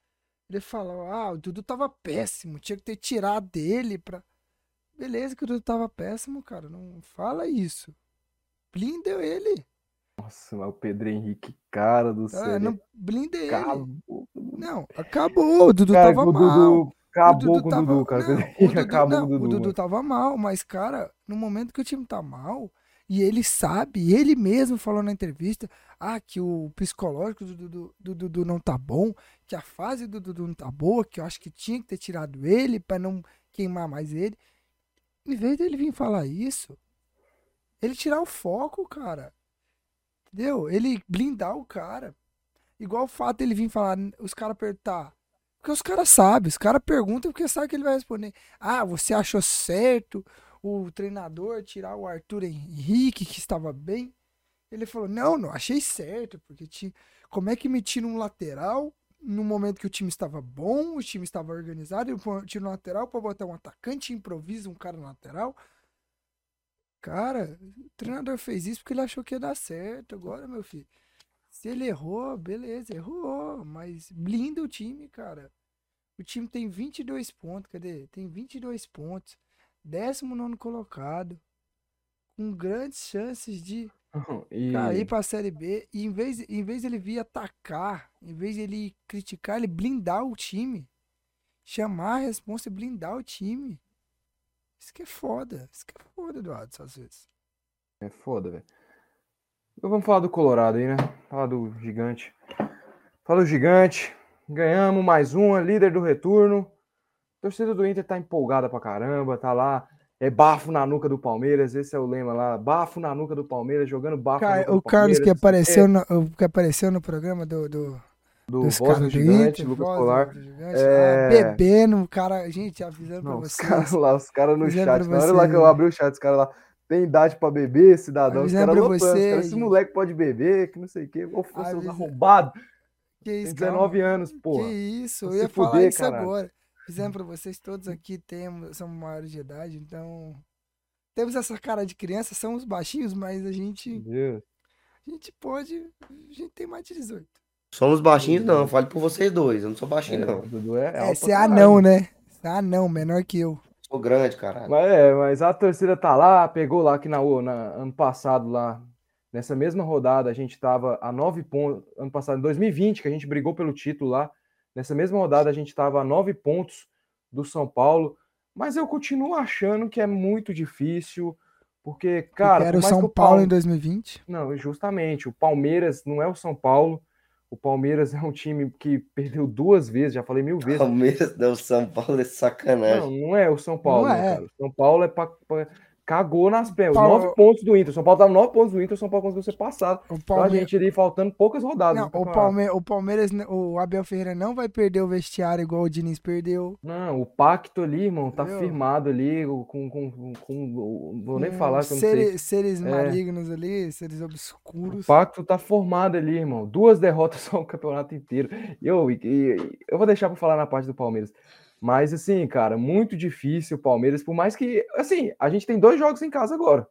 S1: Ele falou, ah, o Dudu tava péssimo, tinha que ter tirado dele pra. Beleza que o Dudu tava péssimo, cara. Não fala isso. Blinda ele.
S3: Nossa, mas o Pedro Henrique, cara do céu.
S1: É, não, blinda ele.
S3: Acabou.
S1: Não, acabou. O Dudu
S3: Cara,
S1: tava
S3: o
S1: mal.
S3: Dudu acabou
S1: Dudu
S3: com o Dudu, cara.
S1: não, [laughs] o Dudu,
S3: acabou
S1: não,
S3: o
S1: o
S3: Dudu.
S1: Dudu tava mal, mas, cara, no momento que o time tá mal, e ele sabe, ele mesmo falou na entrevista, ah, que o psicológico do Dudu, do Dudu não tá bom, que a fase do Dudu não tá boa, que eu acho que tinha que ter tirado ele pra não queimar mais ele. Em vez dele vir falar isso, ele tirar o foco, cara. Entendeu? Ele blindar o cara. Igual o fato dele vir falar, os caras perguntar. Porque os caras sabem, os caras perguntam porque sabe que ele vai responder. Ah, você achou certo o treinador tirar o Arthur Henrique, que estava bem? Ele falou, não, não achei certo, porque ti- como é que me tira um lateral no momento que o time estava bom, o time estava organizado, eu tiro um lateral para botar um atacante, improvisa um cara no lateral? Cara, o treinador fez isso porque ele achou que ia dar certo. Agora, meu filho, se ele errou, beleza, errou, mas blinda o time, cara. O time tem 22 pontos, cadê? Tem 22 pontos. 19 colocado. Com grandes chances de
S3: E
S1: cair pra Série B. E em vez, em vez ele vir atacar, em vez ele criticar, ele blindar o time. Chamar a responsa e blindar o time. Isso que é foda. Isso que é foda, Eduardo, às vezes.
S3: é foda, velho. Então vamos falar do Colorado aí, né? Falar do gigante. Fala do gigante. Ganhamos mais uma, líder do retorno. A torcida do Inter tá empolgada pra caramba, tá lá. É bafo na nuca do Palmeiras, esse é o lema lá. Bafo na nuca do Palmeiras, jogando bafo na
S1: Ca-
S3: nuca
S1: o Carlos que
S3: Palmeiras.
S1: apareceu, no, o que apareceu no programa do, do,
S3: do
S1: dos
S3: Voz do Gigante,
S1: Inter,
S3: Lucas
S1: voz
S3: Colar.
S1: Gigante,
S3: É.
S1: bebendo, cara, gente, avisando pra
S3: Não, os
S1: vocês.
S3: caras lá, os caras no chat.
S1: pra
S3: Na hora lá que eu abri o chat, os caras lá. Tem idade pra beber, cidadão. Os caras lotando. os caras,
S1: vocês.
S3: Esse moleque pode beber, que não sei o quê. Ô, seus
S1: Avisa-
S3: arrombados.
S1: Que
S3: Tem
S1: isso,
S3: 19 anos,
S1: calma.
S3: porra.
S1: Que isso, eu
S3: Se
S1: ia falar
S3: fuder,
S1: isso
S3: caralho.
S1: agora. Dizendo pra vocês, todos aqui temos, somos maiores de idade, então. Temos essa cara de criança, somos baixinhos, mas a gente,
S3: Deus.
S1: a gente pode. A gente tem mais de 18.
S2: Somos baixinhos, não. Fale por vocês dois. Eu não sou baixinho,
S3: É,
S2: não.
S3: é,
S1: É, você é anão, né? Você é anão, menor que eu.
S2: Sou grande, caralho.
S3: Mas é, mas a torcida tá lá, pegou lá que na, na ano passado lá, nessa mesma rodada, a gente tava a nove pontos, ano passado, em 2020, que a gente brigou pelo título lá, nessa mesma rodada a gente tava a nove pontos do São Paulo, mas eu continuo achando que é muito difícil, porque, cara,
S1: Porque era o São
S3: que o
S1: Paulo
S3: Palme-
S1: em 2020.
S3: Não, justamente, o Palmeiras não é o São Paulo, o Palmeiras [laughs] é um time que perdeu duas vezes, já falei mil vezes,
S2: Palmeiras, não, São Paulo é sacanagem.
S3: não, não é o São Paulo,
S1: Não
S3: não,
S1: é.
S3: cara. O São Paulo é pra- cagou nas pernas.
S1: Paulo-
S3: Nove pontos do Inter. O São Paulo tava nove pontos do Inter, o São Paulo conseguiu ser passado.
S1: O
S3: Então a gente ali faltando poucas rodadas.
S1: Não,
S3: no
S1: o. Palme o Palmeiras, o Abel Ferreira não vai perder o vestiário igual o Diniz perdeu.
S3: Não, o pacto ali, irmão, tá
S1: Entendeu?
S3: firmado ali com, com, com, vou nem
S1: com
S3: falar eu
S1: seres, seres
S3: É.
S1: malignos ali, seres
S3: O
S1: obscuros.
S3: pacto tá formado ali, irmão. Duas derrotas [laughs] só o campeonato inteiro. Eu, e- e- eu vou deixar pra falar na parte do Palmeiras. Mas, assim, cara, muito difícil o Palmeiras, por mais que, assim, a gente tem dois jogos em casa agora.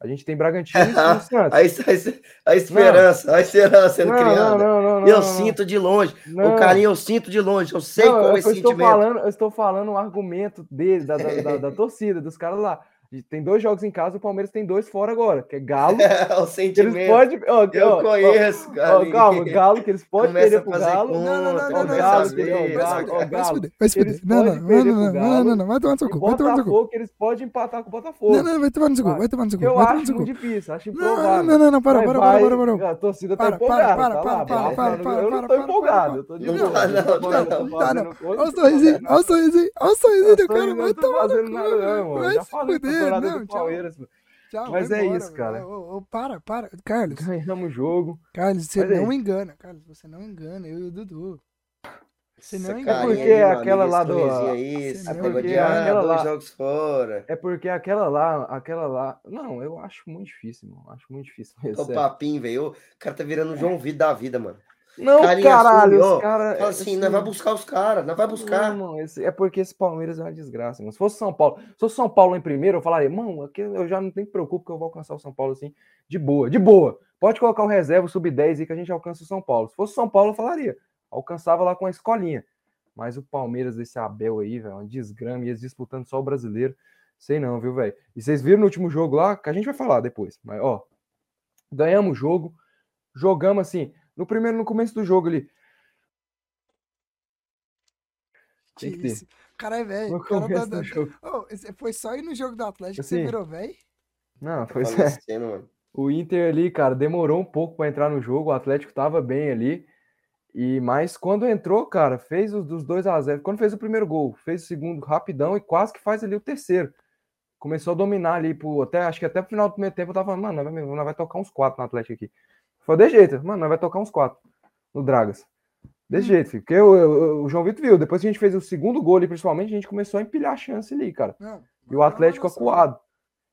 S3: A gente tem Bragantino e [laughs] Santos.
S2: A, a a esperança, a esperança sendo
S3: Não, não,
S2: criada.
S3: não, não, não,
S2: eu
S3: não.
S2: sinto de longe.
S3: Não.
S2: O carinho eu sinto de longe. Eu sei
S3: Não,
S2: qual
S3: é
S2: esse
S3: eu estou
S2: sentimento.
S3: falando, eu estou falando o argumento dele, da, da, da- da torcida, dos caras lá. E Tem dois jogos em casa, o Palmeiras tem dois fora agora, que é Galo.
S2: o
S3: que eles
S2: sentimento.
S3: podem. ó,
S2: Eu
S3: ó, ó,
S2: conheço,
S3: ó,
S2: cara.
S3: calma, Galo, que eles podem perder pro
S2: fazer
S3: Galo.
S2: conta,
S1: Não, não, não, não,
S3: Ó,
S1: não,
S3: Galo,
S1: não,
S3: que-
S1: não,
S3: ó,
S1: vai se
S3: Galo,
S1: fuder,
S3: ó,
S1: vai se
S3: Galo.
S1: fuder, vai se
S3: Eles
S1: fuder. Não, não, não, não, não, não, não, vai tomar no seu
S3: E
S1: cu, vai tomar no seu cu.
S3: Que eles podem empatar com o Botafogo.
S1: Não, não, vai tomar no seu cu,
S3: Vai.
S1: tomar no seu cu,
S3: Eu acho muito difícil, acho
S1: Não,
S3: improvável.
S1: não, não, não, para, para,
S3: vai-
S1: para, para, para.
S3: A torcida tá
S1: Para,
S3: empolgada.
S1: para,
S3: tá
S1: para, para,
S3: vai,
S1: para,
S3: eu
S1: para,
S3: não
S1: para,
S3: tô
S1: para,
S3: empolgado,
S1: para,
S3: eu tô de
S1: Não,
S3: boa.
S2: não, não, não, não,
S1: Tá, Olha o sorrisinho, olha o sorrisinho, olha o sorrisinho do cara, vai tomar no cu, vai se fuder,
S3: temporada
S1: não,
S3: do
S1: tchau.
S3: Palmeiras.
S1: Tchau,
S3: Mas é
S1: embora,
S3: isso, cara.
S1: Ô, ô, para, para. Carlos,
S3: Ganhamos o jogo.
S1: Carlos, você
S3: Mas é
S1: não
S3: isso.
S1: engana, Carlos, você não engana, eu e o Dudu. Você não
S2: Essa
S1: engana.
S2: carinha
S3: porque
S2: aí,
S3: aquela
S2: amigo,
S3: lá do-
S2: aí, de,
S3: engana.
S2: ah,
S3: Aquela
S2: dois
S3: lá-
S2: jogos fora.
S3: É porque aquela lá, aquela lá. Não, eu acho muito difícil, irmão. Acho muito difícil.
S2: Tô
S3: sério.
S2: papinho, velho. O cara tá virando o João Vitor da vida, mano.
S3: Não,
S2: Carinha
S3: caralho,
S2: assume, ó.
S3: os caras.
S2: Fala assim, nós vai buscar os caras, nós vai buscar.
S3: Não, mano, esse- é porque esse Palmeiras é uma desgraça, mano. Se fosse São Paulo, se fosse São Paulo em primeiro, eu falaria, mano, aqui eu já não tenho que preocupar que eu vou alcançar o São Paulo assim, de boa, de boa. Pode colocar o reserva, o sub-10 aí que a gente alcança o São Paulo. Se fosse São Paulo, eu falaria, alcançava lá com a escolinha. Mas o Palmeiras desse Abel aí, velho, uma desgrama, e eles disputando só o brasileiro. Sei não, viu, velho? E vocês viram no último jogo lá, que a gente vai falar depois, mas ó, ganhamos o jogo, jogamos assim, no primeiro, no começo do jogo ali, Tem que ter.
S1: Isso. Cara é velho.
S3: no
S1: cara tá
S3: começo do
S1: dando-
S3: jogo.
S1: Esse- foi só ir no jogo do Atlético que você
S3: Assim.
S1: virou velho?
S3: Não, pois é.
S2: Falecendo, mano.
S3: O Inter ali, cara, demorou um pouco para entrar no jogo. O Atlético tava bem ali. E mas quando entrou, cara, fez os dos 2 a 0. Quando fez o primeiro gol, fez o segundo rapidão e quase que faz ali o terceiro. Começou a dominar ali pro até acho que até o final do primeiro tempo eu tava falando, mano, nós vai, nós vai tocar uns quatro no Atlético aqui. Foi de jeito, mano, nós vai tocar uns quatro no Dragas. Desse
S1: Hum.
S3: jeito, filho. Porque o, João Vitor viu, depois que a gente fez o segundo gol ali, principalmente, a gente começou a empilhar a chance ali, cara.
S1: Não.
S3: E o Atlético acuado.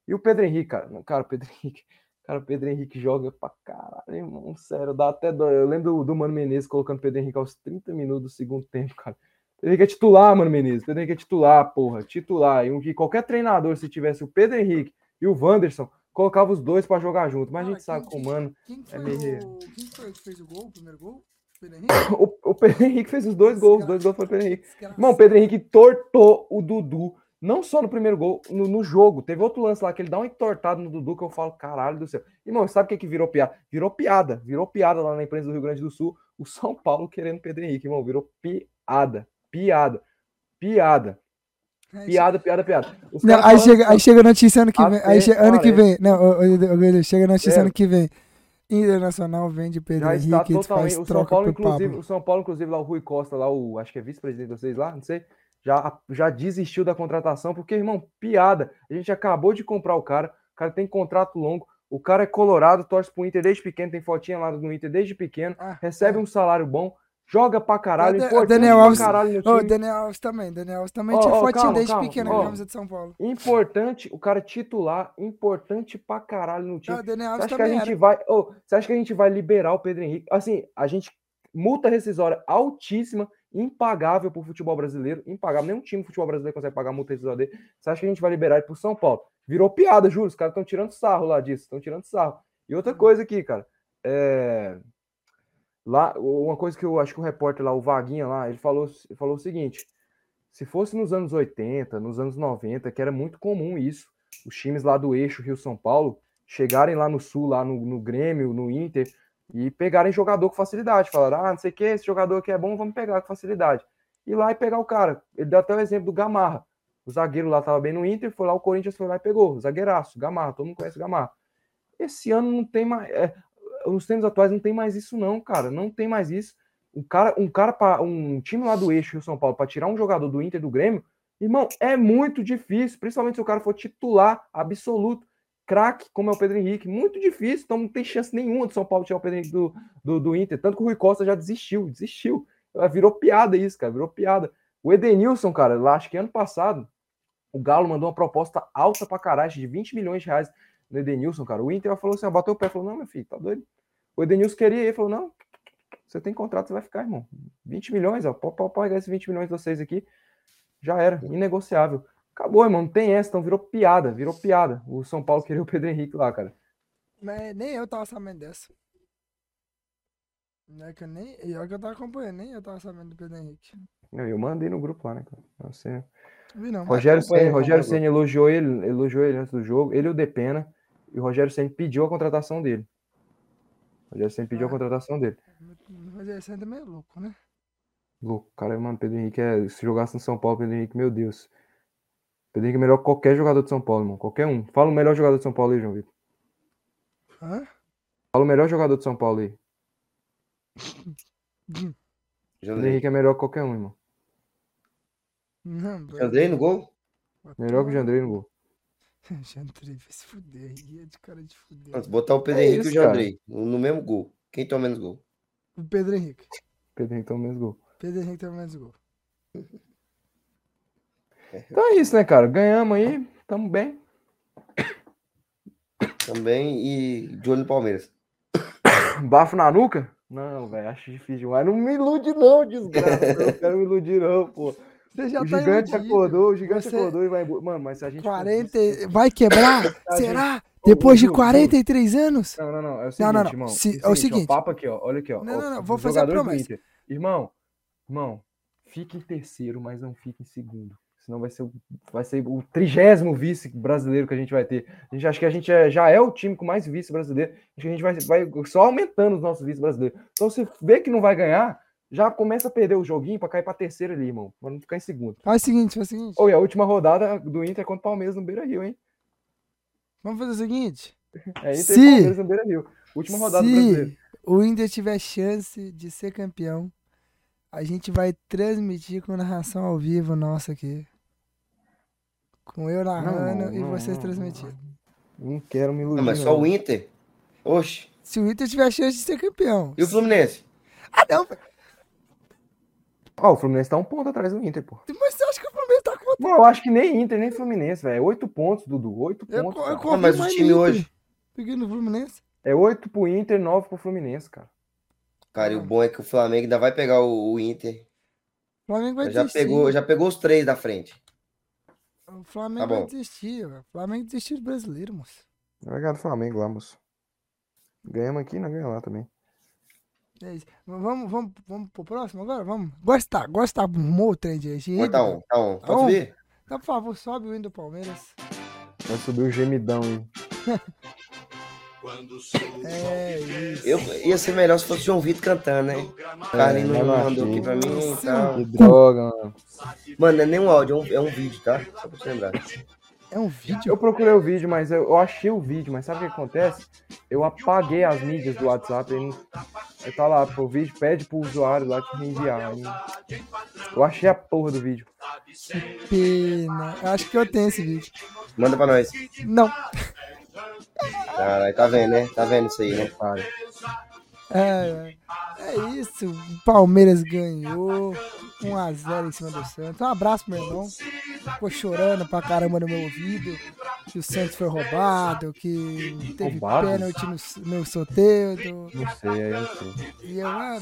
S3: E o Pedro Henrique, cara. Cara, o Pedro Henrique. [laughs] Cara, o Pedro Henrique joga pra caralho, irmão. Sério, dá até dó. Eu lembro do, do Mano Menezes colocando o Pedro Henrique aos 30 minutos do segundo tempo, [laughs] cara. Pedro Henrique é titular, Mano Menezes. Pedro Henrique é titular, porra. Titular. E um que qualquer treinador, se tivesse o Pedro Henrique e o Wanderson, colocava os dois pra jogar junto. Mas a gente sabe com o Mano.
S1: Quem que
S3: é
S1: foi,
S3: meio-
S1: o... quem que foi que fez o gol, o primeiro gol? Pedro Henrique? [coughs]
S3: O, o Pedro Henrique fez os dois gols. Os dois gols foram o Pedro Henrique. Irmão, o Pedro Henrique tortou o Dudu. Não só no primeiro gol, no, no jogo. Teve outro lance lá que ele dá um entortado no Dudu que eu falo, caralho do céu. Irmão, sabe o que, que virou piada? Virou piada. Virou piada lá na imprensa do Rio Grande do Sul. O São Paulo querendo Pedro Henrique, irmão. Virou piada. Piada. Piada.
S1: Aí
S3: Piada, piada, piada.
S1: Não, aí, chega, aí chega a notícia ano que vem. Aí che- ano que vem. Não, ô, Guilherme, chega a notícia
S3: É.
S1: ano que vem. Internacional vende Pedro
S3: já
S1: Henrique faz.
S3: O São Paulo, inclusive,
S1: Pablo.
S3: o São Paulo, inclusive, lá o Rui Costa, lá, o acho que é vice-presidente de vocês lá, não sei, já, já desistiu da contratação, porque, irmão, piada. A gente acabou de comprar o cara, o cara tem contrato longo, o cara é colorado, torce pro Inter desde pequeno, tem fotinha lá no Inter desde pequeno,
S1: Ah,
S3: recebe
S1: é.
S3: um salário bom, joga pra caralho, importante
S1: Daniel
S3: pra
S1: Alves-
S3: caralho no
S1: Ô,
S3: time.
S1: Daniel Alves também. Daniel Alves também
S3: Ó,
S1: tinha
S3: ó,
S1: fotinho
S3: calma,
S1: desde
S3: calma,
S1: pequeno na camisa de São Paulo.
S3: Importante, o cara titular, importante pra caralho no time.
S1: O Daniel
S3: Você
S1: Alves
S3: acha que a gente
S1: era.
S3: vai. ô, você acha que a gente vai liberar o Pedro Henrique? Assim, a gente. Multa rescisória altíssima, impagável pro futebol brasileiro. Impagável. Nenhum time do futebol brasileiro consegue pagar multa rescisória dele. Você acha que a gente vai liberar ele pro São Paulo? Virou piada, juro. Os caras estão tirando sarro lá disso. Estão tirando sarro. E outra coisa aqui, cara. É. Lá, uma coisa que eu acho que o repórter lá, o Vaguinha lá, ele falou, falou o seguinte: se fosse nos anos 80, nos anos 90, que era muito comum isso, os times lá do eixo Rio-São Paulo chegarem lá no Sul, lá no, no Grêmio, no Inter, e pegarem jogador com facilidade. Falaram, ah, não sei o que, esse jogador aqui é bom, vamos pegar com facilidade. Ir lá e pegar o cara. Ele deu até o exemplo do Gamarra. O zagueiro lá estava bem no Inter, foi lá, o Corinthians foi lá e pegou. Zagueiraço, Gamarra, todo mundo conhece o Gamarra. Esse ano não tem mais. é, nos tempos atuais não tem mais isso, não, cara. Não tem mais isso. Um cara, um cara para um time lá do eixo Rio São Paulo para tirar um jogador do Inter do Grêmio, irmão, é muito difícil, principalmente se o cara for titular absoluto, craque, como é o Pedro Henrique. Muito difícil, então não tem chance nenhuma do São Paulo tirar o Pedro Henrique do, do, do Inter. Tanto que o Rui Costa já desistiu, desistiu. Virou piada isso, cara, virou piada. O Edenilson, cara, lá acho que ano passado, o Galo mandou uma proposta alta pra caralho, de 20 milhões de reais no Edenilson, cara. O Inter falou assim, ó, bateu o pé, falou, não, meu filho, tá doido? O Edenilson queria ir, falou, não, você tem contrato, você vai ficar, irmão. 20 milhões, ó, pode, pegar esses 20 milhões de vocês aqui, já era, inegociável. Acabou, irmão, não tem essa, então virou piada, virou piada. O São Paulo queria o Pedro Henrique lá, cara.
S1: Mas nem eu tava sabendo dessa. Não é que eu nem. E olha que eu tava acompanhando, nem eu tava sabendo do Pedro Henrique.
S3: Eu, eu mandei no grupo lá, né, cara? Você...
S1: Vi não.
S3: Rogério Senna, Rogério. Senna elogiou ele, elogiou ele antes do jogo, ele e o Depena, e o Rogério Senna pediu a contratação dele. O Rogério Senna pediu a
S1: Ah.
S3: contratação dele.
S1: Mas esse ainda é meio louco, né?
S3: Louco, cara, mano, Pedro Henrique é, se jogasse no São Paulo, Pedro Henrique, meu Deus. Pedro Henrique é melhor que qualquer jogador de São Paulo, irmão, qualquer um. Fala o melhor jogador de São Paulo aí, João Vitor.
S1: Hã?
S3: Fala o melhor jogador de São Paulo aí. Pedro
S2: Jandrei.
S3: Henrique é melhor que qualquer um, irmão.
S1: Não.
S2: Jandrei no gol?
S3: Melhor que o Jandrei no gol. [laughs]
S1: Jandrei, vai se fuder. aí é de cara de fuder.
S2: Vamos botar o Pedro
S3: É
S2: Henrique e o
S3: isso, cara.
S2: Jandrei no mesmo gol. Quem toma menos gol?
S1: O Pedro Henrique.
S3: Pedro Henrique toma menos gol.
S1: Pedro Henrique tem menos gol. [laughs]
S3: Então é isso, né, cara? Ganhamos aí, tamo bem.
S2: Também e de olho no Palmeiras. [coughs]
S3: Bafo na nuca? Não, velho, acho difícil demais. Não me ilude, não, desgraça. Eu não quero me iludir, não, pô.
S1: Você já
S3: o
S1: tá
S3: gigante
S1: iludido.
S3: acordou, o gigante
S1: Você-
S3: acordou e vai embora. Mano, mas se a gente.
S1: 40. e- Vai quebrar? [laughs] Será?
S3: Ô,
S1: Depois de
S3: Ju, Ju.
S1: 43 anos?
S3: Não, não, não. É o seguinte,
S1: Não, não, não.
S3: irmão.
S1: Se-
S3: é
S1: é o seguinte.
S3: Ó, papo aqui, ó. Olha aqui, ó.
S1: Não, não, não, vou fazer a promessa.
S3: Irmão, irmão, fique em terceiro, mas não fique em segundo. Senão vai ser, o- vai ser o trigésimo vice brasileiro que a gente vai ter. A gente acha que a gente é- já é o time com mais vice brasileiro. Acho que a gente vai, vai só aumentando os nossos vice brasileiros. Então, se vê que não vai ganhar, já começa a perder o joguinho pra cair pra terceiro ali, irmão. Pra não ficar em segundo.
S1: Faz o seguinte, faz o seguinte.
S3: Oi, a última rodada do Inter é contra o Palmeiras no Beira Rio, hein?
S1: Vamos fazer o seguinte.
S3: É Inter
S1: Se-
S3: e Palmeiras no Beira Rio. Última rodada.
S1: Se o Inter tiver chance de ser campeão, a gente vai transmitir com narração ao vivo nossa aqui. Com eu narrando
S3: não,
S1: e
S3: não,
S1: vocês transmitindo.
S3: Não quero me iludir.
S2: Não, mas
S3: não.
S2: só o Inter? Oxe.
S1: Se o Inter tiver chance de ser campeão.
S2: E o Fluminense?
S1: Ah, não.
S3: Ó, o Fluminense tá um ponto atrás do Inter, pô.
S1: Mas você acha que o Fluminense tá com
S3: Não, eu acho que nem Inter, nem Fluminense, velho. É oito pontos, Dudu. Oito
S1: Eu,
S3: pontos.
S1: eu
S3: cara.
S1: confio
S2: mas o time
S1: no Inter
S2: hoje-
S1: que no Fluminense.
S3: É oito pro Inter, nove pro Fluminense, cara.
S2: Cara, e o bom é que o Flamengo ainda vai pegar o, o Inter.
S1: O Flamengo vai
S2: Já
S1: desistir.
S2: pegou, já pegou os três da frente.
S1: O Flamengo
S2: Tá
S1: vai desistir. velho. O Flamengo desistiu do brasileiro, moço.
S3: Vai ganhar do Flamengo lá, moço. Ganhamos aqui, não ganhamos lá também.
S1: É isso. Vamos, vamos, vamos pro próximo agora? Vamos. Gostar, gostar. Arrumou o trem
S2: Mas tá on, tá on.
S1: Tá
S2: Pode
S1: on?
S2: subir?
S1: Então, por favor, sobe o hino do Palmeiras.
S3: Vai subir o gemidão aí.
S1: É isso.
S2: Eu, ia ser melhor se fosse o João Vitor cantando, né? O Carlinhos não
S3: não
S2: mandou aqui pra mim tal.
S3: Que droga, mano.
S2: Mano, não é nem um áudio, é um, é um vídeo, tá? Só pra te lembrar.
S1: É um vídeo?
S3: Eu procurei o vídeo, mas eu, eu achei o vídeo, mas sabe o que acontece? Eu apaguei as mídias do WhatsApp. Aí tá lá, pô, o vídeo pede pro usuário lá te reenviar. eu achei a porra do vídeo.
S1: Pena. Eu Acho que eu tenho esse vídeo.
S2: Manda pra nós.
S1: Não.
S2: Caralho, tá vendo, né? Tá vendo isso aí, né?
S3: Cara.
S1: É, é isso. O Palmeiras ganhou. 1x0 em cima do Santos. Um abraço, meu irmão. Ficou chorando pra caramba no meu ouvido. Que o Santos foi roubado. Que teve
S3: Roubado?
S1: pênalti no, no sorteio.
S3: Não sei, aí eu sei.
S1: E eu ah,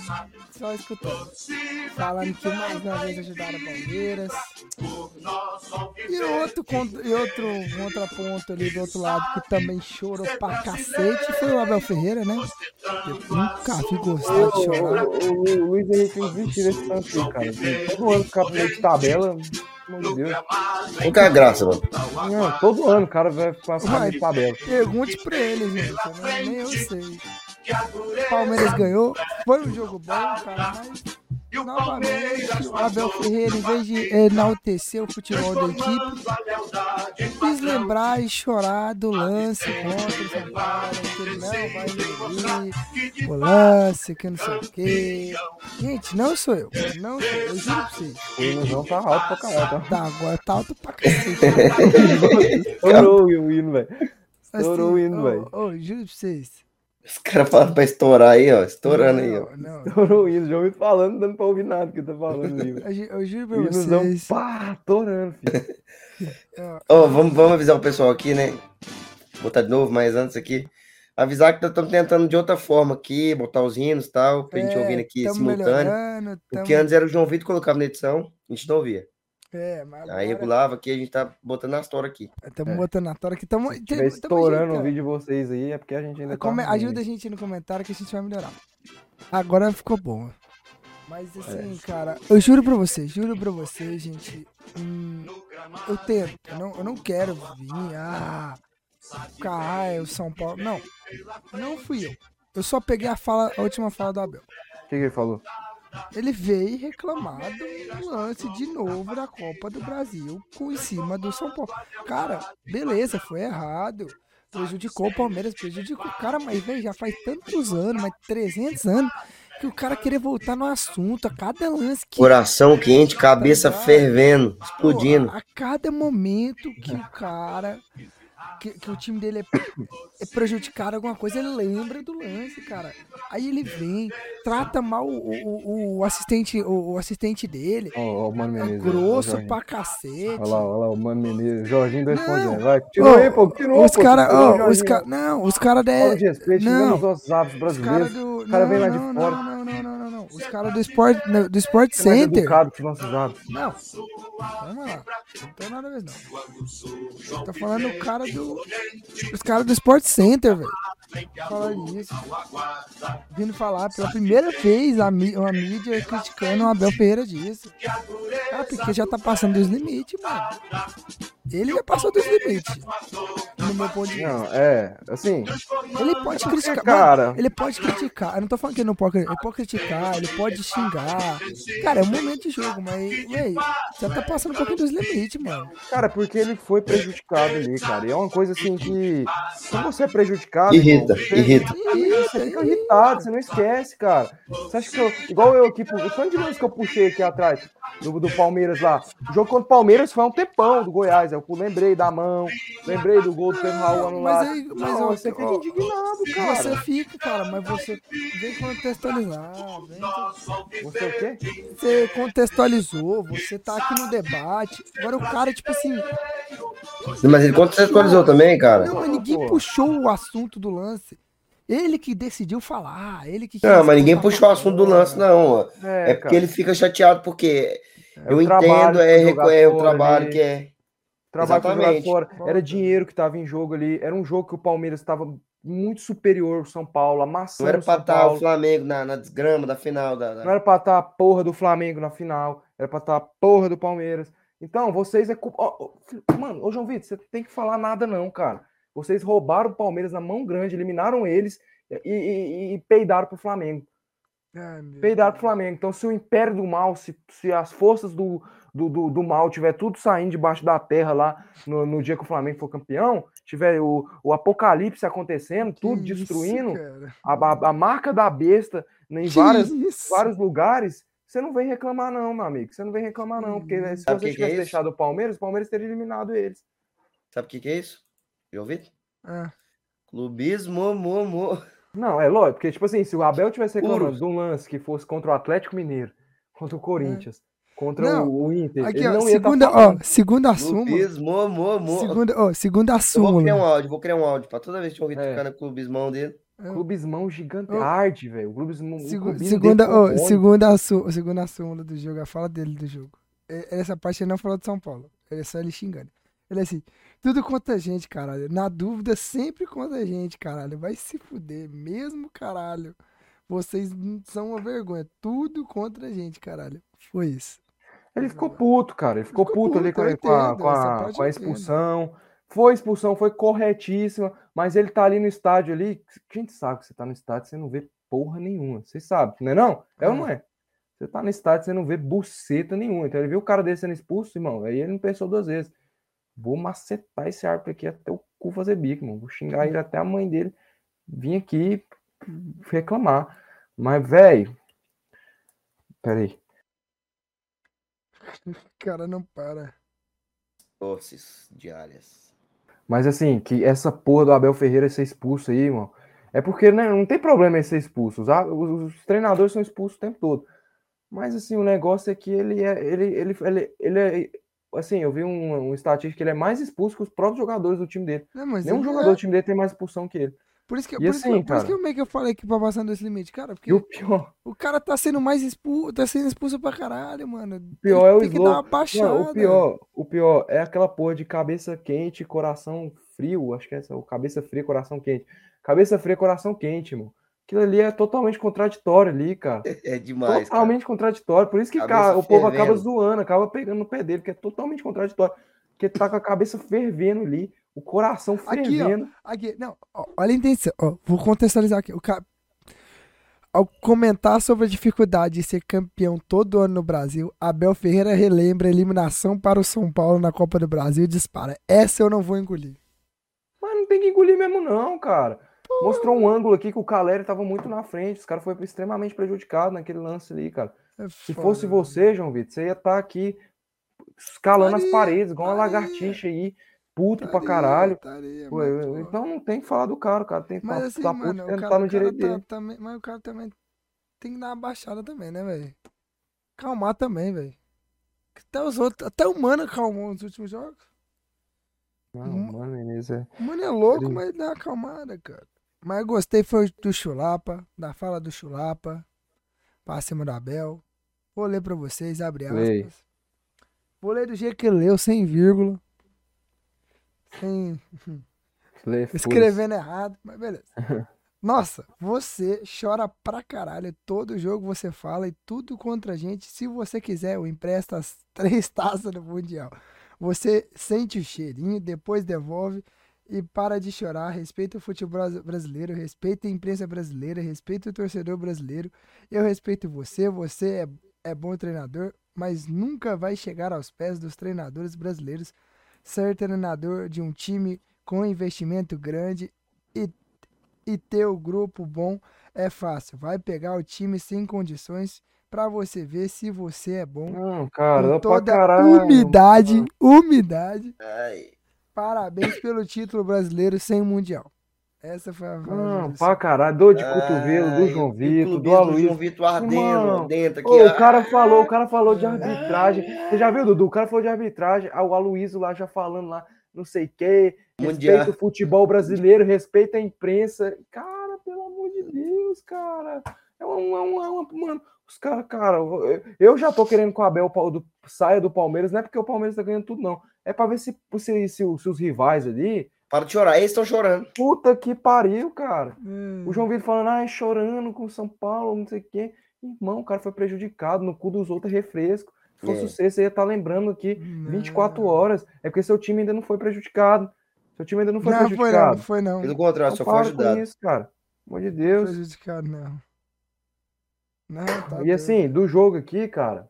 S1: só escutando. Falando que mais uma vez ajudaram o Palmeiras. E outro, e outro um contraponto ali do outro lado que também chorou pra cacete foi o Abel Ferreira, né? Eu nunca vi gostar de
S3: O,
S1: chorar.
S3: o- o- o Luiz Henrique tanto aí, cara. Todo ano ficar meio de tabela, pelo amor de Deus.
S2: Qual que é a graça, mano?
S3: Não, todo ano o cara vai meio de tabela.
S1: Pergunte pra ele, gente. não- nem eu sei. Palmeiras ganhou. Foi um jogo bom, cara, mas novamente o Abel Ferreira, em vez de enaltecer o futebol da equipe, quis lembrar e chorar do lance contra o São Paulo, que ele não vai o lance, que não sei o quê. Gente, não sou eu. Não sou eu. Eu juro pra vocês.
S3: O ilusão tá alto pra caralho, tá?
S1: Tá, agora tá alto pra [laughs] cacete.
S3: Estourou o hino, velho.
S1: Assim,
S3: Estourou o hino,
S1: ô,
S3: velho.
S1: Ô, juro pra vocês.
S2: Os caras falam pra estourar aí, ó. Estourando aí, ó.
S1: Não, não.
S3: Estourou o hino. Já ouvi falando, não dando pra ouvir nada que tá falando ali, velho.
S1: Eu, ju- eu juro pra vocês.
S3: pá, torando, filho. [laughs]
S2: Ó, vamos, vamos avisar o pessoal aqui, né? Vou botar de novo, mas antes aqui. Avisar que estamos tentando de outra forma aqui, botar os hinos e tal, pra gente ouvindo aqui
S1: É, tamo
S2: simultâneo.
S1: melhorando,
S2: Porque
S1: tamo-
S2: antes era o João Vitor que colocava na edição, a gente não ouvia.
S1: É, mas
S2: Aí
S1: agora
S2: regulava aqui, a gente tá botando na história aqui.
S1: estamos
S3: É.
S1: botando na tora que estamos.
S3: Se estourando o vídeo de vocês aí, é porque a gente ainda tá...
S1: Come-
S3: ruim.
S1: ajuda a gente no comentário que a gente vai melhorar. Agora ficou bom. Mas assim, cara, eu juro pra você, juro pra você, gente. hum, eu tento, eu não, eu não quero vir, ah, caralho, São Paulo. Não, não fui eu. Eu só peguei a fala, a última fala do Abel.
S3: O que, que ele falou?
S1: Ele veio reclamar do lance de novo da Copa do Brasil com em cima do São Paulo. Cara, beleza, foi errado. Prejudicou o Palmeiras, prejudicou. Cara, mas velho, já faz tantos anos, mais 300 anos, que o cara querer voltar no assunto a cada lance que.
S2: Coração quente, cabeça
S1: Tá
S2: fervendo,
S1: Pô,
S2: explodindo.
S1: a cada momento que o cara. Que, que o time dele é, é prejudicado alguma coisa, ele lembra do lance, cara. Aí ele vem, trata mal o, o, o assistente, o, o assistente dele.
S3: Ó, ó, o Mano
S1: É
S3: Menezes. ó, o
S1: grosso
S3: Jorginho.
S1: pra cacete.
S3: Olha lá, olha lá, o Mano Menezes. Jorginho 2.0.
S1: Não.
S3: Vai, continua
S1: Ô,
S3: aí, pô. Continua,
S1: Os caras, ó, os caras, não, os caras de, não.
S3: os
S1: os caras
S3: brasileiros.
S1: do,
S3: O cara
S1: não,
S3: vem lá de
S1: não,
S3: fora.
S1: não, não, não, não, não, não, os caras do Sport, do Sport Center,
S3: educado
S1: não, vamos lá, não tem nada a ver não, tô falando o cara do, os caras do Sport Center, velho, falando isso, vindo falar pela primeira vez a, mí- a mídia criticando o Abel Ferreira disso, ah, porque já tá passando dos limites, mano, ele já passou dos limites, no meu ponto de vista.
S3: Não, é, assim,
S1: Ele pode criticar, mano,
S3: cara.
S1: ele pode criticar. Eu não tô falando que ele não pode, ele pode criticar, ele pode xingar. Cara, é um momento de jogo, mas, véi, já tá passando um pouquinho dos limites, mano.
S3: cara, porque ele foi prejudicado ali, cara. E é uma coisa assim que, quando você é prejudicado.
S2: Irrita,
S3: você-
S2: irrita.
S3: Você fica irritado, você não esquece, cara. Você acha que eu, igual eu aqui, o tanto de lance que eu puxei aqui atrás do, do Palmeiras lá. O jogo contra o Palmeiras foi um tempão do Goiás. Eu lembrei da mão, lembrei do gol do Pedro Raul anulado.
S1: Mas aí- mas
S3: Não, você fica
S1: ó,
S3: indignado, cara.
S1: Você fica, cara, mas você vem contextualizar, vem,
S3: Você o quê?
S1: você contextualizou, você tá aqui no debate. Agora o cara, tipo assim,
S2: Mas ele contextualizou também, cara.
S1: não, mas ninguém
S3: pô.
S1: puxou o assunto do lance. Ele que decidiu falar, ele que
S2: Não, mas ninguém puxou o assunto do lance, não.
S3: É,
S2: É porque
S3: cara,
S2: ele fica chateado, porque
S3: é
S2: eu entendo, é, é o trabalho
S3: ali-
S2: que é.
S3: Trabalho
S2: Exatamente.
S3: fora. Era dinheiro que estava em jogo ali. Era um jogo que o Palmeiras estava muito superior ao São Paulo, amassando
S2: Não era
S3: São
S2: estar o
S3: Paulo.
S2: Flamengo na, na desgrama da final. Da, da-
S3: Não era pra estar a porra do Flamengo na final. Era pra estar a porra do Palmeiras. Então, vocês é culpa. ó, Mano, ô João Vitor, você tem que falar nada, não, cara. Vocês roubaram o Palmeiras na mão grande, eliminaram eles e, e- e peidaram pro Flamengo.
S1: Ai, meu
S3: Peidaram
S1: Deus.
S3: pro Flamengo. Então, se o império do mal, se, se as forças do, do, do, do mal tiver tudo saindo debaixo da terra lá no, no dia que o Flamengo for campeão, tiver o, o apocalipse acontecendo, tudo
S1: Que isso,
S3: destruindo, a, a, a marca da besta em
S1: Que
S3: várias, vários lugares, você não vem reclamar, não, meu amigo. Você não vem reclamar, não. Porque né, se
S2: Sabe
S3: você
S2: que que é
S3: tivesse deixado o Palmeiras, o Palmeiras teria eliminado eles.
S2: Sabe o que, que é isso? Já ouviu?
S1: Ah,
S2: Clubismo, mo, mo.
S3: Não, é lógico, porque, tipo assim, se o Abel tivesse reclamando
S2: Puros.
S3: de um lance que fosse contra o Atlético Mineiro, contra o Corinthians, contra
S1: Não,
S3: o, o Inter,
S1: aqui,
S3: ele
S1: ó,
S3: tá
S1: segunda, ó, segunda a súmula.
S2: Clubismo, mo, mo.
S1: Segunda, ó, segunda a
S2: Eu vou criar um áudio, vou criar um áudio pra toda vez que eu ouvir
S3: É.
S2: no clubismão dele.
S3: Clubismão gigante.
S1: Ô,
S3: Arde, velho. O clubismão. o
S1: Segu-
S3: clubismo
S1: segunda, ó, segunda, a sú- segunda a súmula do jogo, a fala dele do jogo. E- Essa parte ele não falou de São Paulo. Ele é só ele xingando. Ele é assim, tudo contra a gente, caralho. Na dúvida, sempre contra a gente, caralho. Vai se fuder, mesmo, caralho. Vocês não são uma vergonha. Tudo contra a gente, caralho. Foi isso.
S3: Ele ficou puto, cara. Ele ficou,
S1: Ficou
S3: puto ali
S1: puto,
S3: com, a-
S1: eu
S3: com a,
S1: entendo,
S3: com a-
S1: essa parte
S3: com a
S1: entendo.
S3: expulsão. Foi expulsão, foi corretíssima, mas ele tá ali no estádio ali. A gente sabe que você tá no estádio, você não vê porra nenhuma. Vocês sabem, não é não? É ou não é? Você tá no estádio, você não vê buceta nenhuma. Então ele viu o cara dele sendo expulso, irmão. Aí ele não pensou duas vezes. Vou macetar esse árbitro aqui até o cu fazer bico, irmão. Vou xingar ele até a mãe dele vir aqui reclamar. Mas, velho. Peraí. [laughs]
S1: Cara, não para.
S2: Doces diárias.
S3: Mas assim, que essa porra do Abel Ferreira ser expulso aí, irmão. É porque né, não tem problema em ser expulso. Os, os- os treinadores são expulsos o tempo todo. Mas assim, o negócio é que ele é. Ele, ele, ele, ele é. Assim, eu vi um, um estatístico que ele é mais expulso que os próprios jogadores do time dele.
S1: Não,
S3: Nenhum
S1: ele
S3: jogador
S1: é-
S3: do time dele tem mais expulsão que ele.
S1: Por isso que, por, isso
S3: assim,
S1: eu- por isso que
S3: cara?
S1: eu meio que eu falei que pra passar desse limite, cara. Porque
S3: E o pior,
S1: o cara tá sendo mais expulso, tá sendo expulso pra caralho, mano.
S3: pior
S1: Ele
S3: é o
S1: tem que dar uma baixada.
S3: Não, o pior, o pior é aquela porra de cabeça quente, coração frio. Acho que é essa, o cabeça fria, coração quente. Cabeça fria, coração quente, mano. Aquilo ali é totalmente contraditório ali, cara. [laughs]
S2: É demais, cara.
S3: totalmente contraditório. Por isso que cara, o povo acaba zoando, acaba pegando no pé dele, que é totalmente contraditório. Porque tá com a cabeça fervendo ali, o coração
S1: Aqui, ó.
S3: fervendo.
S1: Aqui, não, ó, olha a intenção. Ó, vou contextualizar aqui. O cara, ao comentar sobre a dificuldade de ser campeão todo ano no Brasil, Abel Ferreira relembra a eliminação para o São Paulo na Copa do Brasil e dispara. Essa eu não vou engolir.
S3: Mas não tem que engolir mesmo, não, cara. Mostrou um ângulo aqui que o Caleri tava muito na frente. Os caras foram extremamente prejudicados naquele lance ali, cara.
S1: É
S3: Se fosse
S1: né?
S3: você, João Vitor, você ia estar aqui escalando as
S1: Estaria,
S3: paredes, igual uma
S1: estaria.
S3: lagartixa aí, puto pra
S1: Estaria,
S3: caralho.
S1: estaria,
S3: Pô, eu- então não tem que falar do cara, o cara tem que
S1: Mas
S3: tá,
S1: assim,
S3: tá puto
S1: mano,
S3: porque
S1: o
S3: não
S1: cara,
S3: tá no direito
S1: tá,
S3: dele.
S1: também, mas o cara também tem que dar uma baixada também, né, velho? Calmar também, velho. Até os outros, até o Mano acalmou nos últimos jogos.
S3: Não,
S1: Hum.
S3: mano, é.
S1: O Mano é louco,
S3: Ele-
S1: mas dá uma acalmada, cara. Mas eu gostei foi do Chulapa, da fala do Chulapa, pra cima do Abel. Vou ler pra vocês, abre aspas.
S3: Lê.
S1: Vou ler do jeito que ele leu, sem vírgula.
S3: Foda-se.
S1: escrevendo errado, mas beleza. Nossa, você chora pra caralho. Todo jogo você fala e tudo contra a gente. Se você quiser, eu empresto as [laughs] três taças do Mundial. Você sente o cheirinho, depois devolve e para de chorar. Respeita o futebol bras- brasileiro, respeita a imprensa brasileira, respeita o torcedor brasileiro. Eu respeito você, você é, é bom treinador, mas nunca vai chegar aos pés dos treinadores brasileiros. Ser treinador de um time com investimento grande e, e ter o grupo bom é fácil. Vai pegar o time sem condições pra você ver se você é bom.
S3: Não, cara,
S1: com
S3: dá pra
S1: toda
S3: caralho.
S1: umidade, umidade.
S2: Ai,
S1: Parabéns pelo título brasileiro sem mundial. Essa foi a
S3: Não,
S1: do
S3: pra caralho. Dor de
S2: ai,
S3: cotovelo do João Vitor, do Aloysio.
S2: João Vitor ardendo
S3: Irmão,
S2: dentro aqui.
S3: Ô,
S2: ah,
S3: o cara falou, o cara falou de arbitragem. Você já viu, Dudu? O cara falou de arbitragem. Ah, o Aloysio lá já falando lá, não sei o quê.
S2: Mundial.
S3: Respeita o futebol brasileiro, respeita a imprensa. Cara, pelo amor de Deus, cara. É uma, uma, uma, uma- mano, os caras, cara, eu- já tô querendo que o Abel do- saia do Palmeiras, não é porque o Palmeiras tá ganhando tudo, não. É pra ver se, se, se os- se os rivais ali.
S2: Para de chorar, eles estão chorando.
S3: Puta que pariu, cara.
S1: Hum,
S3: O João Vitor falando, ai, chorando com o São Paulo, não sei o quê. Irmão, o cara foi prejudicado, no cu dos outros é refresco. Se fosse
S2: É.
S3: você, você ia estar lembrando aqui
S1: não.
S3: 24 horas. É porque seu time ainda não foi prejudicado. Seu time ainda não foi
S1: Não, foi não,
S3: prejudicado.
S1: foi não.
S2: Pelo contrário, só foi ajudado.
S3: isso, cara. Pelo amor de Deus.
S1: Prejudicado, não. Não, tá
S3: E
S1: doido.
S3: assim, do jogo aqui, cara,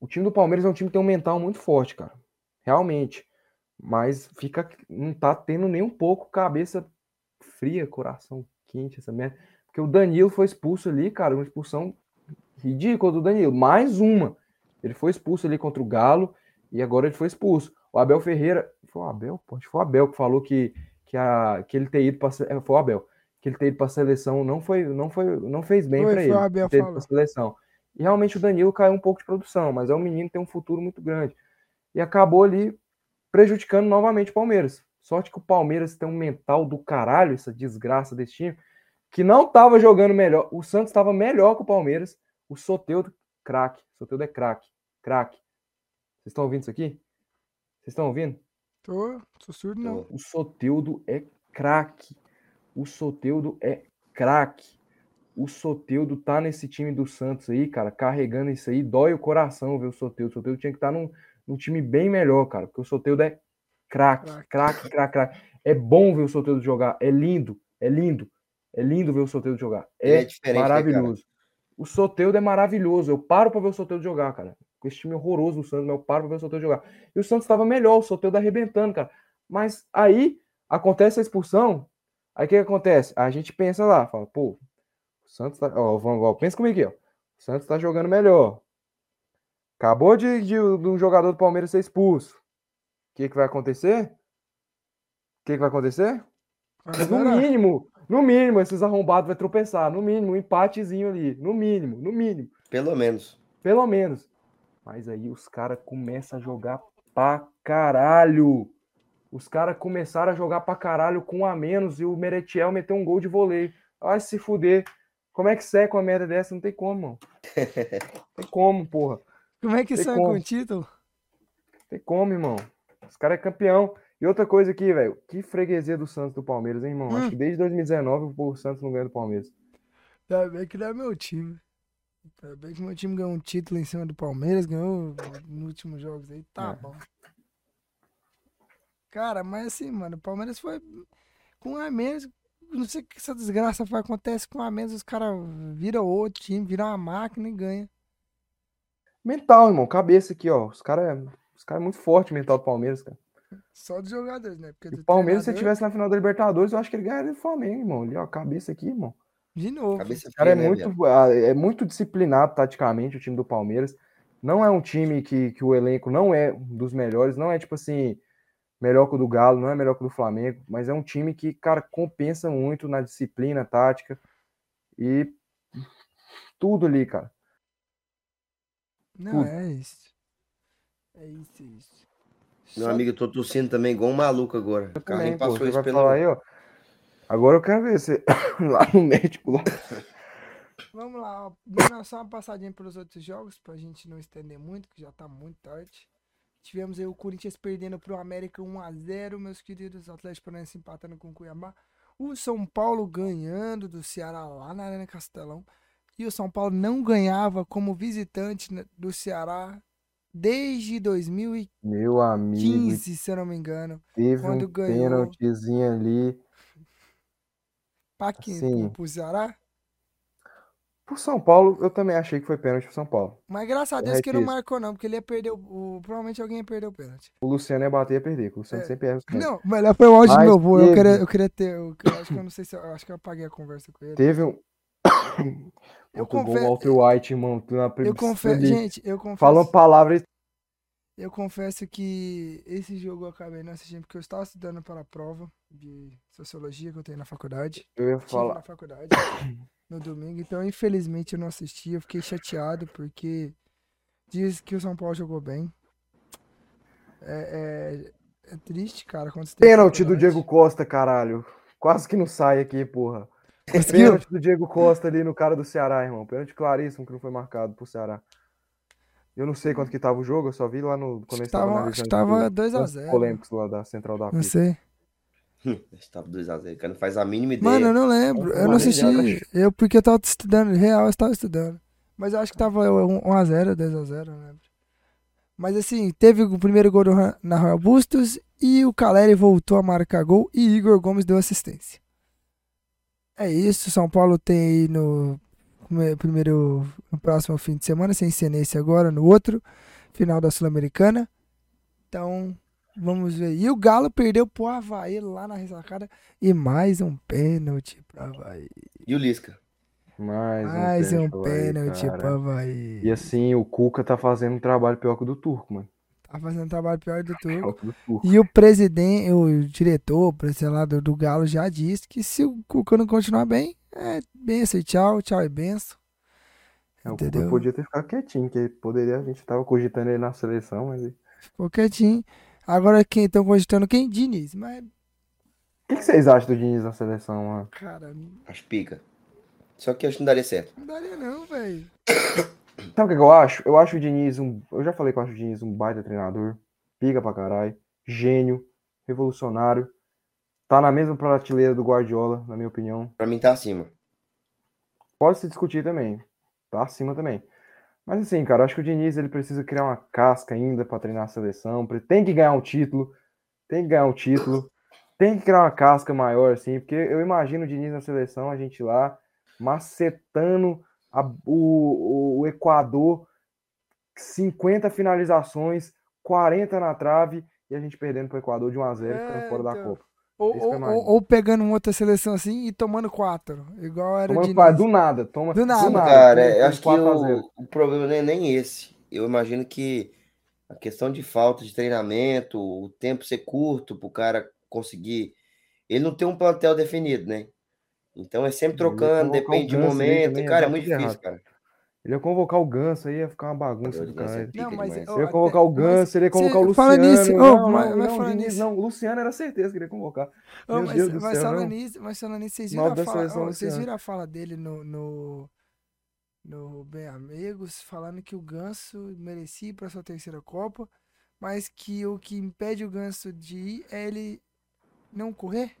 S3: o time do Palmeiras é um time que tem um mental muito forte, cara. Realmente. Mas fica, não tá tendo nem um pouco cabeça fria, coração quente, essa merda. Porque o Danilo foi expulso ali, cara, uma expulsão ridícula do Danilo. Mais uma. Ele foi expulso ali contra o Galo e agora ele foi expulso. O Abel Ferreira. Foi o Abel? Pô, foi o Abel que falou que, que, a, que ele ter ido para Foi o Abel. Que ele ter ido para seleção não foi, não foi, não fez bem para ele.
S1: o Abel
S3: ter ido pra seleção. E realmente o Danilo caiu um pouco de produção, mas é um menino que tem um futuro muito grande. E acabou ali prejudicando novamente o Palmeiras. Sorte que o Palmeiras tem um mental do caralho, essa desgraça desse time, que não tava jogando melhor. O Santos estava melhor que o Palmeiras. O Soteudo, craque. Soteudo é craque. Craque. Vocês estão ouvindo isso aqui? Vocês estão ouvindo?
S1: Tô, tô surdo não.
S3: O Soteudo é craque. O Soteudo é craque. O Soteudo tá nesse time do Santos aí, cara, carregando isso aí. Dói o coração ver o Soteudo. O Soteudo tinha que estar num, num time bem melhor, cara, porque o Soteudo é craque,
S1: Craque.
S3: craque, craque. É bom ver o Soteudo jogar. É lindo, é lindo. É lindo ver o Soteudo jogar. É,
S2: é né,
S3: maravilhoso. O Soteudo é maravilhoso. Eu paro pra ver o Soteudo jogar, cara. Com esse time horroroso do Santos, mas eu paro pra ver o Soteudo jogar. E o Santos estava melhor, o Soteudo arrebentando, cara. Mas aí acontece a expulsão. Aí o que, que acontece? A gente pensa lá, fala, pô, o Santos tá. Ó, vamos, ó, pensa comigo aqui, ó. O Santos tá jogando melhor. Acabou de, de, de um jogador do Palmeiras ser expulso. O que, que vai acontecer? O que, que vai acontecer?
S1: Vai
S3: No mínimo, no mínimo, esses arrombados vai tropeçar. No mínimo, um empatezinho ali. No mínimo, no mínimo.
S2: Pelo menos.
S3: Pelo menos. Mas aí os caras começam a jogar pra caralho. Os caras começaram a jogar pra caralho com um a menos e o Meretiel meteu um gol de voleio. Ai, se fuder. Como é que seca uma merda dessa? Não tem como, mano. [laughs] Tem como, porra.
S1: Como é que
S3: Tem
S1: sai com o título?
S3: Tem como, irmão. Os caras é campeão. E outra coisa aqui, velho, que freguesia do Santos do Palmeiras, hein, irmão? Acho
S1: Hum.
S3: que desde 2019 o Santos não ganha do Palmeiras.
S1: Tá bem que não é meu time. Tá bem que meu time ganhou um título em cima do Palmeiras, ganhou nos últimos jogos aí. Tá
S3: É.
S1: bom. Cara, mas assim, mano, o Palmeiras foi com um a menos. Não sei o que essa desgraça vai acontece com um a menos, os caras viram outro time, viram uma máquina e ganha.
S3: Mental, irmão, cabeça aqui, ó. Os caras os cara é muito forte mental do Palmeiras, cara.
S1: Só dos jogadores, né? Porque
S3: E o Palmeiras, se ele
S1: treinador,
S3: tivesse na final da Libertadores, eu acho que ele ganharia do Flamengo, irmão. Ali, ó, cabeça aqui, irmão.
S1: De novo.
S2: Cabeça
S3: O cara é
S2: né,
S3: muito, é muito disciplinado taticamente, o time do Palmeiras. Não é um time que, que o elenco não é um dos melhores, não é tipo assim, melhor que o do Galo, não é melhor que o do Flamengo, mas é um time que, cara, compensa muito na disciplina tática e tudo ali, cara.
S1: Não,
S3: tudo.
S1: é isso. É isso, é isso.
S2: Meu
S1: Só-
S2: amigo, eu tô tossindo também igual um maluco agora. O
S3: Eu
S2: Carlinhos
S3: também, pô,
S2: passou isso pelo.
S3: aí, ó. Agora eu quero ver você [coughs] lá no médico lá.
S1: Vamos lá, ó. [coughs] só uma passadinha pelos outros jogos, pra gente não estender muito, que já tá muito tarde. Tivemos aí o Corinthians perdendo pro América 1x0, meus queridos. Atlético Paranaense empatando com o Cuiabá. O São Paulo ganhando do Ceará lá na Arena Castelão. E o São Paulo não ganhava como visitante né, do Ceará desde 2015,
S3: Meu amigo,
S1: se eu não me engano.
S3: teve
S1: quando
S3: um
S1: ganhou-
S3: pênaltizinho ali.
S1: Pra quem?
S3: Sim.
S1: Pro, Ceará?
S3: Pro São Paulo, eu também achei que foi pênalti pro São Paulo.
S1: Mas graças a Deus que não
S3: Corretíssimo.
S1: marcou, não, porque ele ia perder o. provavelmente alguém ia perder o pênalti.
S3: O Luciano ia bater e ia perder, o Luciano
S1: É.
S3: sempre erra.
S1: Não, melhor foi o áudio do meu avô. Eu queria, eu queria ter. Eu, eu acho que eu não sei se. Eu, eu acho que eu apaguei a conversa com ele.
S3: Teve um.
S1: Eu confesso.
S3: Walter White, irmão. Na
S1: Eu
S3: primeira
S1: confesso.
S3: ali,
S1: Gente, eu confesso.
S3: Falou palavras.
S1: Eu confesso que esse jogo eu acabei não assistindo porque eu estava estudando para a prova de sociologia que eu tenho na faculdade.
S3: Eu ia falar.
S1: na faculdade [coughs] no domingo. Então, infelizmente, eu não assisti. Eu fiquei chateado porque diz que o São Paulo jogou bem. É, é, é triste, cara.
S3: Pênalti do. Diego Costa, caralho. Quase que não sai aqui, porra.
S1: Conseguiu?
S3: Pênalti do Diego Costa ali no cara do Ceará, irmão. Pênalti claríssimo que não foi marcado pro Ceará. Eu não sei quanto que tava o jogo, eu só vi lá no. Quando
S1: Acho tava, acho que tava
S3: os
S1: 2 a
S3: lances
S1: 0
S3: polêmicos lá da Central da
S1: Não
S3: Pita.
S1: sei.
S2: Estava 2x0. O cara não faz a mínima ideia.
S1: Mano, eu não lembro. Eu não assisti. Eu, porque eu tava estudando. Real, eu estava estudando. Mas eu acho que tava 1x0, 2x0, não lembro. Mas assim, teve o primeiro gol do Royal Bustos e o Caleri voltou a marcar gol e Igor Gomes deu assistência. É isso, São Paulo tem aí no prime- primeiro, no próximo fim de semana, sem ser nesse agora, no outro, final da Sul-Americana. Então, vamos ver. E o Galo perdeu pro Havaí lá na ressacada e mais um pênalti pro Havaí.
S2: E o Lisca?
S3: Mais um
S1: Mais um
S3: pênalti Havaí,
S1: pênalti pro Havaí.
S3: E assim, o Cuca tá fazendo um trabalho pior que o do Turco, mano.
S1: Tá fazendo trabalho pior do turco.
S3: o.
S1: E o presidente, o diretor, sei lá, do, do Galo já disse que se o Cuca não continuar bem, é benção e tchau, tchau e benção.
S3: É, o Cuca
S1: Entendeu?
S3: podia ter ficado quietinho, que poderia, a gente tava cogitando ele na seleção, mas. O
S1: Ficou quietinho. Agora quem estão cogitando quem? Diniz. Mas,
S3: que, que vocês acham do Diniz na seleção, mano?
S1: cara, não
S2: Acho pica. Só que acho que não daria certo.
S1: daria não, velho. [coughs]
S3: Sabe o que eu acho? Eu acho o Diniz um. Eu já falei que eu acho o Diniz um baita treinador. Pica pra caralho. Gênio. Revolucionário. Tá na mesma prateleira do Guardiola, na minha opinião.
S2: Pra mim tá acima.
S3: Pode se discutir também. Tá acima também. Mas assim, cara, acho que o Diniz ele precisa criar uma casca ainda pra treinar a seleção. Tem que ganhar um título. Tem que ganhar um título. Tem que criar uma casca maior, assim, porque eu imagino o Diniz na seleção, a gente lá, macetando a- o, o Equador, 50 finalizações, 40 na trave, e a gente perdendo pro Equador de 1 a 0 ficando
S1: É,
S3: fora da
S1: então.
S3: Copa.
S1: Ou,
S3: eu
S1: ou, ou, ou pegando uma outra seleção assim e tomando quatro. Igual era o
S3: Tomando quatro, do nada, toma
S1: Do nada.
S2: Cara,
S3: com-
S2: eu
S3: com
S2: acho que
S3: 4 a 0.
S2: o, o problema não é nem esse. Eu imagino que a questão de falta de treinamento, o tempo ser curto pro cara conseguir. Ele não tem um plantel definido, né? Então é sempre trocando, depende
S3: ali
S2: momento.
S3: também,
S2: cara, é muito difícil,
S3: errado.
S2: cara.
S3: Ele ia convocar o Ganso aí, ia ficar uma bagunça do cara.
S1: Não, mas,
S3: Ele ia convocar o Ganso, ele ia colocar o
S1: fala
S3: Luciano.
S1: nisso, ô,
S3: não,
S1: mas-
S3: não,
S1: mas
S3: não,
S1: fala nisso.
S3: não, o Luciano era certeza que ele ia convocar. Meu
S1: mas,
S3: Deus do
S1: mas
S3: céu,
S1: falando
S3: não.
S1: nisso, mas falando nisso, vocês viram, a fala,
S3: desse
S1: vocês viram a fala dele no, no, no Bem Amigos, falando que o Ganso merecia ir pra sua terceira Copa, mas que o que impede o Ganso de ir é ele não correr,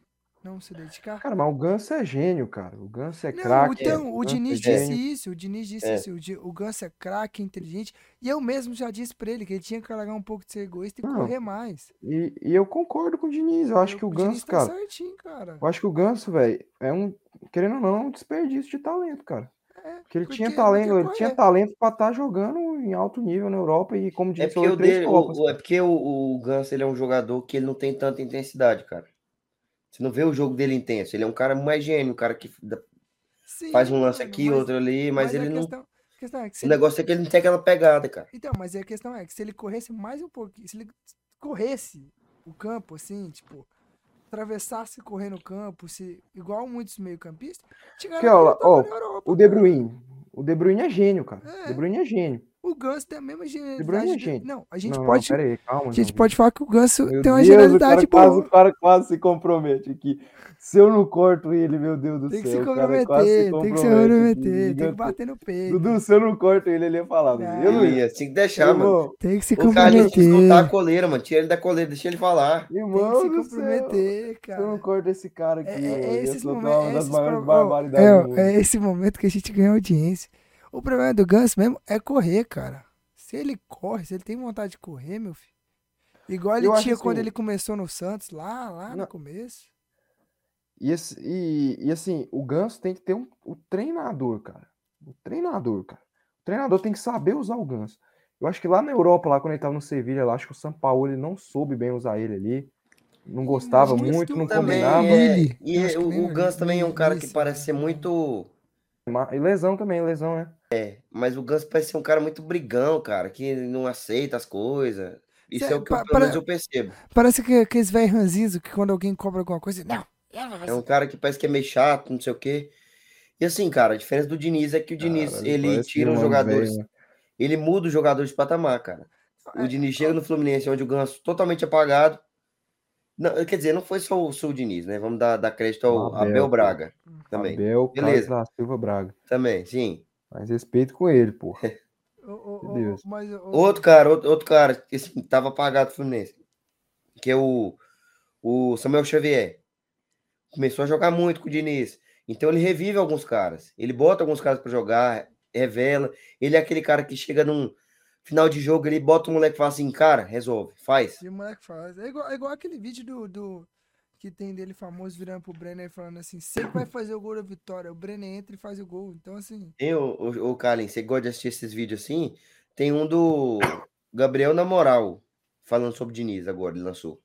S1: não se dedicar.
S3: Cara, mas o Ganso é gênio, cara. O Ganso é craque.
S1: então, o
S3: Ganso é
S1: Diniz disse
S3: gênio.
S1: isso, o Diniz disse
S2: É.
S1: isso, o, o Ganso é craque, inteligente, e eu mesmo já disse pra ele que ele tinha que largar um pouco de ser egoísta e
S3: Não,
S1: correr mais.
S3: E, e eu concordo com o Diniz. Eu acho
S1: Eu-
S3: que o
S1: Diniz
S3: Ganso,
S1: tá
S3: cara.
S1: certinho, cara.
S3: Eu acho que o Ganso, velho, é um, querendo ou não, é um desperdício de talento, cara.
S1: É,
S3: Porque ele tinha
S1: porque não
S3: talento, ele tinha talento pra estar jogando em alto nível na Europa e, como
S2: É
S3: disse,
S2: porque, o
S3: três
S2: dele, o-
S3: Copas.
S2: o- é porque o, o Ganso ele é um jogador que ele não tem tanta intensidade, cara. Você não vê o jogo dele intenso. Ele é um cara mais gênio, um cara que
S1: Sim,
S2: faz um lance aqui,
S1: mas-
S2: outro ali, mas,
S1: a
S2: ele não.
S1: questão, a questão é
S2: O
S1: ele
S2: negócio é que ele não tem aquela pegada, cara.
S1: Então, mas a questão é que se ele corresse mais um pouquinho, se ele corresse o campo, assim, tipo, atravessasse correr no campo, se, igual muitos meio-campistas,
S3: Aqui, ó,
S1: ele Europa,
S3: O De. Bruyne. O De Bruyne é gênio, cara.
S1: É.
S3: O De Bruyne é gênio.
S1: O Ganso tem a mesma
S3: Bruyne é
S1: genialidade. de-
S3: gênio.
S1: Não, a gente
S3: não,
S1: pode,
S3: não, aí, calma.
S1: a gente pode falar que o Ganso
S3: Meu
S1: tem uma
S3: Deus, cara, quase,
S1: boa.
S3: o cara quase se compromete aqui. Se eu não corto ele, meu Deus do
S1: Tem que
S3: céu.
S1: se
S3: o cara quase se
S1: comprometer, tem que se
S3: compromete
S1: comprometer, tem que bater no peito,
S3: Dudu, se eu não corto ele, ele ia falar.
S1: Não.
S3: Eu não ia.
S2: tinha que deixar, mano.
S3: Irmão,
S1: tem que se
S2: O cara tinha que a
S1: comprometer,
S2: coleira, mano. Tira ele da coleira, deixa ele falar.
S1: tem que
S3: irmão
S1: se
S3: do céu.
S1: comprometer,
S3: Se eu não
S1: cara.
S3: corto esse cara aqui,
S1: É, é, é momentos,
S3: uma
S1: é é, é esse momento que a gente ganha audiência. O problema do Ganso mesmo é correr, cara. Se ele corre, se ele tem vontade de correr, meu filho. Igual ele
S3: Eu
S1: tinha quando
S3: assim-
S1: ele começou no Santos, lá, lá no
S3: Não.
S1: começo.
S3: E, esse- e- e, assim, o Ganso tem que ter um, o treinador, cara. O treinador, cara. O treinador tem que saber usar o Ganso. Eu acho que lá na Europa, lá quando ele tava no Sevilha, lá, acho que o São Paulo ele não soube bem usar ele ali. Não gostava muito, não combinava.
S2: é, e
S1: que
S2: o, o Ganso também é um cara que parece ser muito.
S3: E lesão também, lesão, né?
S2: Mas o Ganso parece ser um cara muito brigão, cara, que não aceita as coisas. Isso
S1: Cê-
S2: é o que eu, pelo menos eu percebo.
S1: Parece que aqueles velhos ranzinhos que quando alguém cobra alguma coisa, não.
S2: É um cara que parece que é meio chato, não sei o quê. E assim, cara, a diferença do Diniz é que o Diniz,
S3: Caralho,
S2: ele tira os jogadores,
S3: velho, né?
S2: ele muda os jogadores de patamar, cara. O
S1: É,
S2: Diniz chega no Fluminense, onde o Ganso totalmente apagado. Não, quer dizer, não foi só o, o Diniz, né? Vamos dar, dar crédito ao
S3: Abel,
S2: Abel. Braga também.
S3: Abel Carlos
S2: Beleza.
S3: da Silva Braga.
S2: Também, sim.
S3: Mas respeito com ele, pô. [laughs] Deus.
S1: mas,
S2: Outro cara, outro, outro cara que assim, tava apagado do Fluminense, que é o, o Samuel Xavier. Começou a jogar muito com o Diniz. Então ele revive alguns caras. Ele bota alguns caras pra jogar, revela. Ele é aquele cara que chega num final de jogo, ele bota o moleque e fala assim, cara, resolve, faz.
S1: E o moleque faz. É igual, é igual aquele vídeo do, do- que tem dele famoso virando pro Brenner falando assim: você que vai [laughs] fazer o gol da vitória. O Brenner entra e faz o gol. Então, assim,
S2: Tem o, o, o Kalin, você gosta de assistir esses vídeos assim? Tem um do Gabriel na moral, falando sobre o Diniz agora, ele lançou.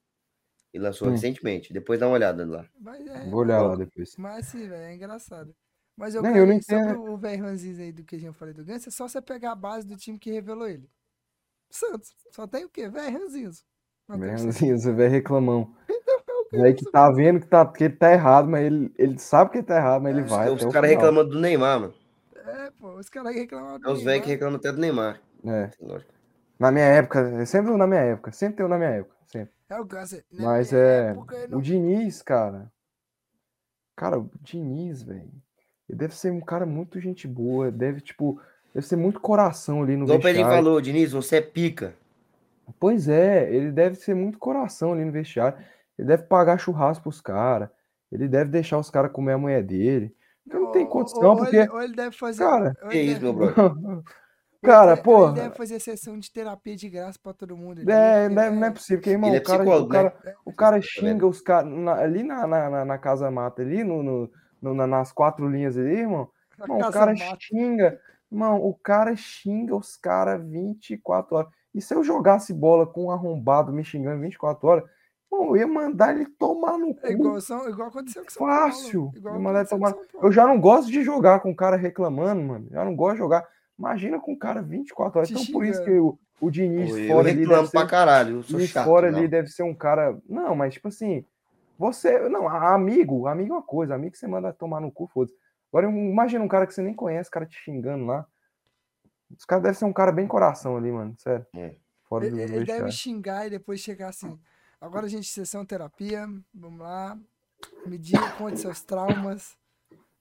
S2: Ele lançou
S3: Hum.
S2: recentemente, depois dá uma olhada lá.
S1: mas é.
S3: Vou olhar lá depois.
S1: Mas assim, velho, é engraçado. Mas eu,
S3: Não, eu não
S1: sobre
S3: entendo.
S1: o velho Ranzis aí do que a gente falei do Ganso, é só você pegar a base do time que revelou ele. Santos. Só tem o quê? Velho. Não tem o
S3: Velho, reclamão. [laughs]
S1: ser.
S3: Velho que tá vendo que, tá, que ele tá errado, mas ele, ele sabe que ele tá errado, mas ele vai.
S2: Os caras reclamando do Neymar, mano.
S1: É, pô, os caras aí reclamaram do
S2: É os velhos que reclamam até do Neymar.
S3: É.
S2: Tem lógica.
S3: Na minha época, sempre na minha época, sempre teve na minha época, sempre.
S1: É o Ganso. na
S3: Mas é.
S1: época, não-
S3: O Diniz, cara. Cara, o Diniz, velho. Ele deve ser um cara muito gente boa. Deve, tipo. Deve ser muito coração ali no
S2: Igual
S3: vestiário.
S2: falou, Diniz, você é pica.
S3: Pois é, ele deve ser muito coração ali no vestiário. Ele deve pagar churrasco pros caras. Ele deve deixar os caras comer a mulher dele. Porque não tem condição,
S1: ou- ou
S3: porque-
S1: ele, ou ele deve fazer.
S3: Cara,
S2: Que
S1: ele
S2: isso, meu brother? [laughs]
S3: Cara,
S1: ele,
S3: pô.
S1: Ele deve fazer sessão de terapia de graça pra todo mundo.
S3: É, não é, não é possível, porque, irmão,
S2: Ele é
S3: o cara, o
S2: psicólogo, né?
S3: cara, o cara
S2: vendo?
S3: xinga os caras ali na, na, na- na casa mata, ali no, no- no- na- nas quatro linhas ali, irmão. Irmão, o cara
S1: mata.
S3: xinga, irmão, o cara xinga os caras 24 horas. E se eu jogasse bola com um arrombado me xingando 24 horas, irmão, eu ia mandar ele tomar no cu.
S1: É igual, São, igual aconteceu com São
S3: Fácil.
S1: Paulo.
S3: Mandar tomar-. Eu já não gosto de jogar com o cara reclamando, mano. Já não gosto de jogar. Imagina com o cara 24 horas.
S1: Te
S3: Então, por isso que o, o Diniz
S2: eu
S3: fora ali deve ser
S2: pra caralho, eu sou
S3: e
S2: chato.
S3: fora
S2: não.
S3: ali deve ser um cara. Não, mas tipo assim, você. Não, amigo, amigo é uma coisa, amigo você manda tomar no cu, foda-se. Agora imagina um cara que você nem conhece, o cara te xingando lá. Os caras devem ser um cara bem coração ali, mano. Sério.
S2: É.
S3: Fora do,
S1: Ele, ele deve xingar e depois chegar assim. Agora, gente, sessão terapia. Vamos lá. Medir, conte seus traumas.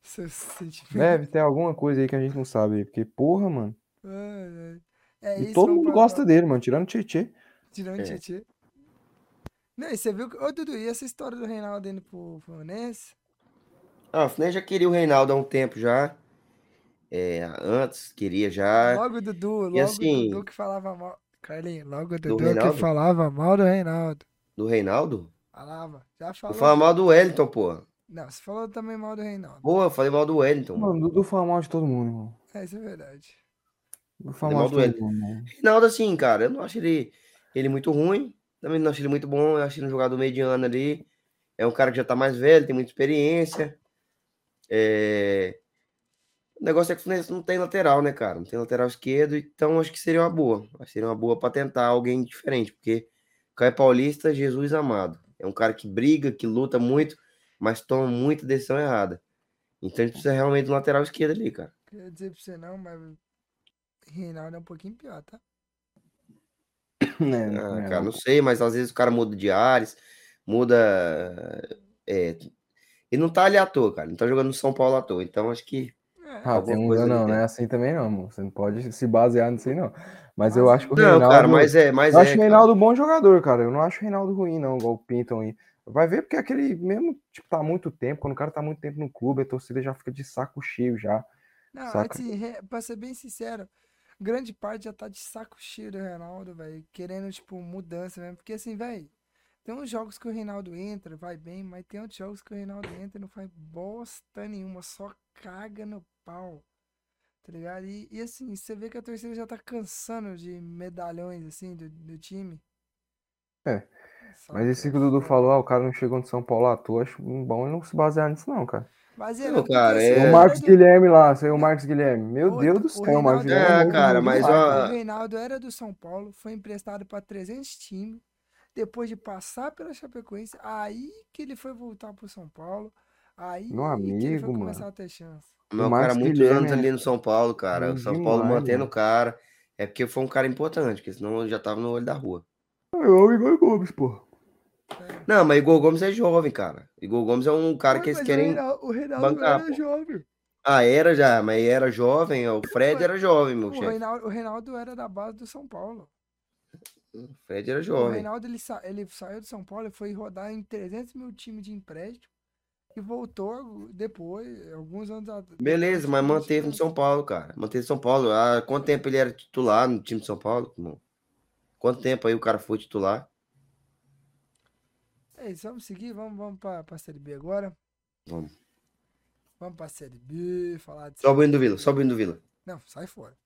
S1: Seus sentimentos.
S3: Deve ter alguma coisa aí que a gente não sabe aí, porque, porra, mano.
S1: Ai. É
S3: E todo mundo
S1: pra-
S3: gosta dele, mano. Tirando o Tietê.
S1: Tirando
S2: É.
S1: Tietê. Não, e você viu que. Ô, Dudu, e essa história do Reinaldo indo pro Fluminense?
S2: Ah, o Fluminense já queria o Reinaldo há um tempo já. É, antes, queria já.
S1: Logo o Dudu, logo
S2: E
S1: o
S2: assim-
S1: Dudu que falava mal. Carlinhos, logo o Dudu que falava mal do Reinaldo.
S2: Do Reinaldo?
S1: Falava. Já
S2: Eu
S1: falou.
S2: falo mal do Wellington, pô.
S1: Não, você falou também mal do Reinaldo.
S2: Pô, eu falei mal do Wellington. mano.
S3: Mano, Dudu fala mal de todo mundo, irmão.
S1: É, isso é verdade.
S2: Falei
S3: fala mal
S2: mal do
S3: mundo, irmão.
S2: Reinaldo, assim, cara, eu não acho ele, ele muito ruim. Também não acho ele muito bom. Eu acho ele um jogador mediano ali. É um cara que já tá mais velho, tem muita experiência. É... O negócio é que o Fluminense não tem lateral, né, cara? Não tem lateral esquerdo, então acho que seria uma boa. Acho que seria uma boa para tentar alguém diferente, porque Caio Paulista, Jesus amado. É um cara que briga, que luta muito, mas toma muita decisão errada. Então a gente precisa realmente um lateral esquerdo ali, cara.
S1: Queria dizer pra você não, mas Reinaldo é um pouquinho pior, tá?
S3: Né, [laughs]
S2: Ah,
S3: né,
S2: cara, não sei, mas às vezes o cara muda de ares, muda. É, ele não tá ali à toa, cara. Ele tá jogando no São Paulo à toa. Então acho que.
S1: É.
S3: Ah, tem um, não, não é assim também não, mano. Você não pode se basear nisso aí, não. Mas eu acho que o
S2: Não,
S3: Reinaldo...
S2: cara, mas é. Mas
S3: eu
S2: é,
S3: acho o
S2: cara.
S3: Reinaldo bom jogador, cara. Eu não acho o Reinaldo ruim, não, igual o Pinton aí. Vai ver porque aquele mesmo, tipo, tá há muito tempo, quando o cara tá muito tempo no clube, a torcida já fica de saco cheio já.
S1: Não,
S3: Saca?
S1: assim, pra ser bem sincero, grande parte já tá de saco cheio do Reinaldo, velho. Querendo, tipo, mudança mesmo. Porque assim, velho, tem uns jogos que o Reinaldo entra, vai bem, mas tem outros jogos que o Reinaldo entra e não faz bosta nenhuma, só caga no pau. Tá ligado? E, e assim, você vê que a torcida já tá cansando de medalhões, assim, do, do time.
S3: É,
S1: Saca?
S3: Mas esse que o Dudu falou, ah, o cara não chegou no São Paulo à toa, acho bom ele não se basear nisso, não, cara.
S1: Mas é,
S2: Não, cara,
S1: assim,
S2: é-
S3: O Marcos Guilherme lá, saiu o Marcos Guilherme. Meu Deus do
S1: o
S3: céu, o Marcos
S1: Reinaldo-
S3: Guilherme.
S2: É,
S3: novo
S2: cara, mas, ó,
S1: O Reinaldo era do São Paulo, foi emprestado para 300 times. Depois de passar pela Chapecoense, aí que ele foi voltar pro São Paulo. Aí
S3: Meu
S1: que ele
S3: amigo,
S1: foi
S3: mano.
S1: começar a ter chance.
S2: O
S3: Marcos
S2: cara muitos
S3: Guilherme
S2: anos
S3: é
S2: ali no São Paulo, cara. O São Paulo
S3: demais,
S2: mantendo o cara. É porque foi um cara importante, porque senão ele já tava no olho da rua.
S3: É o Igor Gomes, pô.
S2: Não, mas Igor Gomes é jovem, cara. Igor Gomes é um cara
S1: Oi,
S2: que eles
S1: mas
S2: querem.
S1: O Reinaldo, o
S2: bancar,
S1: era
S2: pô.
S1: jovem.
S2: Ah, era já, mas era jovem. O Fred era jovem, meu
S1: O
S2: chefe.
S1: Reinaldo, o Reinaldo era da base do São Paulo.
S2: O Fred era
S1: O
S2: jovem.
S1: Reinaldo ele, sa- ele saiu do São Paulo e foi rodar em 300 mil times de empréstimo. E voltou depois, alguns anos atrás.
S2: Beleza, mas manteve no São Paulo, cara. Manteve no São Paulo. Há quanto tempo ele era titular no time de São Paulo? Quanto tempo aí o cara foi titular?
S1: É isso, vamos seguir, vamos, vamos pra, pra Série B agora.
S2: Vamos.
S1: Vamos pra Série B, falar de.
S2: Sobe o do Vila, sobe o do Vila.
S1: Não, sai fora.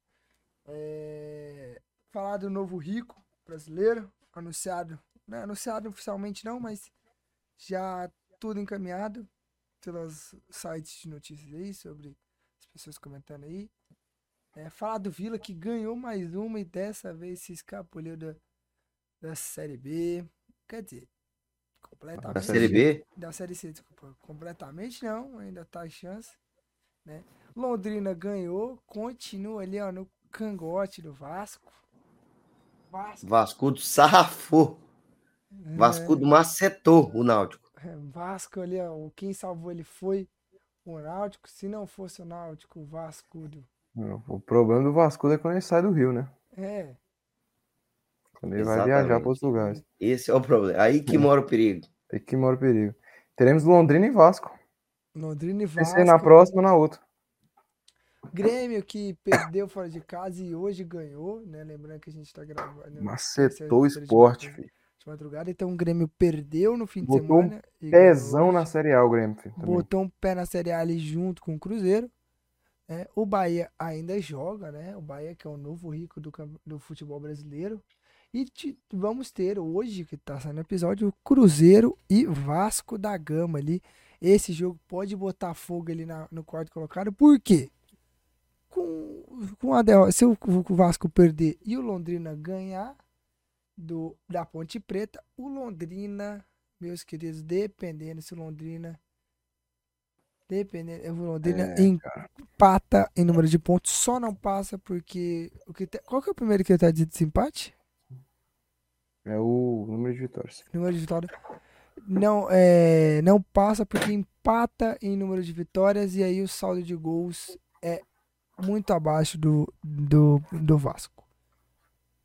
S1: É, Falar do novo rico brasileiro, anunciado. Não é anunciado oficialmente não, mas já tudo encaminhado pelos sites de notícias aí, sobre as pessoas comentando aí. É, falar do Vila que ganhou mais uma e dessa vez se escapuliu da, da Série B. Quer dizer, completamente.
S2: Na Série B?
S1: Da Série C, desculpa. Completamente não, ainda tá em chance. Né? Londrina ganhou, continua ali ó, no cangote do Vasco. Vasco,
S2: Vascudo safou. Vascudo macetou o Náutico.
S1: é, Vasco ali, ó, quem salvou ele foi o Náutico. Se não fosse o Náutico, o Vasco. do-
S3: O problema do Vasco é quando ele sai do Rio, né?
S1: É,
S3: Quando ele vai viajar
S2: Exatamente.
S3: para outros lugares.
S2: Esse é o problema. Aí que mora o perigo.
S3: Aí que mora o perigo. Teremos Londrina e Vasco.
S1: Londrina e
S3: Vai
S1: Vasco.
S3: ser na próxima na outra.
S1: Grêmio que perdeu fora de casa e hoje ganhou, né? Lembrando que a gente tá gravando.
S3: Macetou o
S1: essa
S3: esporte,
S1: de
S3: filho.
S1: de madrugada, então o Grêmio perdeu no fim de
S3: Botou um
S1: semana. e
S3: Pezão na. Série A, o Grêmio, filho. também.
S1: botou um pé na Série A ali junto com o Cruzeiro. né? O Bahia ainda joga, né? O Bahia que é o novo rico do, do futebol brasileiro. E te- vamos ter hoje, que tá saindo o episódio, o Cruzeiro e Vasco da Gama ali. Esse jogo pode botar fogo ali na- no quarto colocado. Por quê? Com, com a derrota, se o o Vasco perder e o Londrina ganhar do, da Ponte Preta, o Londrina, meus queridos, dependendo se o Londrina Dependendo, o Londrina
S3: É,
S1: empata em número de pontos, só não passa porque o que te- qual que é o primeiro que tá de desempate?
S3: É o número de vitórias.
S1: Número de vitórias. Não, é, não passa porque empata em número de vitórias e aí o saldo de gols é muito abaixo do, do, do Vasco.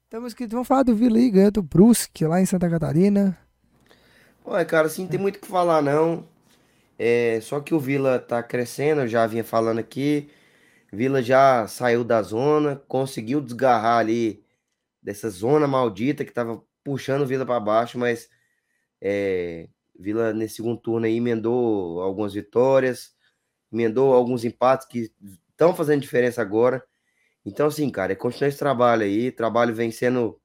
S1: Estamos aqui, vamos falar do Vila aí, ganhou do Brusque lá em Santa Catarina.
S2: Olha, cara, assim, tem muito o que falar, não. É, só que o Vila tá crescendo, eu já vinha falando aqui. Vila já saiu da zona, conseguiu desgarrar ali dessa zona maldita que tava puxando Vila para baixo, mas é, Vila nesse segundo turno aí emendou algumas vitórias, emendou alguns empates que estão fazendo diferença agora. Então, assim, cara, é continuar esse trabalho aí, trabalho vem sendo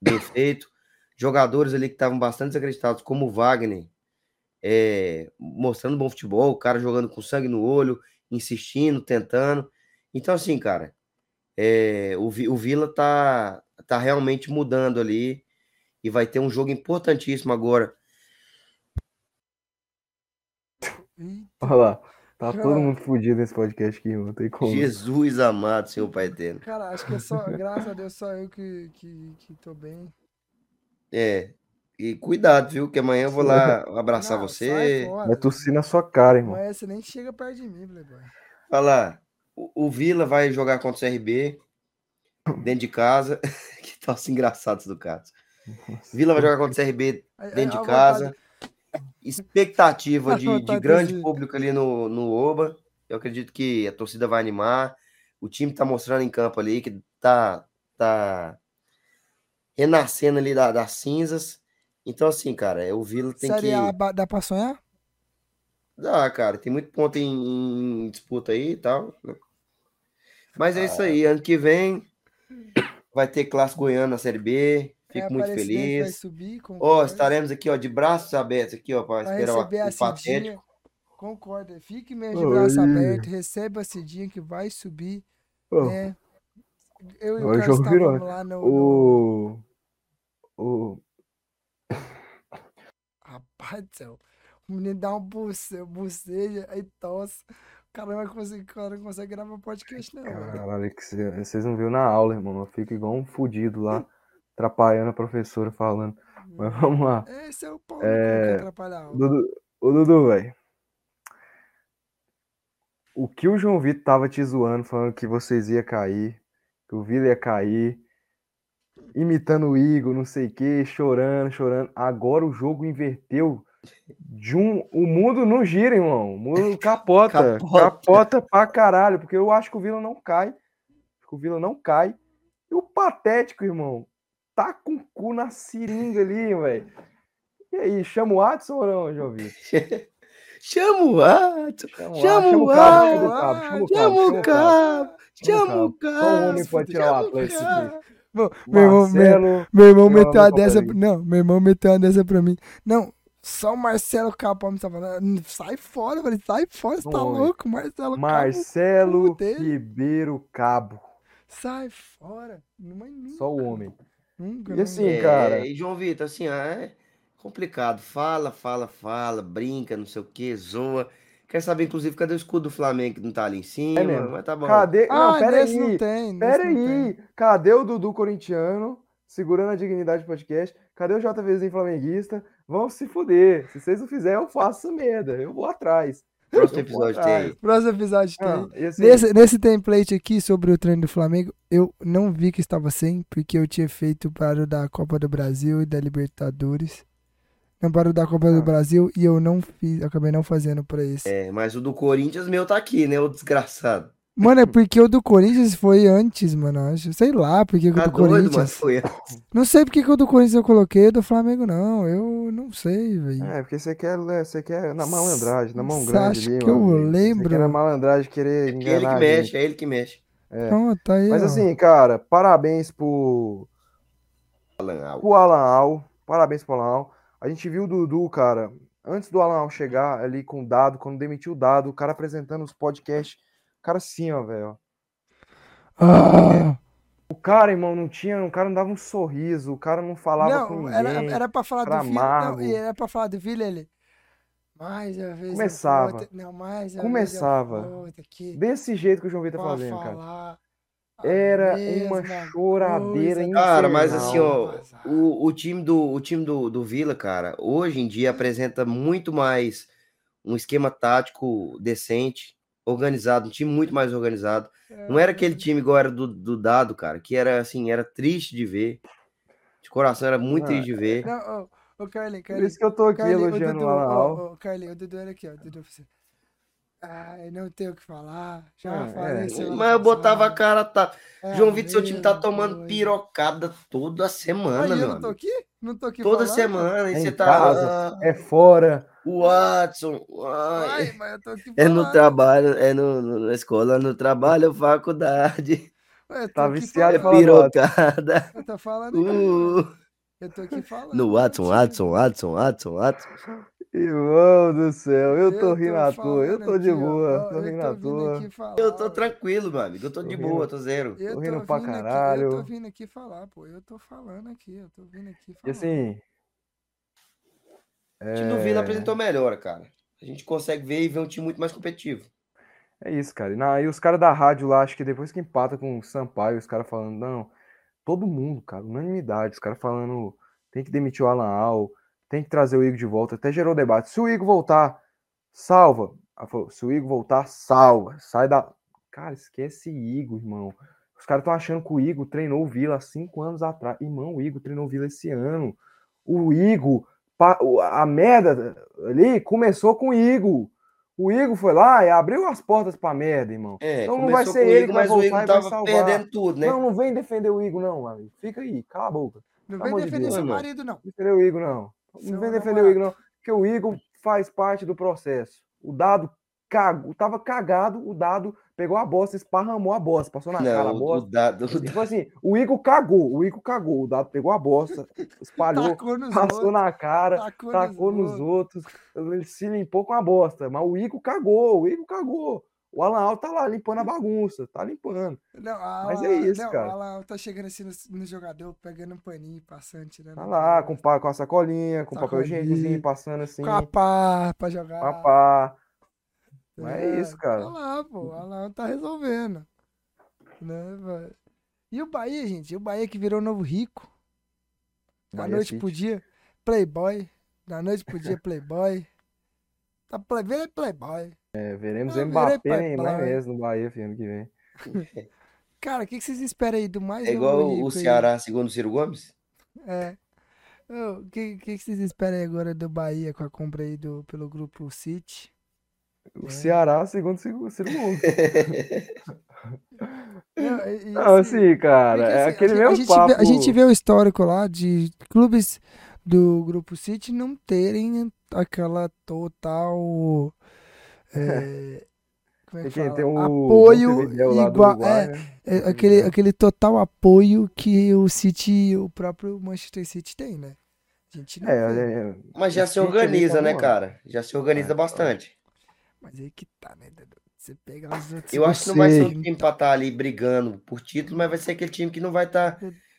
S2: bem feito. Jogadores ali que estavam bastante desacreditados, como o Wagner, é, mostrando bom futebol, o cara jogando com sangue no olho, insistindo, tentando. Então, assim, cara, é, o, o Vila tá, tá realmente mudando ali e vai ter um jogo importantíssimo agora.
S3: Olha lá. Tá todo mundo fudido nesse podcast aqui, não tem como.
S2: Jesus amado, Senhor Pai Eterno.
S1: Cara, acho que é só, graças a Deus, só eu que, que, que tô bem.
S2: É. E cuidado, viu? Que amanhã eu vou lá abraçar
S1: Não,
S2: você.
S1: fora.
S3: Vai tossir na sua cara, irmão.
S1: Mas você nem chega perto de mim, Playboy.
S2: Falar. O, o Vila vai jogar contra o CRB dentro de casa. [laughs] que tá assim engraçado isso Caso. Vila vai jogar contra o CRB dentro
S1: aí
S2: de casa. Expectativa [laughs]
S1: A
S2: de, de grande
S1: de-
S2: público ali no, no Oba. Eu acredito que a torcida vai animar. O time tá mostrando em campo ali que tá, tá renascendo ali da- das cinzas. Então, assim, cara, é, o Vila tem
S1: Série
S2: que.
S1: A dá pra sonhar?
S2: Dá, cara, tem muito ponto em, em disputa aí e tal. né? Mas é isso aí, ano que vem vai ter clássico goiano na Série B. Fico
S1: É,
S2: muito
S1: Vai
S2: feliz.
S1: subir, concordo.
S2: estaremos aqui, ó, de braços abertos aqui, ó, para esperar o,
S1: receber a
S2: o patético.
S1: Concordo. Fique mesmo de
S3: Oi.
S1: braço aberto. Receba a Cidinha que vai subir. Né? Eu e o
S3: Hoje
S1: Carlos estávamos lá no,
S3: O. O.
S1: Rapaz do céu. O menino dá um buce, buceja, aí tosse. O cara não vai conseguir, o cara não consegue gravar podcast, não.
S3: Caralho, que cê- vocês não viram na aula, irmão. Eu fico igual um fudido lá, [laughs] atrapalhando a professora falando. Mas vamos lá.
S1: Esse é o pau
S3: É,
S1: que atrapalha a aula.
S3: Dudu, ô Dudu, velho. O que o João Vitor tava te zoando, falando que vocês iam cair, que o Vila ia cair, imitando o Igor, não sei o que, chorando, chorando. Agora o jogo inverteu. De um, o mundo não gira, irmão. O mundo [laughs] capota.
S2: Capota.
S3: capota pra caralho, porque eu acho que o Vila não cai. Acho que o Vila não cai. E o patético, irmão, tá com o cu na seringa ali, velho. E aí, chama o Adson ou não, João Vitor? [laughs]
S2: Chama o Ato,
S3: Chama,
S2: o
S3: o cabo,
S2: Ar,
S3: chama o cabo, chama o
S2: chama o
S3: cabo,
S2: cabo, o
S3: Só um homem
S2: cabo,
S3: pode tirar o
S2: chama o
S3: Atlético
S2: cabo.
S3: aqui.
S1: Meu, irmão, meu,
S3: Marcelo,
S1: meu irmão meteu uma dessa. Não, meu irmão meteu uma dessa pra mim. Não, só o Marcelo Cabo me falando. Sai fora, falei, sai fora, você tá
S3: Homem.
S1: louco, Marcelo Cabo.
S3: Marcelo
S1: dele.
S3: Ribeiro Cabo.
S1: Sai fora. Não, mas nunca,
S3: Só o homem.
S1: Nunca,
S3: E
S1: nunca.
S3: assim,
S2: É,
S3: cara.
S2: E João Vitor, assim, é complicado. Fala, fala, fala, brinca, não sei o que, zoa. Quer saber, inclusive, cadê o escudo do Flamengo que não tá ali em cima?
S3: É mesmo.
S2: Mas tá bom.
S3: Cadê?
S1: Ah,
S3: não, pera
S1: nesse não
S3: aí.
S1: tem.
S3: Pera
S1: tem.
S3: aí. Cadê o Dudu corintiano? Segurando a dignidade do podcast. Cadê o JVzinho flamenguista? Vão se fuder. Se vocês não fizerem, eu faço essa merda. Eu vou atrás.
S2: Próximo [laughs]
S3: Eu
S2: episódio tem.
S1: Próximo episódio tem.
S3: Não, e assim,
S1: Nesse, nesse template aqui sobre o treino do Flamengo, eu não vi que estava sem, porque eu tinha feito para o da Copa do Brasil e da Libertadores. Não, para o da Copa
S3: Ah.
S1: do Brasil e eu não fiz, acabei não fazendo para esse.
S2: É, mas o do Corinthians meu tá aqui, né? O desgraçado.
S1: Mano, é porque o do Corinthians foi antes, mano. Acho, sei lá porque que
S2: Tá
S1: o do
S2: doido,
S1: Corinthians.
S2: mas foi.
S1: Não sei porque que o do Corinthians eu coloquei, o do Flamengo não. Eu não sei, velho.
S3: É, porque você quer, né, você quer na malandragem, na mão
S1: Você
S3: grande
S1: acha
S3: ali,
S1: que
S3: meu
S1: eu
S3: amigo. Você
S1: lembro?
S3: quer na malandragem querer
S2: É ele
S3: enganar
S2: que
S3: a
S2: mexe,
S3: gente.
S2: é ele que mexe.
S3: É.
S1: Pronto, tá aí,
S3: Mas
S1: ó.
S3: assim, cara, parabéns pro,
S2: Alan Al.
S3: pro Alan Al. Parabéns pro Alan Al. A gente viu o Dudu, cara, antes do Alan Al chegar ali com o dado, quando demitiu o dado, o cara apresentando os podcasts. O cara assim, ó, velho.
S1: Ah!
S3: O cara, irmão, não tinha. O cara não dava um sorriso, o cara não falava com
S1: Não,
S3: ninguém.
S1: era, era pra falar do filho. Não,
S3: mago.
S1: e era pra falar do filho, ele. Mais uma vez. eu
S3: Começava.
S1: Não, mais uma
S3: Começava. Desse jeito que o João Vitor tá
S1: pra
S3: fazendo, cara.
S1: falar a
S3: Era uma choradeira
S1: coisa.
S2: Cara, mas assim, ó, o, o time, do, o time do, do Vila, cara, hoje em dia apresenta muito mais um esquema tático decente, organizado, um time muito mais organizado.
S1: É,
S2: Não era aquele time igual era do, do Dado, cara, que era assim, era triste de ver. De coração era muito
S3: Ah,
S2: triste de ver.
S1: Não, ô, ô Carlinhos,
S3: Por
S1: Carlinhos.
S3: isso que eu tô aqui
S1: Carlinhos, ô,
S3: elogiando
S1: Dudu,
S3: o Al.
S1: ô, ô, Carlinhos, o Dudu era aqui, ó. Dudu, você. Ai, não tenho o que falar. Já
S3: Ah,
S1: falei.
S3: é.
S2: Mas eu botava a cara, tá.
S1: É
S2: João Vitor, seu time tá tomando pirocada toda
S1: Ai,
S2: semana,
S1: eu
S2: meu
S1: não tô aqui? Não tô aqui
S2: Toda
S1: falando?
S2: semana. E
S3: É
S2: você tá.
S3: casa,
S2: ah,
S3: é fora.
S2: o Watson. ai,
S1: Ai, mas eu tô aqui
S2: é no trabalho, é no, no- na escola, no trabalho, faculdade.
S1: Ué, eu
S3: Tá viciado em
S2: Pirocada.
S1: Eu tô falando.
S2: Uh,
S1: Eu tô aqui falando.
S2: no Watson. Watson, Watson, Watson, Watson.
S3: Irmão do céu, eu tô rindo à toa, eu tô de
S1: aqui,
S3: boa,
S1: ó,
S3: tô
S1: eu
S3: rindo à toa.
S1: falar,
S2: Eu tô tranquilo, meu amigo. Eu tô
S3: Tô
S2: de
S3: rindo.
S2: boa, tô zero.
S1: Eu
S3: Tô
S1: tô
S3: rindo pra
S1: vindo aqui, eu
S3: caralho.
S1: tô vindo aqui falar, pô. Eu tô falando aqui, eu tô vindo aqui falar.
S3: E assim.
S2: O time do Vila
S3: É,
S2: apresentou melhor, cara. A gente consegue ver e ver um time muito mais competitivo.
S3: é isso, cara. E, na- e os caras da rádio lá, acho que depois que empata com o Sampaio, os caras falando, não, todo mundo, cara, unanimidade, os caras falando, tem que demitir o Alan Al, tem que trazer o Igor de volta, até gerou debate. Se o Igor voltar, salva. Ela falou, se o Igor voltar, salva. Sai da. Cara, esquece Igor, irmão. Os caras estão achando que o Igor treinou o Vila há cinco anos atrás. Irmão, o Igor treinou o Vila esse ano. O Igor, a merda ali começou com o Igor. O Igor foi lá e abriu as portas pra merda, irmão.
S2: É,
S3: Então não vai ser ele que vai
S2: o
S3: voltar
S2: Igor
S3: e vai salvar.
S2: perdendo tudo, né?
S3: Não, não vem defender o Igor, não, amigo. Fica aí, cala a boca.
S1: Não
S3: pelo
S1: vem
S3: de
S1: defender
S3: Deus,
S1: seu marido, não.
S3: Não defender o Igor, não. Não vem defender o. Igor, não. Porque o Igor faz parte do processo. O dado cago, tava cagado, o dado pegou a bosta, esparramou a bosta, passou na cara a
S2: Não, o,
S3: bosta.
S2: dado. o
S3: E tipo assim, o Igor cagou, o Igor cagou, o dado pegou a bosta, [laughs] espalhou,
S1: nos
S3: passou
S1: outros.
S3: na cara,
S1: Tacou,
S3: tacou nos outros, ele se limpou com a bosta. Mas o Igor cagou, o Igor cagou. O Alan Al tá lá limpando a bagunça, tá limpando.
S1: Não, a
S3: Mas é isso,
S1: não,
S3: cara.
S1: a Alan tá chegando assim no, no jogador, pegando um paninho, passando, tirando.
S3: Tá
S1: a
S3: lá, com, com a sacolinha, com papel
S1: Sacolinha.
S3: higiênicozinho, passando assim,
S1: Com a pá pra jogar.
S3: papá.
S1: tá
S3: Mas é
S1: ligado?
S3: isso, cara.
S1: Tá lá, pô. O Alan tá resolvendo. Né, velho? E o Bahia, gente? O Bahia que virou novo rico. Da
S3: Bahia
S1: noite
S3: City.
S1: pro dia, playboy. Da noite pro dia, playboy. Tá play... Vira playboy.
S3: É, veremos
S1: virei
S3: Mbappé
S1: pai-
S3: Neymar mesmo no Bahia ano que vem. [laughs]
S1: Cara, o que, que vocês esperam aí do mais
S2: É igual o
S1: aí?
S2: Ceará, segundo o Ciro Gomes?
S1: É. O que, que, que vocês esperam aí agora do Bahia com a compra aí do, pelo grupo City?
S3: O
S1: É.
S3: Ceará, segundo o Ciro Gomes. [laughs]
S1: Não, e- e
S3: Não,
S1: assim,
S3: assim, cara,
S1: Porque,
S3: é
S1: assim,
S3: aquele
S1: a,
S3: mesmo
S1: gente
S3: papo.
S1: Vê, a gente vê o histórico lá de clubes do Grupo City não terem aquela total. É, [laughs] como é que fala?
S3: tem o
S1: apoio igual.
S3: Uruguai,
S1: é,
S3: né?
S1: é, aquele, aquele total apoio que o City, o próprio Manchester City tem, né? A gente não
S3: É,
S1: vê.
S3: é,
S2: Mas já se organiza,
S3: tá
S2: né, cara? Já se organiza
S3: É,
S2: bastante.
S1: Mas aí que tá, né? Você pega os outros.
S2: Eu acho que não vai ser um time pra estar ali brigando por título, mas vai ser aquele time que não vai estar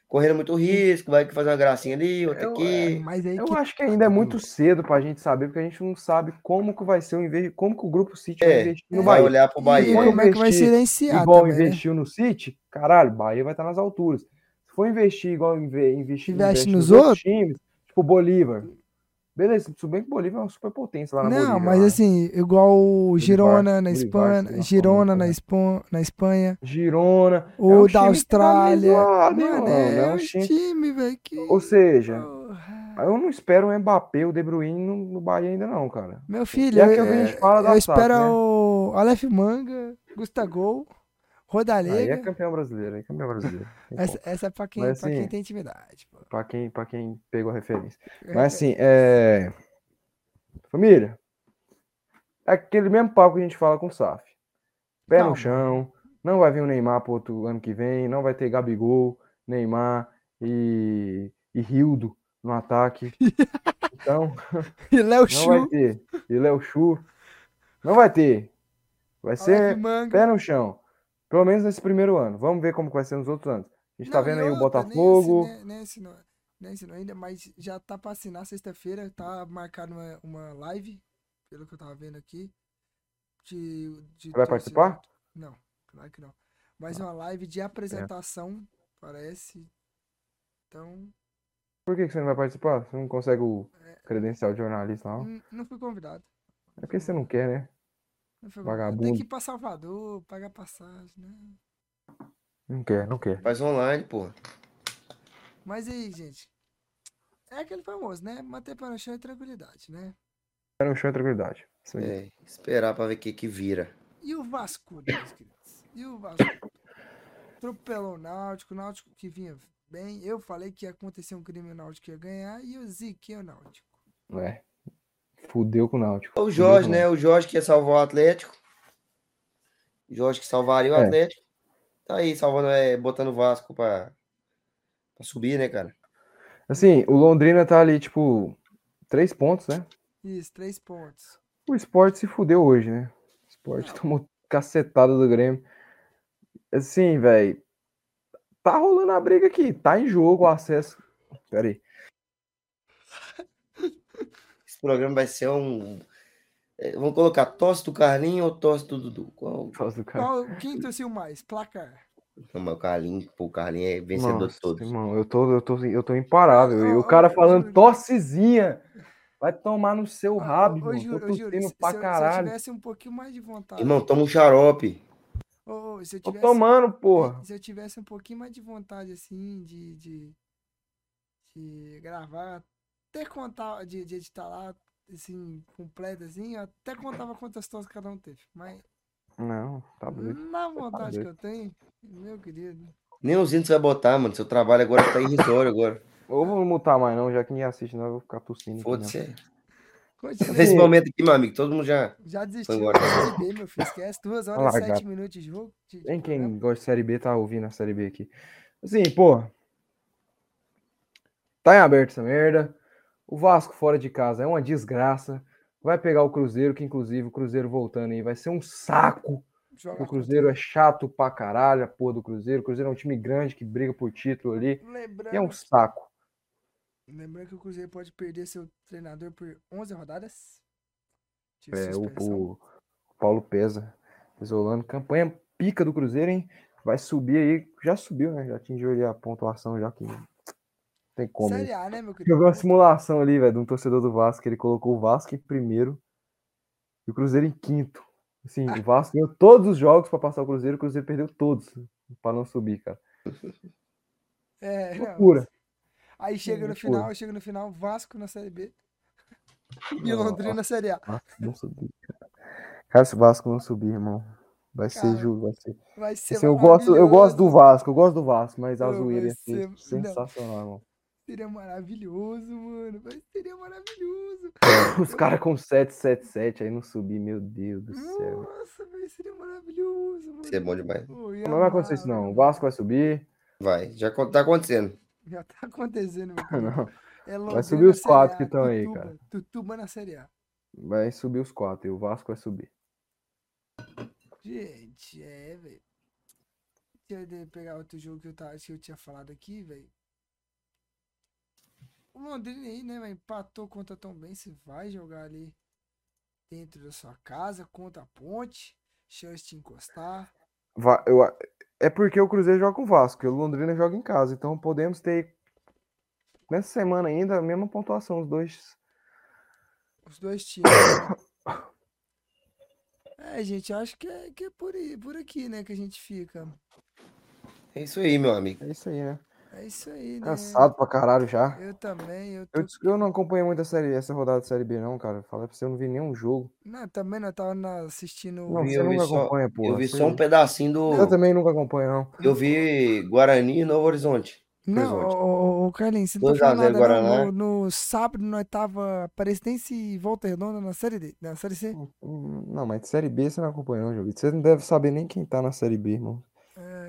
S2: correndo muito risco, vai fazer uma gracinha ali, outra
S3: Eu-
S2: aqui.
S1: Mas aí
S3: Eu
S1: que
S3: acho que
S1: tá,
S3: ainda é muito cedo pra gente saber, porque a gente não sabe como que vai ser o inve- como que o grupo City vai
S2: É,
S3: investir no
S2: vai
S3: Bahia.
S2: olhar pro
S1: E
S2: Bahia.
S3: for
S1: como é que vai
S3: investir
S1: silenciar
S3: Igual
S1: também, né?
S3: investiu no City, caralho, Bahia vai estar nas alturas. Se for investir igual inve- investir
S1: Investe
S3: investe
S1: nos
S3: nos outros
S1: outros?
S3: times, tipo o Bolívar. Beleza, tudo bem que o Bolívar é uma superpotência lá na
S1: Não,
S3: Bolívia.
S1: mas
S3: lá.
S1: assim, igual o Girona na
S3: Bolivar,
S1: Espanha, Girona na,
S3: é.
S1: Espanha, na Espanha,
S3: Girona. é
S1: o
S3: um
S1: da
S3: tá
S1: Austrália.
S3: hein,
S1: Mano,
S3: mano?
S1: é,
S3: É um time-
S1: time, velho, que...
S3: Ou seja, eu não espero o Mbappé, o De Bruyne no, no Bahia ainda não, cara.
S1: Meu filho,
S3: é
S1: eu,
S3: da
S1: eu
S3: SAF,
S1: espero
S3: né?
S1: o Aleph Manga, Gustagol,
S3: Aí é
S1: Rodalega.
S3: campeão brasileiro, é campeão brasileiro.
S1: Essa, essa é pra quem,
S3: Mas,
S1: pra quem
S3: assim,
S1: tem intimidade. Pô.
S3: Pra quem, pra quem pegou a referência. Mas assim, é. Família, é aquele mesmo papo que a gente fala com o SAF. Pé
S1: Calma.
S3: no chão, não vai vir o Neymar pro outro ano que vem, não vai ter Gabigol, Neymar e, e Rildo no ataque. [laughs] Então,
S1: E Léo
S3: não vai
S1: Chu,
S3: ter. E Léo Chu. Não vai ter. Vai ser pé no chão. Pelo menos nesse primeiro ano. Vamos ver como vai ser nos outros anos. A gente tá
S1: Não, e
S3: vendo aí o
S1: outra,
S3: Botafogo.
S1: Nem, nem, assinou, nem assinou ainda, mas já tá pra assinar sexta-feira. Tá marcado uma, uma live, pelo que eu tava vendo aqui. De, de
S3: Vai participar?
S1: Não, claro que não. Mas uma live de apresentação, parece. Então,
S3: Por que que você não vai participar? Você não consegue o
S1: É.
S3: credencial de jornalista lá?
S1: não, não fui convidado.
S3: É porque você não quer, né?
S1: Falei, Tem
S3: Vagabundo.
S1: que ir pra Salvador, pagar passagem, né?
S3: Não quer, não quer.
S2: Faz online, porra.
S1: Mas aí, gente. É aquele famoso, né? Manter pé no chão e tranquilidade, né?
S3: Era um chão e tranquilidade. Isso aí.
S2: É, esperar pra ver o que que vira.
S1: E o Vasco, meus queridos? E o Vasco? Atropelou o Náutico, o Náutico que vinha bem. Eu falei que ia acontecer um crime, o Náutico ia ganhar. E eu ziquei o Náutico.
S3: É. Fudeu com o Náutico.
S2: O
S3: Fudeu
S2: Jorge,
S3: o
S2: né? O Jorge que ia salvar o Atlético. O Jorge que salvaria o
S3: É.
S2: Atlético. Tá aí, salvando, é, botando o Vasco pra, pra subir, né, cara?
S3: Assim, o Londrina tá ali, tipo, três pontos, né?
S1: Isso, três pontos.
S3: O esporte se fudeu hoje, né? O esporte
S1: Não.
S3: tomou cacetada do Grêmio. Assim, velho. Tá rolando a briga aqui. Tá em jogo o acesso. Pera aí.
S2: Programa vai ser um. é, vamos colocar tosse do Carlinho ou tosse do Dudu? Qual?
S3: Faz do cara.
S1: Qual, quem torceu mais? Placar.
S2: Não, mas o Carlinho, pô, o Carlinho é vencedor
S3: Nossa,
S2: de todos.
S3: irmão, eu tô, eu tô, eu tô imparável. E o cara
S1: ó,
S3: falando tossezinha. Vai tomar no seu
S1: Ô,
S3: rabo,
S1: ô,
S3: irmão. Tô tossindo
S1: se-
S3: pra
S1: se eu- Se eu
S3: caralho.
S1: tivesse um pouquinho mais de vontade.
S2: Irmão, toma um xarope.
S1: Ô, se eu
S3: Tô
S1: tivesse,
S3: tomando, porra.
S1: Se eu tivesse um pouquinho mais de vontade, assim, de, de, de gravar, até contar, de, de editar lá, assim, completo, assim, eu até contava quantas tosses cada um teve. Mas
S3: Não, tá doido.
S1: na vontade que
S3: doido.
S1: eu tenho, meu querido.
S2: Nem os índios vai botar, mano. Seu trabalho agora tá irrisório agora.
S3: Ou vou mutar mais, não, já que ninguém assiste, não, eu vou ficar tossindo.
S2: Foda-se. Nesse momento aqui, meu amigo, todo mundo já.
S1: Já desistiu da Série B, meu filho. Esquece. Duas horas e
S3: Largado.
S1: sete minutos de jogo. de- de
S3: Nem quem gosta de Série B tá ouvindo a Série B aqui. Assim, pô. Tá em aberto essa merda. O Vasco fora de casa é uma desgraça. Vai pegar o Cruzeiro, que inclusive o Cruzeiro voltando aí vai ser um saco. O Cruzeiro é chato pra caralho, a porra do Cruzeiro. O Cruzeiro é um time grande que briga por título ali.
S1: Lembrando,
S3: é um saco.
S1: lembrando que o Cruzeiro pode perder seu treinador por 11 rodadas. De
S3: É, o, o Paulo Pesa isolando. Campanha pica do Cruzeiro, hein? Vai subir aí. Já subiu, né? Já atingiu ali a pontuação, já que. Não tem como.
S1: Série. A, né, meu
S3: Eu
S1: querido?
S3: vi uma simulação ali, velho, de um torcedor do Vasco. Ele colocou o Vasco em primeiro e o Cruzeiro em quinto. Assim, o Vasco ganhou todos os jogos pra passar o Cruzeiro, o Cruzeiro perdeu todos pra não subir, cara. [laughs]
S1: É, não,
S3: Loucura.
S1: Aí chega no final, chega no final, Vasco na Série B [laughs] e
S3: Não,
S1: Londrina na Série A.
S3: Vasco não subir, cara. Cara, se o Vasco não subir, irmão, vai ser
S1: Cara,
S3: juro, vai ser.
S1: Vai ser
S3: Assim, eu, gosto, eu gosto do. Vasco, eu gosto do Vasco, mas a zoeira ser
S1: ser- não.
S3: sensacional, irmão.
S1: Seria maravilhoso, mano. Vai- Seria maravilhoso. [laughs]
S3: Os caras com 777 aí não subir, meu Deus do céu.
S1: Nossa, velho, seria maravilhoso, mano.
S2: Isso é bom demais.
S1: Pô,
S3: Não vai acontecer isso, não. O
S1: velho.
S3: Vasco vai subir.
S2: Vai, já tá acontecendo.
S1: Já tá acontecendo, [laughs] meu.
S3: Não,
S1: É
S3: Vai subir os quatro que tão aí, cara.
S1: Tutuba na Série A.
S3: vai subir os quatro e o Vasco vai subir.
S1: Gente, é, velho. Deixa eu pegar outro jogo que eu, tava, que eu tinha falado aqui, velho. O Londrina aí, né, velho, empatou contra Tom bem. Você vai jogar ali dentro da sua casa, contra a ponte. Chance de encostar.
S3: Va- eu é porque o Cruzeiro joga com o Vasco, e o Londrina joga em casa. Então podemos ter nessa semana ainda a mesma pontuação, os dois.
S1: Os dois times. né? [coughs] É, gente, acho que é, que é por, aí, por aqui, né, que a gente fica.
S2: É isso aí, meu amigo.
S3: É isso aí, né?
S1: É isso aí, né?
S3: Cansado pra caralho já.
S1: Eu também, eu tô...
S3: Eu, eu não acompanhei muito a série, essa rodada de Série B, não, cara. Falei pra você, eu não vi nenhum jogo.
S1: Não, também não, eu tava na- assistindo...
S3: Não,
S2: vi-
S3: você
S2: eu vi
S3: nunca
S2: só-
S3: acompanha, pô.
S2: Eu vi só um pedacinho do.
S3: Eu também nunca acompanho, não.
S2: Eu vi Guarani e Novo Horizonte.
S1: Não,
S2: Horizonte.
S1: ô, ô, ô, Carlinhos, você não
S2: 2
S1: tá falando
S2: 0
S1: nada. No, no sábado nós tava Aparecidense e Volta Redonda na Série D, na Série C.
S3: Não, mas de Série B você não acompanha, não, Jovito. Você não deve saber nem quem tá na Série B, irmão.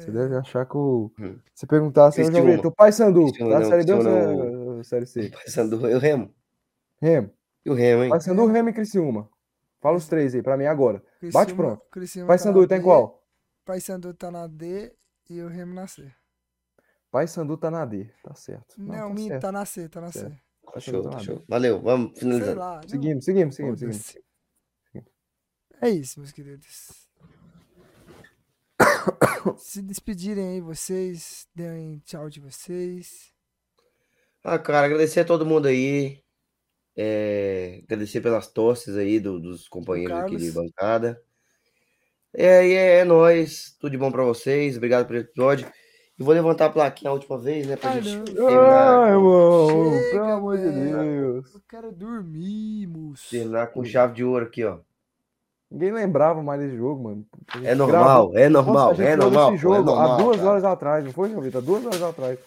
S3: Você deve achar que o.
S2: Hum.
S3: Se perguntar assim, ô
S2: Criciúma.
S3: Jovito, o Pai Sandu, tá na
S2: não,
S3: Série B ou Série C?
S2: Passando eu remo.
S3: Remo.
S2: E o remo, hein?
S3: Pai Sandu, Remo e Criciúma. Fala os três aí, pra mim agora. Bate
S1: Criciúma-
S3: pronto.
S1: Criciúma
S3: Pai
S1: tá
S3: Sandu tá em qual?
S1: Paysandu tá na D e o Remo na C.
S3: Pai Sandu tá na D, tá certo.
S1: Não,
S3: tá
S1: minto,
S3: certo.
S1: tá na C, tá na C.
S3: Certo. Pai
S2: Show,
S3: Sandu tá na
S2: show. Valeu, vamos finalizando.
S1: lá. não-
S3: Seguimos, seguimos, seguimos, seguimos.
S1: É isso, meus queridos. [coughs] Se despedirem aí vocês, deem tchau de vocês.
S2: Ah, cara, agradecer a todo mundo aí. É, agradecer pelas tosses aí do- dos companheiros aqui de bancada. É, e é, é nóis. Tudo de bom pra vocês. Obrigado pelo episódio. E vou levantar a plaquinha a última vez, né? Pra
S1: Ai,
S2: gente
S1: não.
S2: terminar,
S3: Ai, irmão, pelo amor de. Deus.
S1: Eu quero dormir, moço.
S2: terminar com chave de ouro aqui, ó.
S3: Ninguém lembrava mais desse jogo, mano.
S2: É
S3: gravou-
S2: normal, é
S3: Nossa,
S2: normal,
S3: a gente
S2: é normal.
S3: desse
S2: pô, é
S3: jogo
S2: normal,
S3: há duas
S2: cara.
S3: horas atrás, não foi, João Vitor? Há duas horas atrás.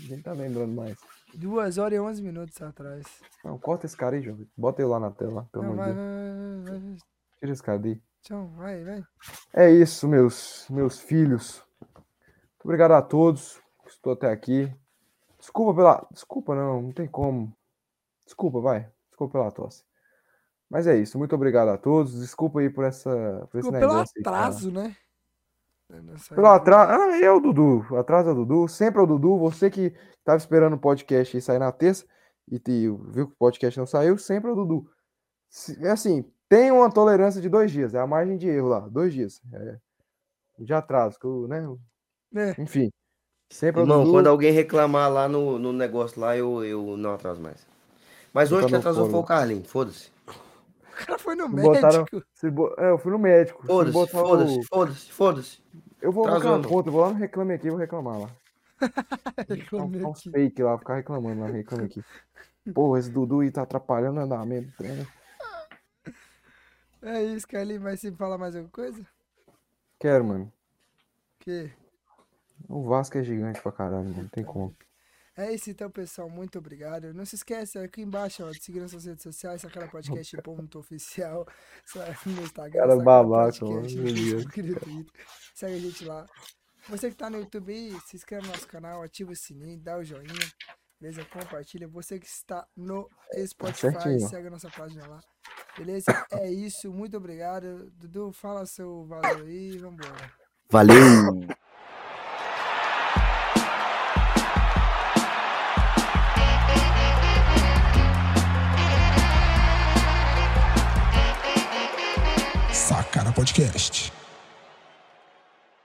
S3: Ninguém tá lembrando mais.
S1: Duas horas e onze minutos atrás.
S3: Não, corta esse cara aí, João Vitor. Bota ele lá na tela, pelo amor
S1: vai,
S3: de
S1: vai,
S3: Deus.
S1: vai, vai, vai.
S3: Tira esse cara daí.
S1: Tchau, vai, vai.
S3: É isso, meus, meus filhos. Muito obrigado a todos que estou até aqui. Desculpa pela. Desculpa, não, não tem como. Desculpa, vai. Desculpa pela tosse. Mas é isso. Muito obrigado a todos. Desculpa aí por essa. Por esse
S1: Ficou pelo
S3: negócio aí, cara.
S1: atraso, né? Nessa
S3: Pelo
S1: aí.
S3: atraso. Ah, é o Dudu. Atraso é o Dudu. Sempre é o Dudu. Você que estava esperando o podcast aí sair na terça e te- viu que o podcast não saiu, sempre é o Dudu. É assim, tem uma tolerância de dois dias. É a margem de erro lá. Dois dias. É, de atraso. Que eu, né?
S1: É,
S3: Enfim. Sempre é o
S2: Irmão,
S3: Dudu.
S2: quando alguém reclamar lá no, no negócio lá, eu, eu não atraso mais. Mas
S3: Você
S2: hoje
S3: no
S2: atrasou foi o Carlinhos, foda-se. [laughs]
S1: o cara foi no
S3: Botaram-
S1: médico.
S3: Se bo- É, eu fui no médico. Se
S2: Foda-se,
S3: o-
S2: foda-se, foda-se, foda-se.
S3: Eu vou. Ponto, eu vou lá no Reclame Aqui, eu vou reclamar lá.
S1: Reclamei
S3: Tá uns
S1: aqui.
S3: fake lá, ficar reclamando lá, Reclame Aqui. Pô, esse Dudu aí tá atrapalhando o andamento. do treino.
S1: É isso, Carlinhos. Mas você fala mais alguma coisa?
S3: Quero, mano.
S1: Que?
S3: O Vasco é gigante pra caralho, mano. Não tem como.
S1: É isso então, pessoal. Muito obrigado. Não se esqueça, aqui embaixo, ó, de seguir nossas redes sociais, Sacara Podcast ponto oficial. [laughs] No Instagram,
S3: Cara babaca,
S1: Podcast,
S3: mano.
S1: Segue a gente lá. Você que tá no YouTube aí, se inscreve no nosso canal, ativa o sininho, dá o joinha. Beleza? Compartilha. Você que está no Spotify,
S3: certinho.
S1: segue a nossa página lá. Beleza? É isso. Muito obrigado. Dudu, fala seu valor aí. Vambora.
S2: Valeu!
S4: Podcast.